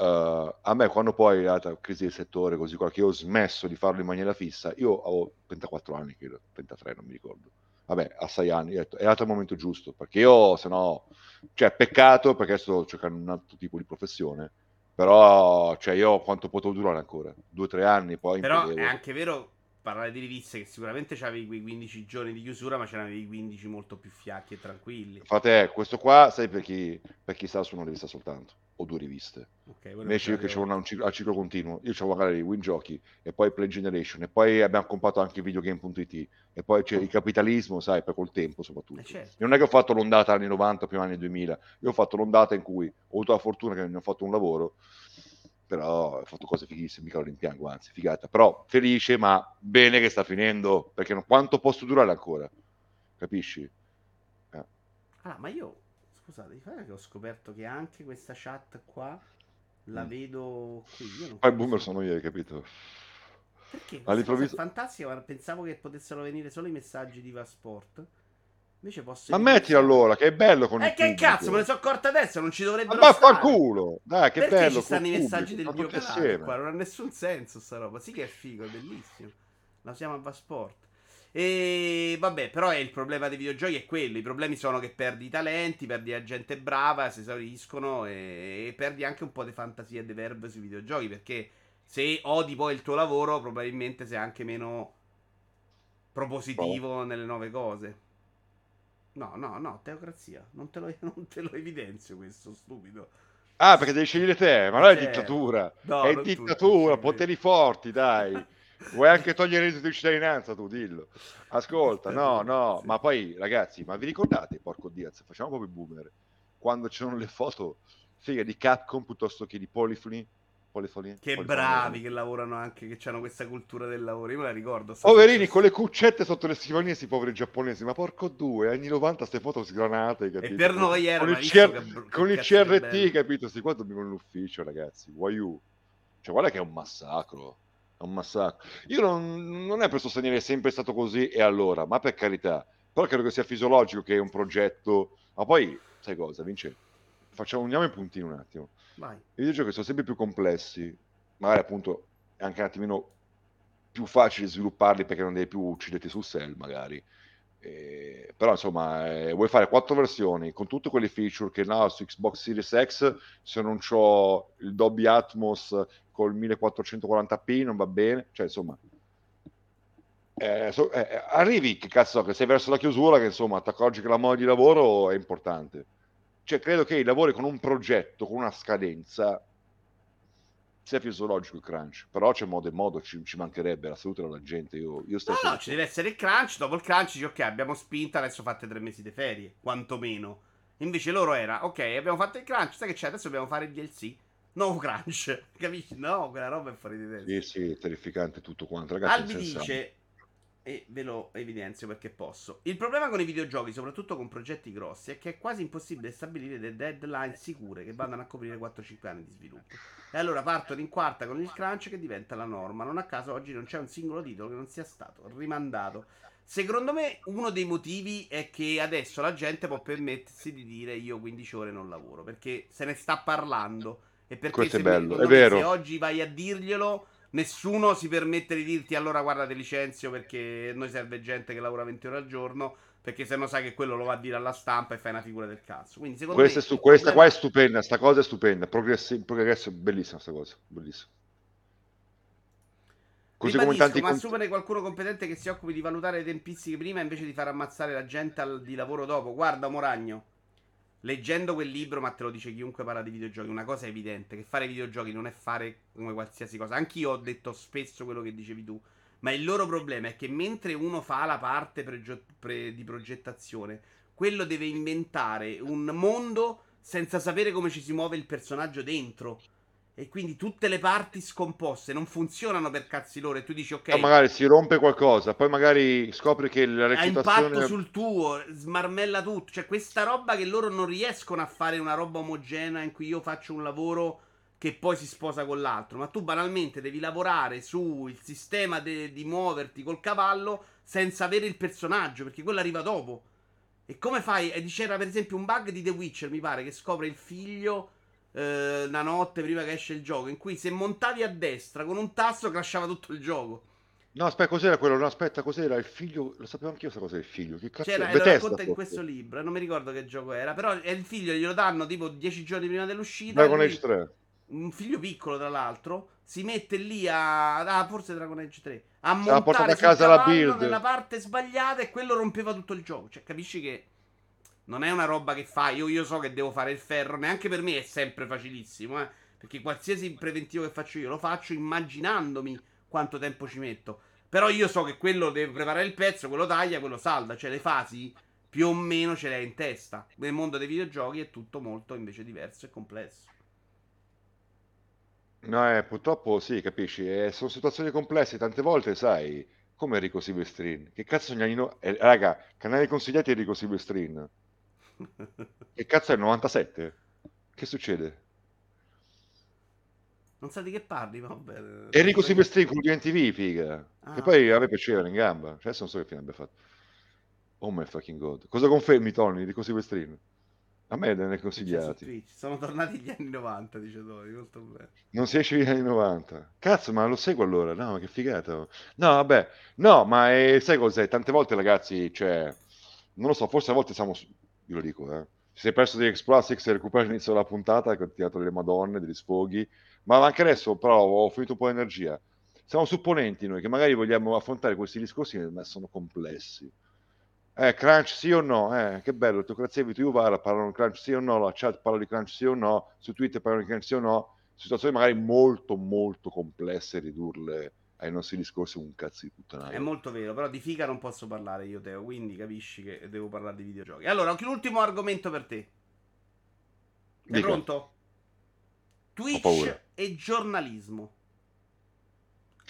Uh, a me quando poi è arrivata la crisi del settore così qua che ho smesso di farlo in maniera fissa io ho 34 anni credo 33 non mi ricordo. Vabbè a 6 anni ho detto, è arrivato il momento giusto perché io se no cioè peccato perché sto cercando un altro tipo di professione però cioè io quanto potevo durare ancora? Due o tre anni poi però è anche vero parlare di riviste che sicuramente c'avevi quei 15 giorni di chiusura, ma c'erano i 15 molto più fiacchi e tranquilli. Fate questo qua, sai per chi, per chi sta su una rivista soltanto, o due riviste. Okay, Invece io che ho un ciclo, ciclo continuo, io ho magari Win Giochi, e poi Play Generation, e poi abbiamo comprato anche videogame.it, e poi c'è il capitalismo, sai, per col tempo soprattutto. Eh certo. Non è che ho fatto l'ondata anni 90, prima anni 2000, io ho fatto l'ondata in cui ho avuto la fortuna che ne ho fatto un lavoro però ha fatto cose fighissime, mica lo rimpiango, anzi, figata. Però felice, ma bene che sta finendo, perché non, quanto posso durare ancora? Capisci? Eh. Ah, ma io, scusate, che ho scoperto che anche questa chat qua la mm. vedo qui. Io Poi boomer sono io, hai capito? Perché? All'improvviso... È fantastica, pensavo che potessero venire solo i messaggi di Vasport. Invece posso Ma mettilo allora, che è bello con Eh il che pubblico. cazzo, me ne sono accorta adesso, non ci Ma dovrebbero stare. vaffanculo! Dai, che Perché bello ci stanno i messaggi pubblico, del mio canale qua? Non ha nessun senso sta roba. Sì che è figo, è bellissimo. La usiamo a Vasport. E vabbè, però è il problema dei videogiochi è quello. I problemi sono che perdi i talenti, perdi la gente brava, si esauriscono e, e perdi anche un po' di fantasia e di verve sui videogiochi. Perché se odi poi il tuo lavoro, probabilmente sei anche meno propositivo nelle nuove cose. No, no, no, teocrazia. Non te lo, non te lo evidenzio questo, stupido. Ah, perché devi scegliere te, ma non è Certo. dittatura. No, è dittatura, tutti, poteri forti, dai. Vuoi anche togliere il reddito di cittadinanza, tu dillo. Ascolta, no, no, ma poi ragazzi, ma vi ricordate, porco Diaz, facciamo proprio i boomer, quando c'erano le foto figa di Capcom piuttosto che di Polyphony? Polyphony? Che Polyphony. bravi che lavorano anche, che hanno questa cultura del lavoro. Io me la ricordo. Poverini con le cuccette sotto le scrivanie, questi poveri giapponesi, ma porco due, anni 90 ste foto sgranate, capito? per noi era, con il, CR che br- che con il CRT, capito? Sti qua dormivano in ufficio, ragazzi, you? Cioè, guarda che è un massacro, è un massacro. Io non, non è per sostenere è sempre stato così e allora, ma per carità, però credo che sia fisiologico che è un progetto... Ma poi, sai cosa, Vince? Facciamo, uniamo i puntini un attimo. Vai. I videogiochi sono sempre più complessi, magari appunto è anche un attimino più facile svilupparli perché non devi più ucciderti sul cell, magari. Eh, però insomma, eh, vuoi fare quattro versioni con tutte quelle feature che no, su Xbox Series X, se non ho il Dolby Atmos col 1440p non va bene, cioè insomma. eh, so- eh, arrivi che cazzo che sei verso la chiusura che insomma ti accorgi che la mole di lavoro è importante cioè credo che lavori con un progetto, con una scadenza, sia fisiologico il crunch, però c'è modo e modo, ci, ci mancherebbe la salute della gente, io, io No, stesso... no, ci deve essere il crunch. Dopo il crunch dici, ok, abbiamo spinto, adesso fate tre mesi di ferie, quantomeno. Invece loro era, ok, abbiamo fatto il crunch, sai che c'è? Adesso dobbiamo fare il DLC. No crunch, capisci? No, quella roba è fuori di testa. Sì, sì, è terrificante tutto quanto, ragazzi. Albi dice, e ve lo evidenzio perché posso. Il problema con i videogiochi, soprattutto con progetti grossi, è che è quasi impossibile stabilire delle deadline sicure che vadano a coprire 4-5 anni di sviluppo. E allora partono in quarta con il crunch che diventa la norma. Non a caso oggi non c'è un singolo titolo che non sia stato rimandato. Secondo me uno dei motivi è che adesso la gente può permettersi di dire io 15 ore non lavoro, perché se ne sta parlando. E perché Questo è se, bello, è vero. se oggi vai a dirglielo, nessuno si permette di dirti allora guarda ti licenzio perché noi serve gente che lavora 20 ore al giorno, perché se no sai che quello lo va a dire alla stampa e fai una figura del cazzo. Quindi secondo Questa, me è stu- questa qua problema- è stupenda, sta cosa è stupenda, progressi- progresso, bellissima sta cosa, bellissima. Così come tanti ma assumere qualcuno competente che si occupi di valutare le tempistiche prima invece di far ammazzare la gente al- di lavoro dopo. Guarda, Moragno, leggendo quel libro, ma te lo dice chiunque parla di videogiochi, una cosa è evidente, che fare videogiochi non è fare come qualsiasi cosa. Anch'io ho detto spesso quello che dicevi tu, ma il loro problema è che mentre uno fa la parte pregio- pre- di progettazione, quello deve inventare un mondo senza sapere come ci si muove il personaggio dentro. E quindi tutte le parti scomposte non funzionano per cazzi loro. E tu dici, ok, Poi magari si rompe qualcosa, poi magari scopri che la ha recitazione... impatto sul tuo, smarmella tutto. Cioè, questa roba che loro non riescono a fare una roba omogenea in cui io faccio un lavoro che poi si sposa con l'altro. Ma tu banalmente devi lavorare sul sistema de- di muoverti col cavallo senza avere il personaggio, perché quello arriva dopo. E come fai? E c'era per esempio un bug di The Witcher, mi pare, che scopre il figlio eh, una notte prima che esce il gioco, in cui se montavi a destra con un tasto crashava tutto il gioco. No, aspetta, cos'era quello? No, aspetta, cos'era il figlio? Lo sapevo anch'io questa cosa del figlio. Che cazzo C'era, è? e lo Bethesda, racconta in questo libro, non mi ricordo che gioco era, però è il figlio glielo danno tipo 10 giorni prima dell'uscita. Dragon e Age lui- 3. Un figlio piccolo, tra l'altro, si mette lì a. Ah, forse Dragon Age 3. A montare a casa la build. nella parte sbagliata e quello rompeva tutto il gioco. Cioè, capisci che non è una roba che fai. Io, io so che devo fare il ferro. Neanche per me è sempre facilissimo, eh. Perché qualsiasi preventivo che faccio io lo faccio immaginandomi quanto tempo ci metto. Però io so che quello deve preparare il pezzo, quello taglia, quello salda. Cioè, le fasi più o meno ce le hai in testa. Nel mondo dei videogiochi è tutto molto invece diverso e complesso. No, eh, purtroppo sì, capisci? Eh, sono situazioni complesse, tante volte, sai, come Enrico Silvestrin. Che cazzo Gnanino... Eh, raga, canale consigliati Enrico Silvestrin. Che cazzo è il 97? Che succede? Non sa di che parli, ma vabbè. Enrico Silvestrin con di NTV, figa. Ah. Che poi a me piaceva in gamba. Cioè, adesso non so che fine abbia fatto. Oh my fucking god. Cosa confermi, Tony, di Silvestrin? A me ne consigliati. Sono tornati gli anni 90, dice Tony, molto bene. Non si esce gli anni 90. Cazzo, ma lo seguo allora? No, che figata. No, vabbè. No, ma è, sai cos'è? Tante volte, ragazzi, cioè... Non lo so, forse a volte siamo... Io lo dico, eh. Si è perso di X-Plastics e recupera l'inizio della puntata, che ho tirato delle madonne, degli sfoghi. Ma anche adesso, però, ho finito un po' di energia. Siamo supponenti noi, che magari vogliamo affrontare questi discorsi, ma sono complessi eh, crunch sì o no? Eh, che bello, Teocrazia e Vito Juvara parlano di crunch sì o no, la chat parla di crunch sì o no, su Twitter parlano di crunch sì o no, situazioni magari molto molto complesse ridurle ai nostri discorsi un cazzo di puttanaio. È molto vero, però di figa non posso parlare io Teo, quindi capisci che devo parlare di videogiochi. Allora, anche l'ultimo argomento per te. Sei Dica. pronto? Twitch e giornalismo.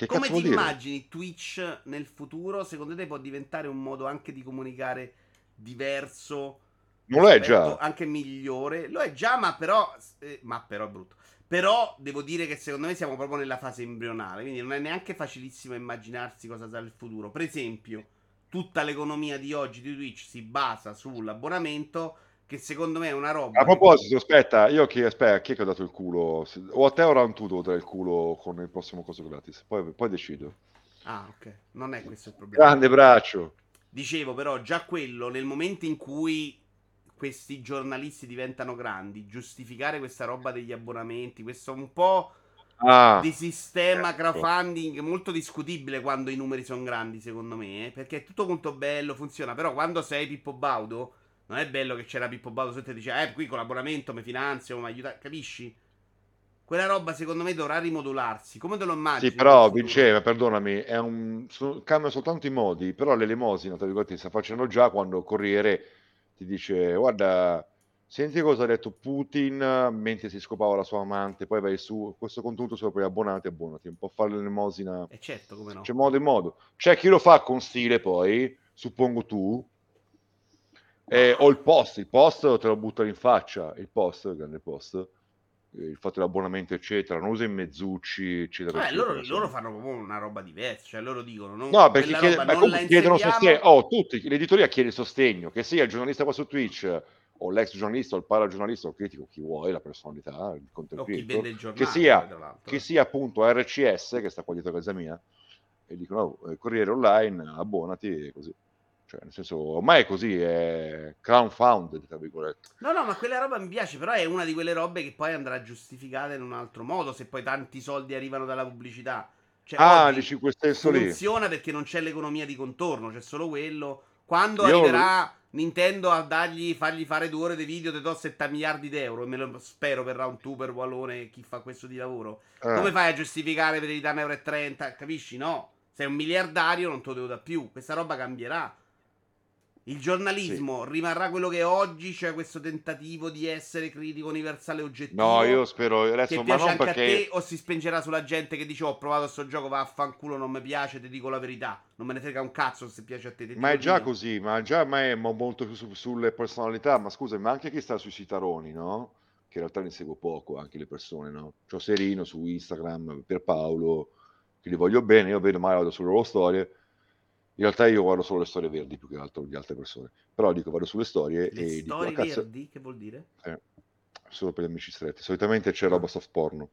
Che Come ti immagini Twitch nel futuro? Secondo te può diventare un modo anche di comunicare diverso? Non lo è già. Anche migliore. Lo è già, ma però... Eh, ma però è brutto. Però devo dire che secondo me siamo proprio nella fase embrionale, quindi non è neanche facilissimo immaginarsi cosa sarà il futuro. Per esempio, tutta l'economia di oggi di Twitch si basa sull'abbonamento che secondo me è una roba. A proposito, che... aspetta, io chi, aspetta, chi è che ho dato il culo? O a te o a tu devo dare il culo con il prossimo coso gratis? Poi, poi decido. Ah, ok. Non è questo il problema. Grande braccio. Dicevo però, già quello, nel momento in cui questi giornalisti diventano grandi, giustificare questa roba degli abbonamenti, questo un po' ah, di sistema certo. crowdfunding molto discutibile quando i numeri sono grandi, secondo me, eh? perché è tutto molto bello, funziona, però quando sei Pippo Baudo non è bello che c'era Pippo Baudo sotto e dice, eh, qui con l'abbonamento mi finanzio, mi aiuta, capisci? Quella roba secondo me dovrà rimodularsi. Come te lo immagini? Sì, però Vinceva, perdonami, un, su, cambia soltanto i modi, però l'elemosina, tra virgolette, sta facendo già quando il Corriere ti dice, guarda, senti cosa ha detto Putin mentre si scopava la sua amante, poi vai su questo contenuto solo per abbonati, abbonati, un po' fare l'elemosina. E certo, come no. C'è modo e modo. C'è chi lo fa con stile poi, suppongo tu, eh, o il post, il post te lo buttano in faccia, il post, il grande post, il fatto dell'abbonamento, eccetera, non usa i mezzucci, eccetera. Eh, loro, loro, fanno proprio una roba diversa, cioè loro dicono... Non, no, perché chiede, non chiedono sostegno, oh, tutti, l'editoria chiede sostegno, che sia il giornalista qua su Twitch, o l'ex giornalista, o il paragiornalista, o il critico, chi vuoi, la personalità, il contenuto, creator, che sia, che sia appunto RCS, che sta qua dietro casa mia, e dicono, oh, Corriere Online, abbonati, e così. Cioè, nel senso, ormai è così, è crowdfunded, tra virgolette. No, no, ma quella roba mi piace, però è una di quelle robe che poi andrà giustificata in un altro modo, se poi tanti soldi arrivano dalla pubblicità. Cioè, ah, dici quel senso lì. Funziona perché non c'è l'economia di contorno, c'è solo quello. Quando Io arriverà. Nintendo a dargli, fargli fare due ore di video, ti do 7 miliardi di euro, e me lo spero per Round 2, per Wallone, chi fa questo di lavoro. Eh. Come fai a giustificare per di 1,30 euro? Capisci? No. Sei un miliardario, non te lo devo da più. Questa roba cambierà. Il giornalismo sì. rimarrà quello che è oggi, cioè questo tentativo di essere critico universale oggettivo. No, io spero adesso, che piace anche perché... a te o si spengerà sulla gente che dice "Ho provato questo gioco, vaffanculo, non mi piace, ti dico la verità". Non me ne frega un cazzo se piace a te. Ma è già così, ma già ma è molto più su, sulle personalità, ma scusa, ma anche chi sta sui sitaroni, no? Che in realtà ne seguo poco anche le persone, no? C'ho Serino su Instagram, per Paolo, che li voglio bene, io vedo mai vado sulle loro storie in realtà io guardo solo le storie verdi più che altro di altre persone. Però dico, vado sulle storie le e storie dico, cazzo... verdi? Che vuol dire? Eh, solo per gli amici stretti. Solitamente c'è roba soft porno.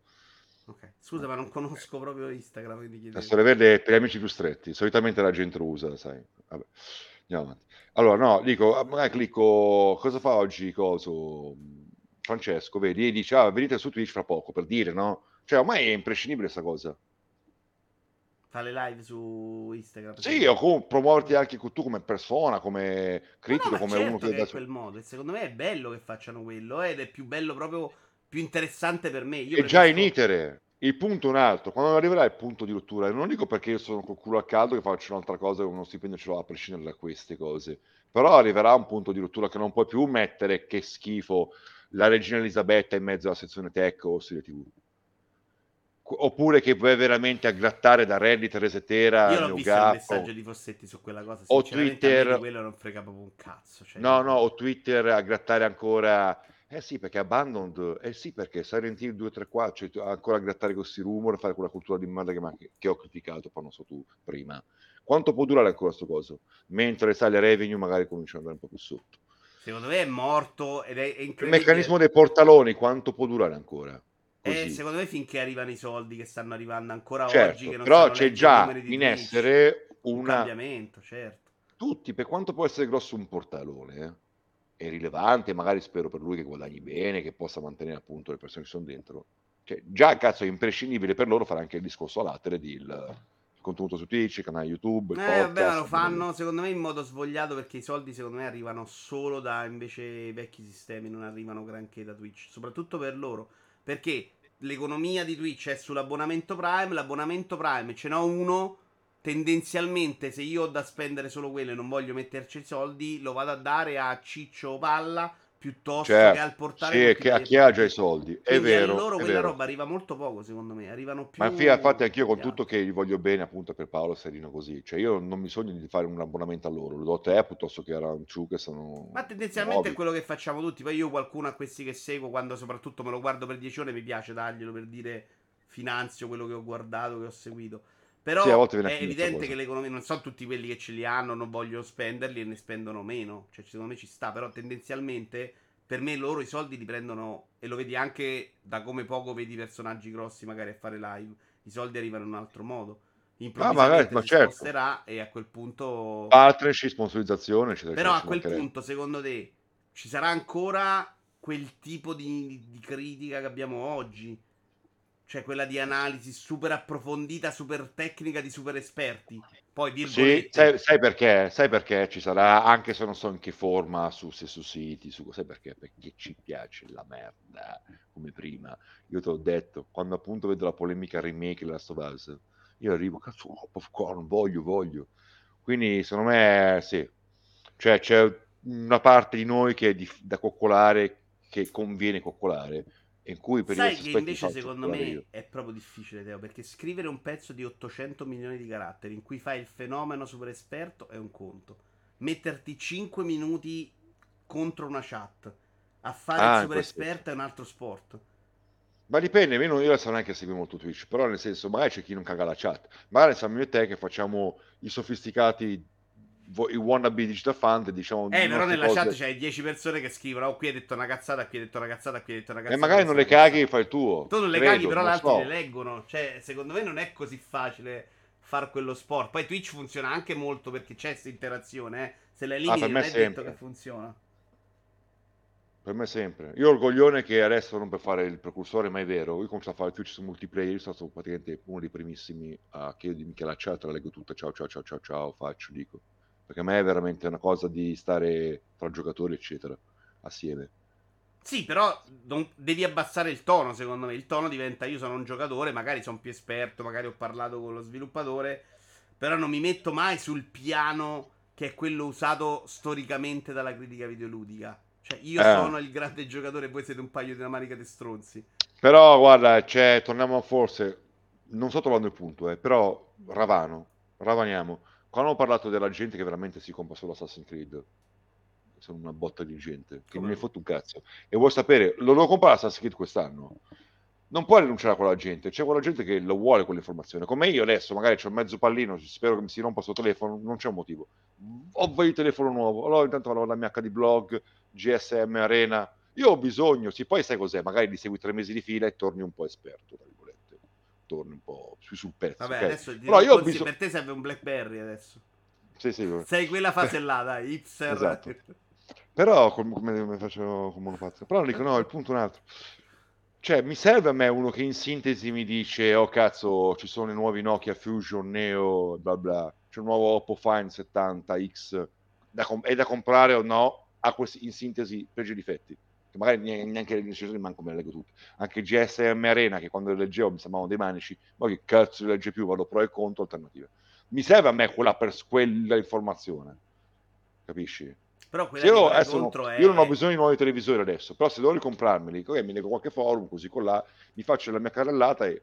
Ok, scusa, ma non conosco proprio Instagram. Quindi La storia verde è per gli amici più stretti. Solitamente la gente usa, sai. Vabbè, andiamo avanti. Allora, no, dico, magari clicco, cosa fa oggi coso? Francesco, vedi, e dice, ah, venite su Twitch fra poco, per dire, no? Cioè, ormai è imprescindibile questa cosa. Fa le live su Instagram. Sì, o com- promuoverti anche tu come persona, come critico, no, come certo uno che, che è quel modo. E secondo me è bello che facciano quello ed è più bello proprio più interessante per me. Io è già in itere. Il punto è un altro, quando arriverà il punto di rottura, non dico perché io sono col culo a caldo che faccio un'altra cosa e uno stipendio ce l'ho a prescindere da queste cose, però arriverà un punto di rottura che non puoi più mettere che schifo la regina Elisabetta in mezzo alla sezione tech o serie tv oppure che vai veramente a grattare da Reddit, Resetera, Io l'ho visto il messaggio di Fossetti su quella cosa, o Twitter, quello non frega proprio un cazzo. Cioè... No, no, o Twitter a grattare ancora Eh sì, perché Abandoned, eh sì, perché Silent Hill 2, 3, 4, cioè, ancora a grattare questi rumor, fare quella cultura di merda che, che, che ho criticato, poi non so tu, prima. Quanto può durare ancora questo coso? Mentre sale revenue magari comincia ad andare un po' più sotto. Secondo me è morto ed è, è incredibile. Il meccanismo dei portaloni, quanto può durare ancora? Eh, secondo me finché arrivano i soldi che stanno arrivando ancora certo, oggi, che non però c'è già in Twitch, essere una... un cambiamento, certo. Tutti, per quanto può essere grosso un portalone, eh? è rilevante, magari spero per lui che guadagni bene, che possa mantenere appunto le persone che sono dentro. Cioè, già cazzo è imprescindibile per loro fare anche il discorso a latere di il, contenuto su Twitch, canale YouTube. Eh, podcast, vabbè, lo fanno secondo me in modo svogliato perché i soldi secondo me arrivano solo da invece i vecchi sistemi, non arrivano granché da Twitch, soprattutto per loro. Perché l'economia di Twitch è sull'abbonamento Prime, l'abbonamento Prime ce n'ho uno tendenzialmente se io ho da spendere solo quello e non voglio metterci i soldi, lo vado a dare a Ciccio Palla piuttosto certo, che al portale sì, che a chi ha già i soldi. È vero. A loro quella vero. roba arriva molto poco, secondo me. Arrivano più. Ma infatti, anch'io con tutto che gli voglio bene, appunto, per Paolo Serino così. Cioè, io non mi sogno di fare un abbonamento a loro, lo do a te piuttosto che a Ranciu che sono. Ma tendenzialmente nuovi. è quello che facciamo tutti. Poi io qualcuno a questi che seguo, quando soprattutto me lo guardo per 10 ore, mi piace darglielo per dire finanzio quello che ho guardato, che ho seguito. Però sì, è evidente che l'economia non sono tutti quelli che ce li hanno, non vogliono spenderli e ne spendono meno. Cioè, secondo me ci sta, però tendenzialmente per me loro i soldi li prendono e lo vedi anche da come poco vedi personaggi grossi magari a fare live. I soldi arrivano in un altro modo. Improvvisamente ah, ma certo. sposterà e a quel punto partnership, sponsorizzazione, eccetera. Però a quel punto, secondo te, ci sarà ancora quel tipo di, di critica che abbiamo oggi? Cioè quella di analisi super approfondita, super tecnica di super esperti. Poi sì, sai, sai, perché? Sai perché ci sarà, anche se non so in che forma, su, se su siti, su, sai perché? Perché ci piace la merda, come prima. Io te l'ho detto, quando appunto vedo la polemica remake della Last of Us, io arrivo, cazzo, oh, popcorn, voglio, voglio. Quindi secondo me sì, cioè c'è una parte di noi che è di, da coccolare, che conviene coccolare in cui per Sai che invece secondo me io. è proprio difficile, Teo, perché scrivere un pezzo di 800 milioni di caratteri in cui fai il fenomeno super esperto è un conto. Metterti 5 minuti contro una chat a fare ah, il super esperto è un altro sport. Ma dipende, io, io adesso neanche seguo molto Twitch, però nel senso, magari c'è chi non caga la chat. Magari siamo io e te che facciamo i sofisticati i wannabe digital fund diciamo eh però nella cose... chat c'hai 10 persone che scrivono oh qui hai detto una cazzata qui hai detto una cazzata qui hai detto una cazzata e magari non le caghi e fai il tuo tu non le credo, caghi però gli altri so. le leggono cioè secondo me non è così facile far quello sport poi Twitch funziona anche molto perché c'è questa interazione eh. se la elimini ah, non è sempre. detto che funziona per me sempre. Io ho il coglione che adesso non per fare il precursore, ma è vero. Io comincio a fare Twitch su multiplayer. Io sono stato praticamente uno dei primissimi a chiedermi che la chat la leggo tutta. Ciao, ciao, ciao, ciao, ciao, faccio, dico perché a me è veramente una cosa di stare tra giocatori, eccetera, assieme. Sì, però non, devi abbassare il tono, secondo me. Il tono diventa io sono un giocatore, magari sono più esperto, magari ho parlato con lo sviluppatore, però non mi metto mai sul piano che è quello usato storicamente dalla critica videoludica. Cioè, io eh. sono il grande giocatore e voi siete un paio di una manica di stronzi. Però, guarda, cioè, torniamo forse... Non sto trovando il punto, eh, però Ravano, ravaniamo quando ho parlato della gente che veramente si compra solo Assassin's Creed, sono una botta di gente che non ne fotte un cazzo. E vuoi sapere, lo devo comprare Assassin's Creed quest'anno. Non puoi rinunciare a quella gente, c'è quella gente che lo vuole quell'informazione. Come io adesso, magari c'ho mezzo pallino, spero che mi si rompa sto telefono, non c'è un motivo. Ho voglio il telefono nuovo, allora intanto vado alla mia HD blog, GSM Arena. Io ho bisogno, sì, poi sai cos'è, magari li segui tre mesi di fila e torni un po' esperto, torni un po' più sul pezzo. Vabbè, okay? adesso Però io bisog... per te serve un Blackberry adesso. Sì, sì. Sei quella fase là, dai, Ipser. Esatto. Però come, come faccio con monopazzo? Però dico no, il punto è un altro. Cioè, mi serve a me uno che in sintesi mi dice, oh cazzo, ci sono i nuovi Nokia Fusion, Neo, bla bla, c'è un nuovo Oppo Fine 70X, da com- è da comprare o no? Ha questi, in sintesi pregi e difetti che magari neanche le decisioni manco me le leggo tutte. Anche GSM Arena, che quando le leggevo mi sembravano dei manici, ma che cazzo le legge più, vado pro e contro alternative. Mi serve a me quella, pers- quella informazione, capisci? Però quella io, non, è... io non ho bisogno di nuovi televisori adesso, però se devo ricomprarmeli, okay, mi leggo qualche forum, così con là, mi faccio la mia carrellata e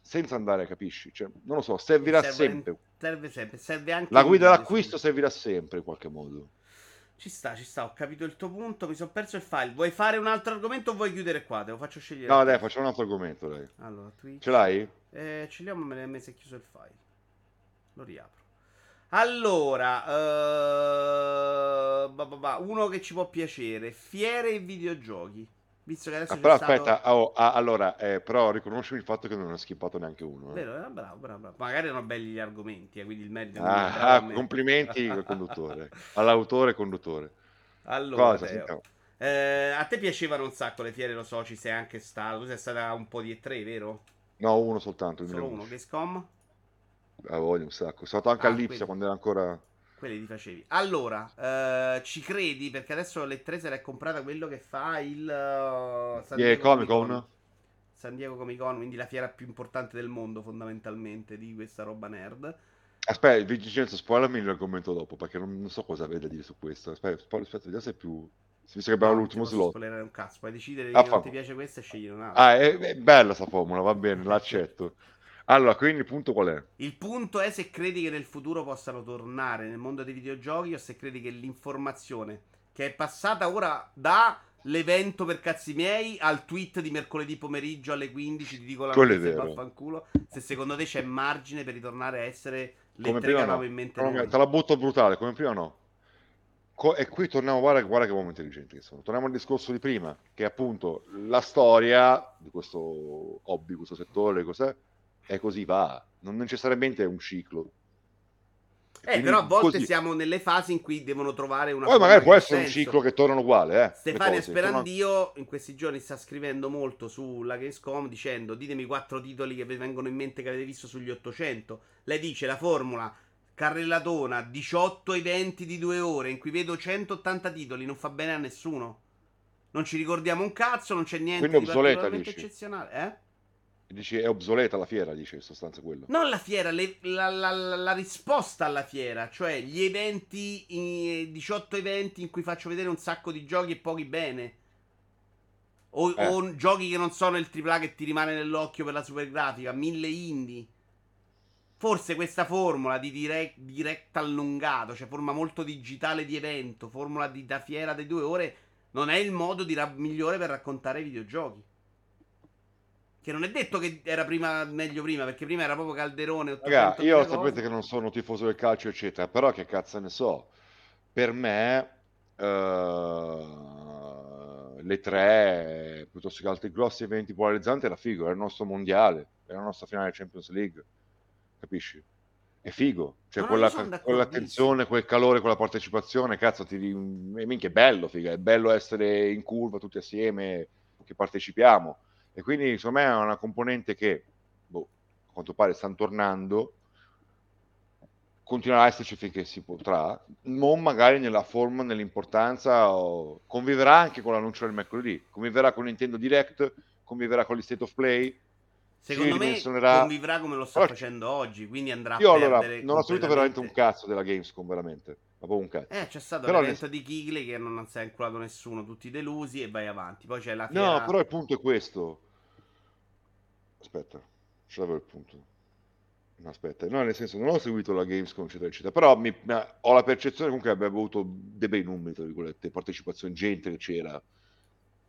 senza andare, capisci? Cioè, non lo so, servirà serve, sempre. Serve sempre, serve anche... La guida d'acquisto servirà sempre in qualche modo. Ci sta, ci sta, ho capito il tuo punto, mi sono perso il file. Vuoi fare un altro argomento o vuoi chiudere qua? Te lo faccio scegliere. No, dai, facciamo un altro argomento, dai. Allora, Twitch. Ce l'hai? Eh, ce l'ho, ma me si è chiuso il file. Lo riapro. Allora, uh, uno che ci può piacere, fiere e videogiochi. Visto che adesso Ah, però stato... aspetta, oh, ah, allora, eh, però riconoscimi il fatto che non ho skippato neanche uno. eh. Vero, eh, bravo, bravo, bravo. Magari erano belli gli argomenti, eh, quindi il merito Ah, ah, me. complimenti al conduttore, all'autore conduttore. Allora, Cosa? Teo, eh, a te piacevano un sacco le fiere, lo so, ci sei anche stato. Tu sei stata un po' di E3, vero? No, uno soltanto. il Solo 2011. uno, Gamescom? Ah, voglio un sacco. Sono stato anche Ah, all'Ipsia quelli. quando era ancora... Quelli ti facevi. Allora, eh, ci credi? Perché adesso l'E3 se l'è comprata quello che fa il eh, San Diego Comic Con? San Diego Comic Con, quindi la fiera più importante del mondo fondamentalmente di questa roba nerd. Aspetta, Vincenzo, spoilermi l'argomento dopo, perché non, non so cosa avete da dire su questo. Aspetta, spoiler, aspetta, vediamo se è più... Visto che abbiamo No, l'ultimo slot. spoilerare un cazzo, puoi decidere Ah, che non fa- ti piace questa e scegliere un'altra. Ah, è, è bella sta formula, va bene, l'accetto. Allora, quindi il punto qual è? Il punto è se credi che nel futuro possano tornare nel mondo dei videogiochi o se credi che l'informazione che è passata ora dall'evento per cazzi miei al tweet di mercoledì pomeriggio alle 15 ti dico la è vaffanculo se secondo te c'è margine per ritornare a essere le Come prima no. in mente Come- te la butto brutale, come prima no. Co- e qui torniamo, guarda, guarda che uomo intelligenti che sono. Torniamo al discorso di prima, che appunto la storia di questo hobby, questo settore, cos'è? E così va, non necessariamente è un ciclo. Eh, però a volte così. siamo nelle fasi in cui devono trovare una Poi magari può essere un senso. ciclo che tornano uguale, eh. Stefania cose, tornano- Sperandio in questi giorni sta scrivendo molto sulla Gamescom dicendo ditemi quattro titoli che vi vengono in mente che avete visto sugli 800. Lei dice la formula carrellatona, 18 eventi di due ore in cui vedo 180 titoli, non fa bene a nessuno. Non ci ricordiamo un cazzo, non c'è niente Quindi di obsoleta, eccezionale. Eh? Dici, è obsoleta la fiera, dice in sostanza quello. Non la fiera, le- la, la- la- risposta alla fiera, cioè gli eventi, i 18 eventi in cui faccio vedere un sacco di giochi e pochi bene. O, Eh. o giochi che non sono il AAA che ti rimane nell'occhio per la super grafica, mille indie. Forse questa formula di direct, direct allungato, cioè forma molto digitale di evento, formula di, da fiera di due ore, non è il modo ra- migliore per raccontare i videogiochi. Che non è detto che era prima meglio prima, perché prima era proprio Calderone. Raga, 800 io sapete che non sono tifoso del calcio, eccetera, però che cazzo ne so. Per me, eh, le tre, piuttosto che altri grossi eventi polarizzanti, era figo, era il nostro mondiale, era la nostra finale Champions League, capisci? È figo, cioè quella, io sono quella d'accordissimo. tensione, quel calore, quella partecipazione, cazzo, ti, e minchia, è bello, figa, è bello essere in curva tutti assieme, che partecipiamo. E quindi, secondo me, è una componente che, boh, a quanto pare, stanno tornando, continuerà a esserci finché si potrà, non magari nella forma, nell'importanza, o- conviverà anche con l'annuncio del mercoledì, conviverà con Nintendo Direct, conviverà con gli State of Play. Secondo me ridimensionerà- convivrà come lo sta Però- facendo oggi, quindi andrà Io a allora non ho seguito veramente un cazzo della Gamescom, veramente, ma cazzo. Eh, c'è stato Però l'evento di Kigley che non si è inculato nessuno, tutti delusi e vai avanti. Poi c'è la No, fiera... però il punto è questo. Aspetta, ce l'avevo il punto. No, aspetta, no, nel senso, non ho seguito la Gamescom, eccetera, eccetera, però mi- ma ho la percezione comunque che abbia avuto dei bei numeri, tra virgolette, partecipazione, gente che c'era,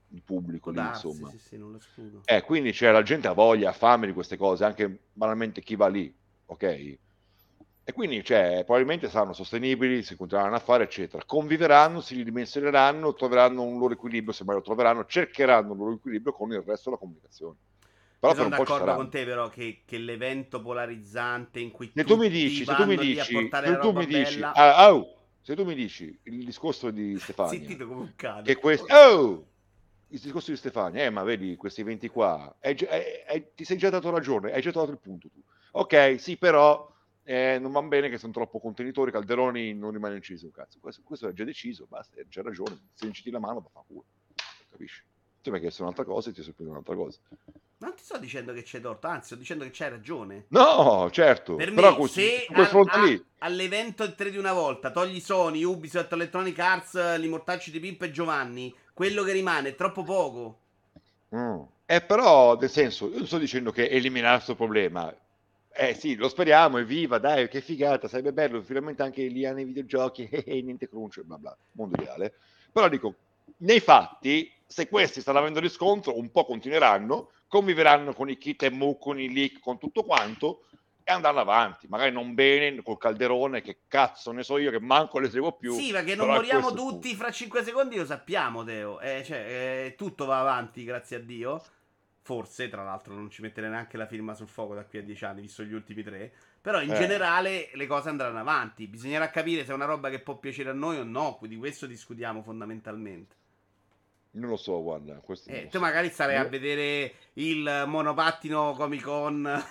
il pubblico lì, darsi, insomma. sì, sì, non lo escludo. Eh, quindi c'è la gente ha voglia, ha fame di queste cose, anche banalmente chi va lì, ok? E quindi, cioè, probabilmente saranno sostenibili, si continueranno a fare, eccetera. Conviveranno, si ridimensioneranno, troveranno un loro equilibrio, se mai lo troveranno, cercheranno un loro equilibrio con il resto della comunicazione. Però sono d'accordo con te, però, che, che l'evento polarizzante in cui Se tu mi dici, se tu mi dici, se tu mi dici, bella... ah, oh, se tu mi dici il discorso di Stefania, Zittito come un cane. che questo, oh, il discorso di Stefania, eh, ma vedi questi eventi qua, già- hai- hai- ti sei già dato ragione, hai già trovato il punto tu. Ok, sì, però eh, non va bene che sono troppo contenitori, Calderoni non rimane inciso un cazzo. Questo, questo è già deciso, basta, c'è ragione, se inciti la mano, fa culo, capisci? Tu mi hai chiesto un'altra cosa e ti ho sorpreso un'altra cosa. Non ti sto dicendo che c'è torto, anzi, sto dicendo che c'hai ragione. No, certo, Per però me, questo- se quel a- a- all'evento 3 di una volta togli Sony, Ubisoft, Electronic Arts, li mortacci di Pimp e Giovanni, quello che rimane è troppo poco. Mm. Eh, però, nel senso, io non sto dicendo che eliminare questo problema, Eh sì, lo speriamo, evviva, dai, che figata, sarebbe bello, finalmente anche lì nei videogiochi, eh, eh, niente crunch, bla bla, mondo ideale. Però dico, nei fatti, se questi stanno avendo riscontro, un po' continueranno, conviveranno con i kit e mu, con i leak, con tutto quanto, e andranno avanti, magari non bene col calderone, che cazzo ne so io, che manco le seguo più. Sì, perché non moriamo tutti fra 5 secondi, lo sappiamo, Teo. Eh, cioè, eh, tutto va avanti, grazie a Dio. Forse, tra l'altro, non ci metterei neanche la firma sul fuoco da qui a 10 anni, visto gli ultimi tre. Però in eh. generale le cose andranno avanti. Bisognerà capire se è una roba che può piacere a noi o no. Di questo discutiamo fondamentalmente. Non lo so, guarda. Eh, tu so. magari starei a vedere il monopattino Comic Con.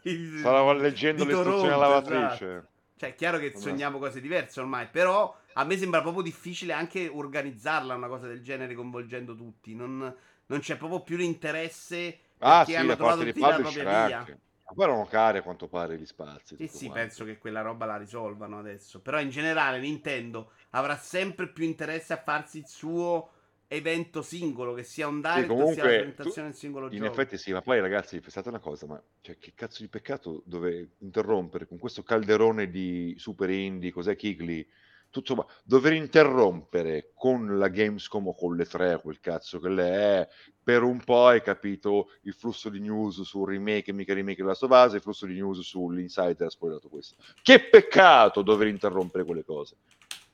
Stavo leggendo le istruzioni alla lavatrice. Esatto. Cioè, è chiaro che sogniamo cose diverse ormai. Però a me sembra proprio difficile anche organizzarla una cosa del genere coinvolgendo tutti. Non non c'è proprio più l'interesse ah, sì, hanno trovato tutti la propria via. Ma poi erano cari a quanto pare gli spazi. Sì, sì, quanto. penso che quella roba la risolvano adesso. Però in generale Nintendo avrà sempre più interesse a farsi il suo evento singolo, che sia un direct, sì, comunque, sia la presentazione del singolo in gioco. In effetti sì, ma poi ragazzi, pensate una cosa, ma cioè, che cazzo di peccato dove interrompere con questo calderone di super indie, cos'è Kigli? Tutto ma dover interrompere con la Gamescom o con le tre, quel cazzo che le è, per un po' hai capito il flusso di news sul remake mica remake della sua base, il flusso di news sull'insider ha spoilerato questo. Che peccato dover interrompere quelle cose.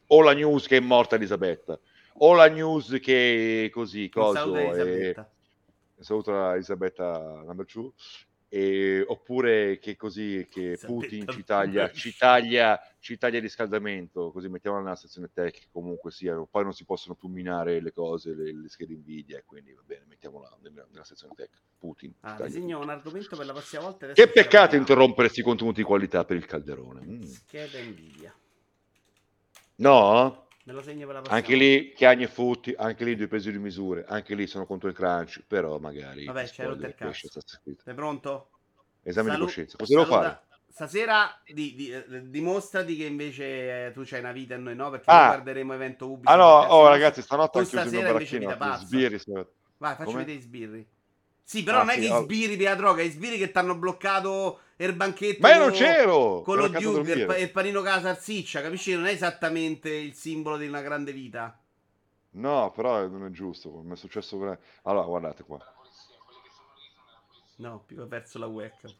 O la news che è morta Elisabetta, o la news che così, coso, è... Saluto Elisabetta number two e, oppure che così che Putin ci taglia, ci, taglia, ci taglia il riscaldamento, così mettiamola nella sezione tech, comunque sia, poi non si possono più minare le cose, le, le schede Nvidia, quindi va bene, mettiamola nella, nella sezione tech. Putin. Ah, disegno un argomento per la prossima volta. Che peccato interrompere questi contenuti di qualità per il calderone. Mm. Scheda Nvidia. No? Anche lì chiagni e futti, anche lì due pesi di misure, anche lì sono contro il crunch, però magari... Vabbè, c'è rotto il cazzo. Sei pronto? Esame Salu- di coscienza. Cosa devo fare? Stasera di, di, eh, dimostrati che invece eh, tu c'hai una vita e noi no, perché ah. guarderemo evento Ubisoft. Ah no, oh ragazzi, stanotte ho chiuso il mio baraccino. Sbirri. Vai, facci Come? vedere i sbirri. Sì, però ah, non è che i sbirri della droga, i sbirri che ti hanno bloccato il banchetto. Ma io non c'ero! Con lo Duke e il panino con la salsiccia, capisci? Non è esattamente il simbolo di una grande vita. No, però non è giusto. Mi è successo. Allora, guardate qua. No, più verso la webcam.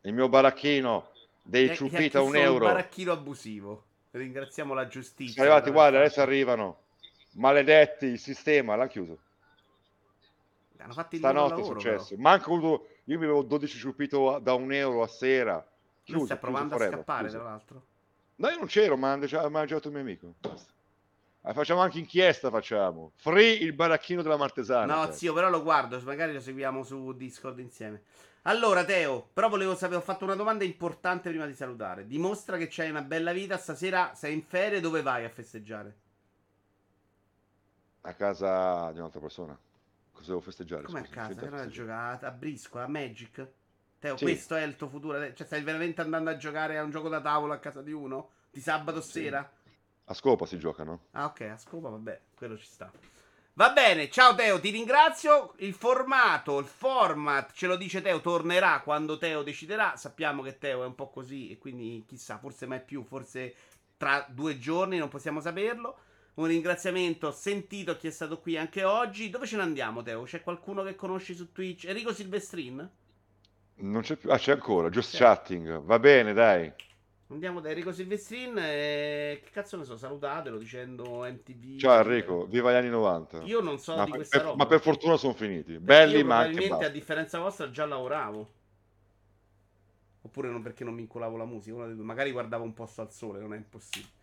Il mio baracchino dei ciupita un euro. Un baracchino abusivo. Ringraziamo la giustizia. Sono arrivati, guarda, adesso arrivano. Maledetti, il sistema, l'ha chiuso. Hanno fatto il Stanotte è successo. Però. Manco io mi avevo 12 ciupito da un euro a sera. Chiuso, sta provando a scappare, chiuso. tra l'altro. No, io non c'ero, ma ha mangiato il mio amico. Basta. Ah, facciamo anche inchiesta, facciamo. Free il baracchino della Martesana. No, cioè. zio, però lo guardo, magari lo seguiamo su Discord insieme. Allora, Teo, però volevo sapere, ho fatto una domanda importante prima di salutare. Dimostra che c'hai una bella vita, stasera sei in ferie, dove vai a festeggiare? A casa di un'altra persona. Cosa devo festeggiare? Come a casa? Che non hai giocato? A Briscola, a Magic? Teo, sì. questo è il tuo futuro? Cioè, stai veramente andando a giocare a un gioco da tavolo a casa di uno? Di sabato sì. sera? A scopa si gioca, no? Ah, ok, a scopa, vabbè, quello ci sta. Va bene, ciao Teo, ti ringrazio. Il formato, il format, ce lo dice Teo, tornerà quando Teo deciderà. Sappiamo che Teo è un po' così e quindi chissà, forse mai più, forse tra due giorni, non possiamo saperlo. Un ringraziamento sentito a chi è stato qui anche oggi. Dove ce ne andiamo, Teo? C'è qualcuno che conosci su Twitch? Enrico Silvestrin? Non c'è più. Ah, c'è ancora. Just c'è. chatting. Va bene, dai. Andiamo da Enrico Silvestrin. E... Che cazzo ne so, salutatelo dicendo MTV. Ciao Enrico, viva gli anni 90. Io non so ma di questa per, roba. Ma per fortuna sono finiti. Belli, ma. Probabilmente a differenza vostra già lavoravo. Oppure non perché non mi incolavo la musica. Magari guardavo un posto al sole, non è impossibile.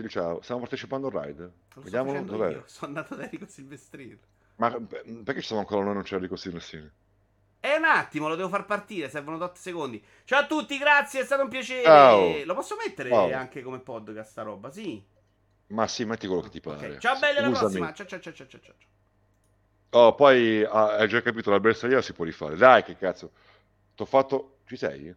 Ciao, ciao. Stiamo partecipando al ride. Vediamo dov'è. Io. Sono andato da Enrico Silvestrini. Ma perché ci siamo ancora noi non c'è Enrico Silvestrini? È un attimo, lo devo far partire, servono 8 secondi. Ciao a tutti, grazie, è stato un piacere. Ciao. Lo posso mettere Ciao. anche come podcast sta roba, sì? Ma sì, metti quello che ti pare. Okay. Ciao belli, alla prossima. Ciao ciao ciao ciao ciao. ciao. Oh, poi ah, hai già capito, la bersagliera si può rifare. Dai, che cazzo. T'ho fatto... Ci sei?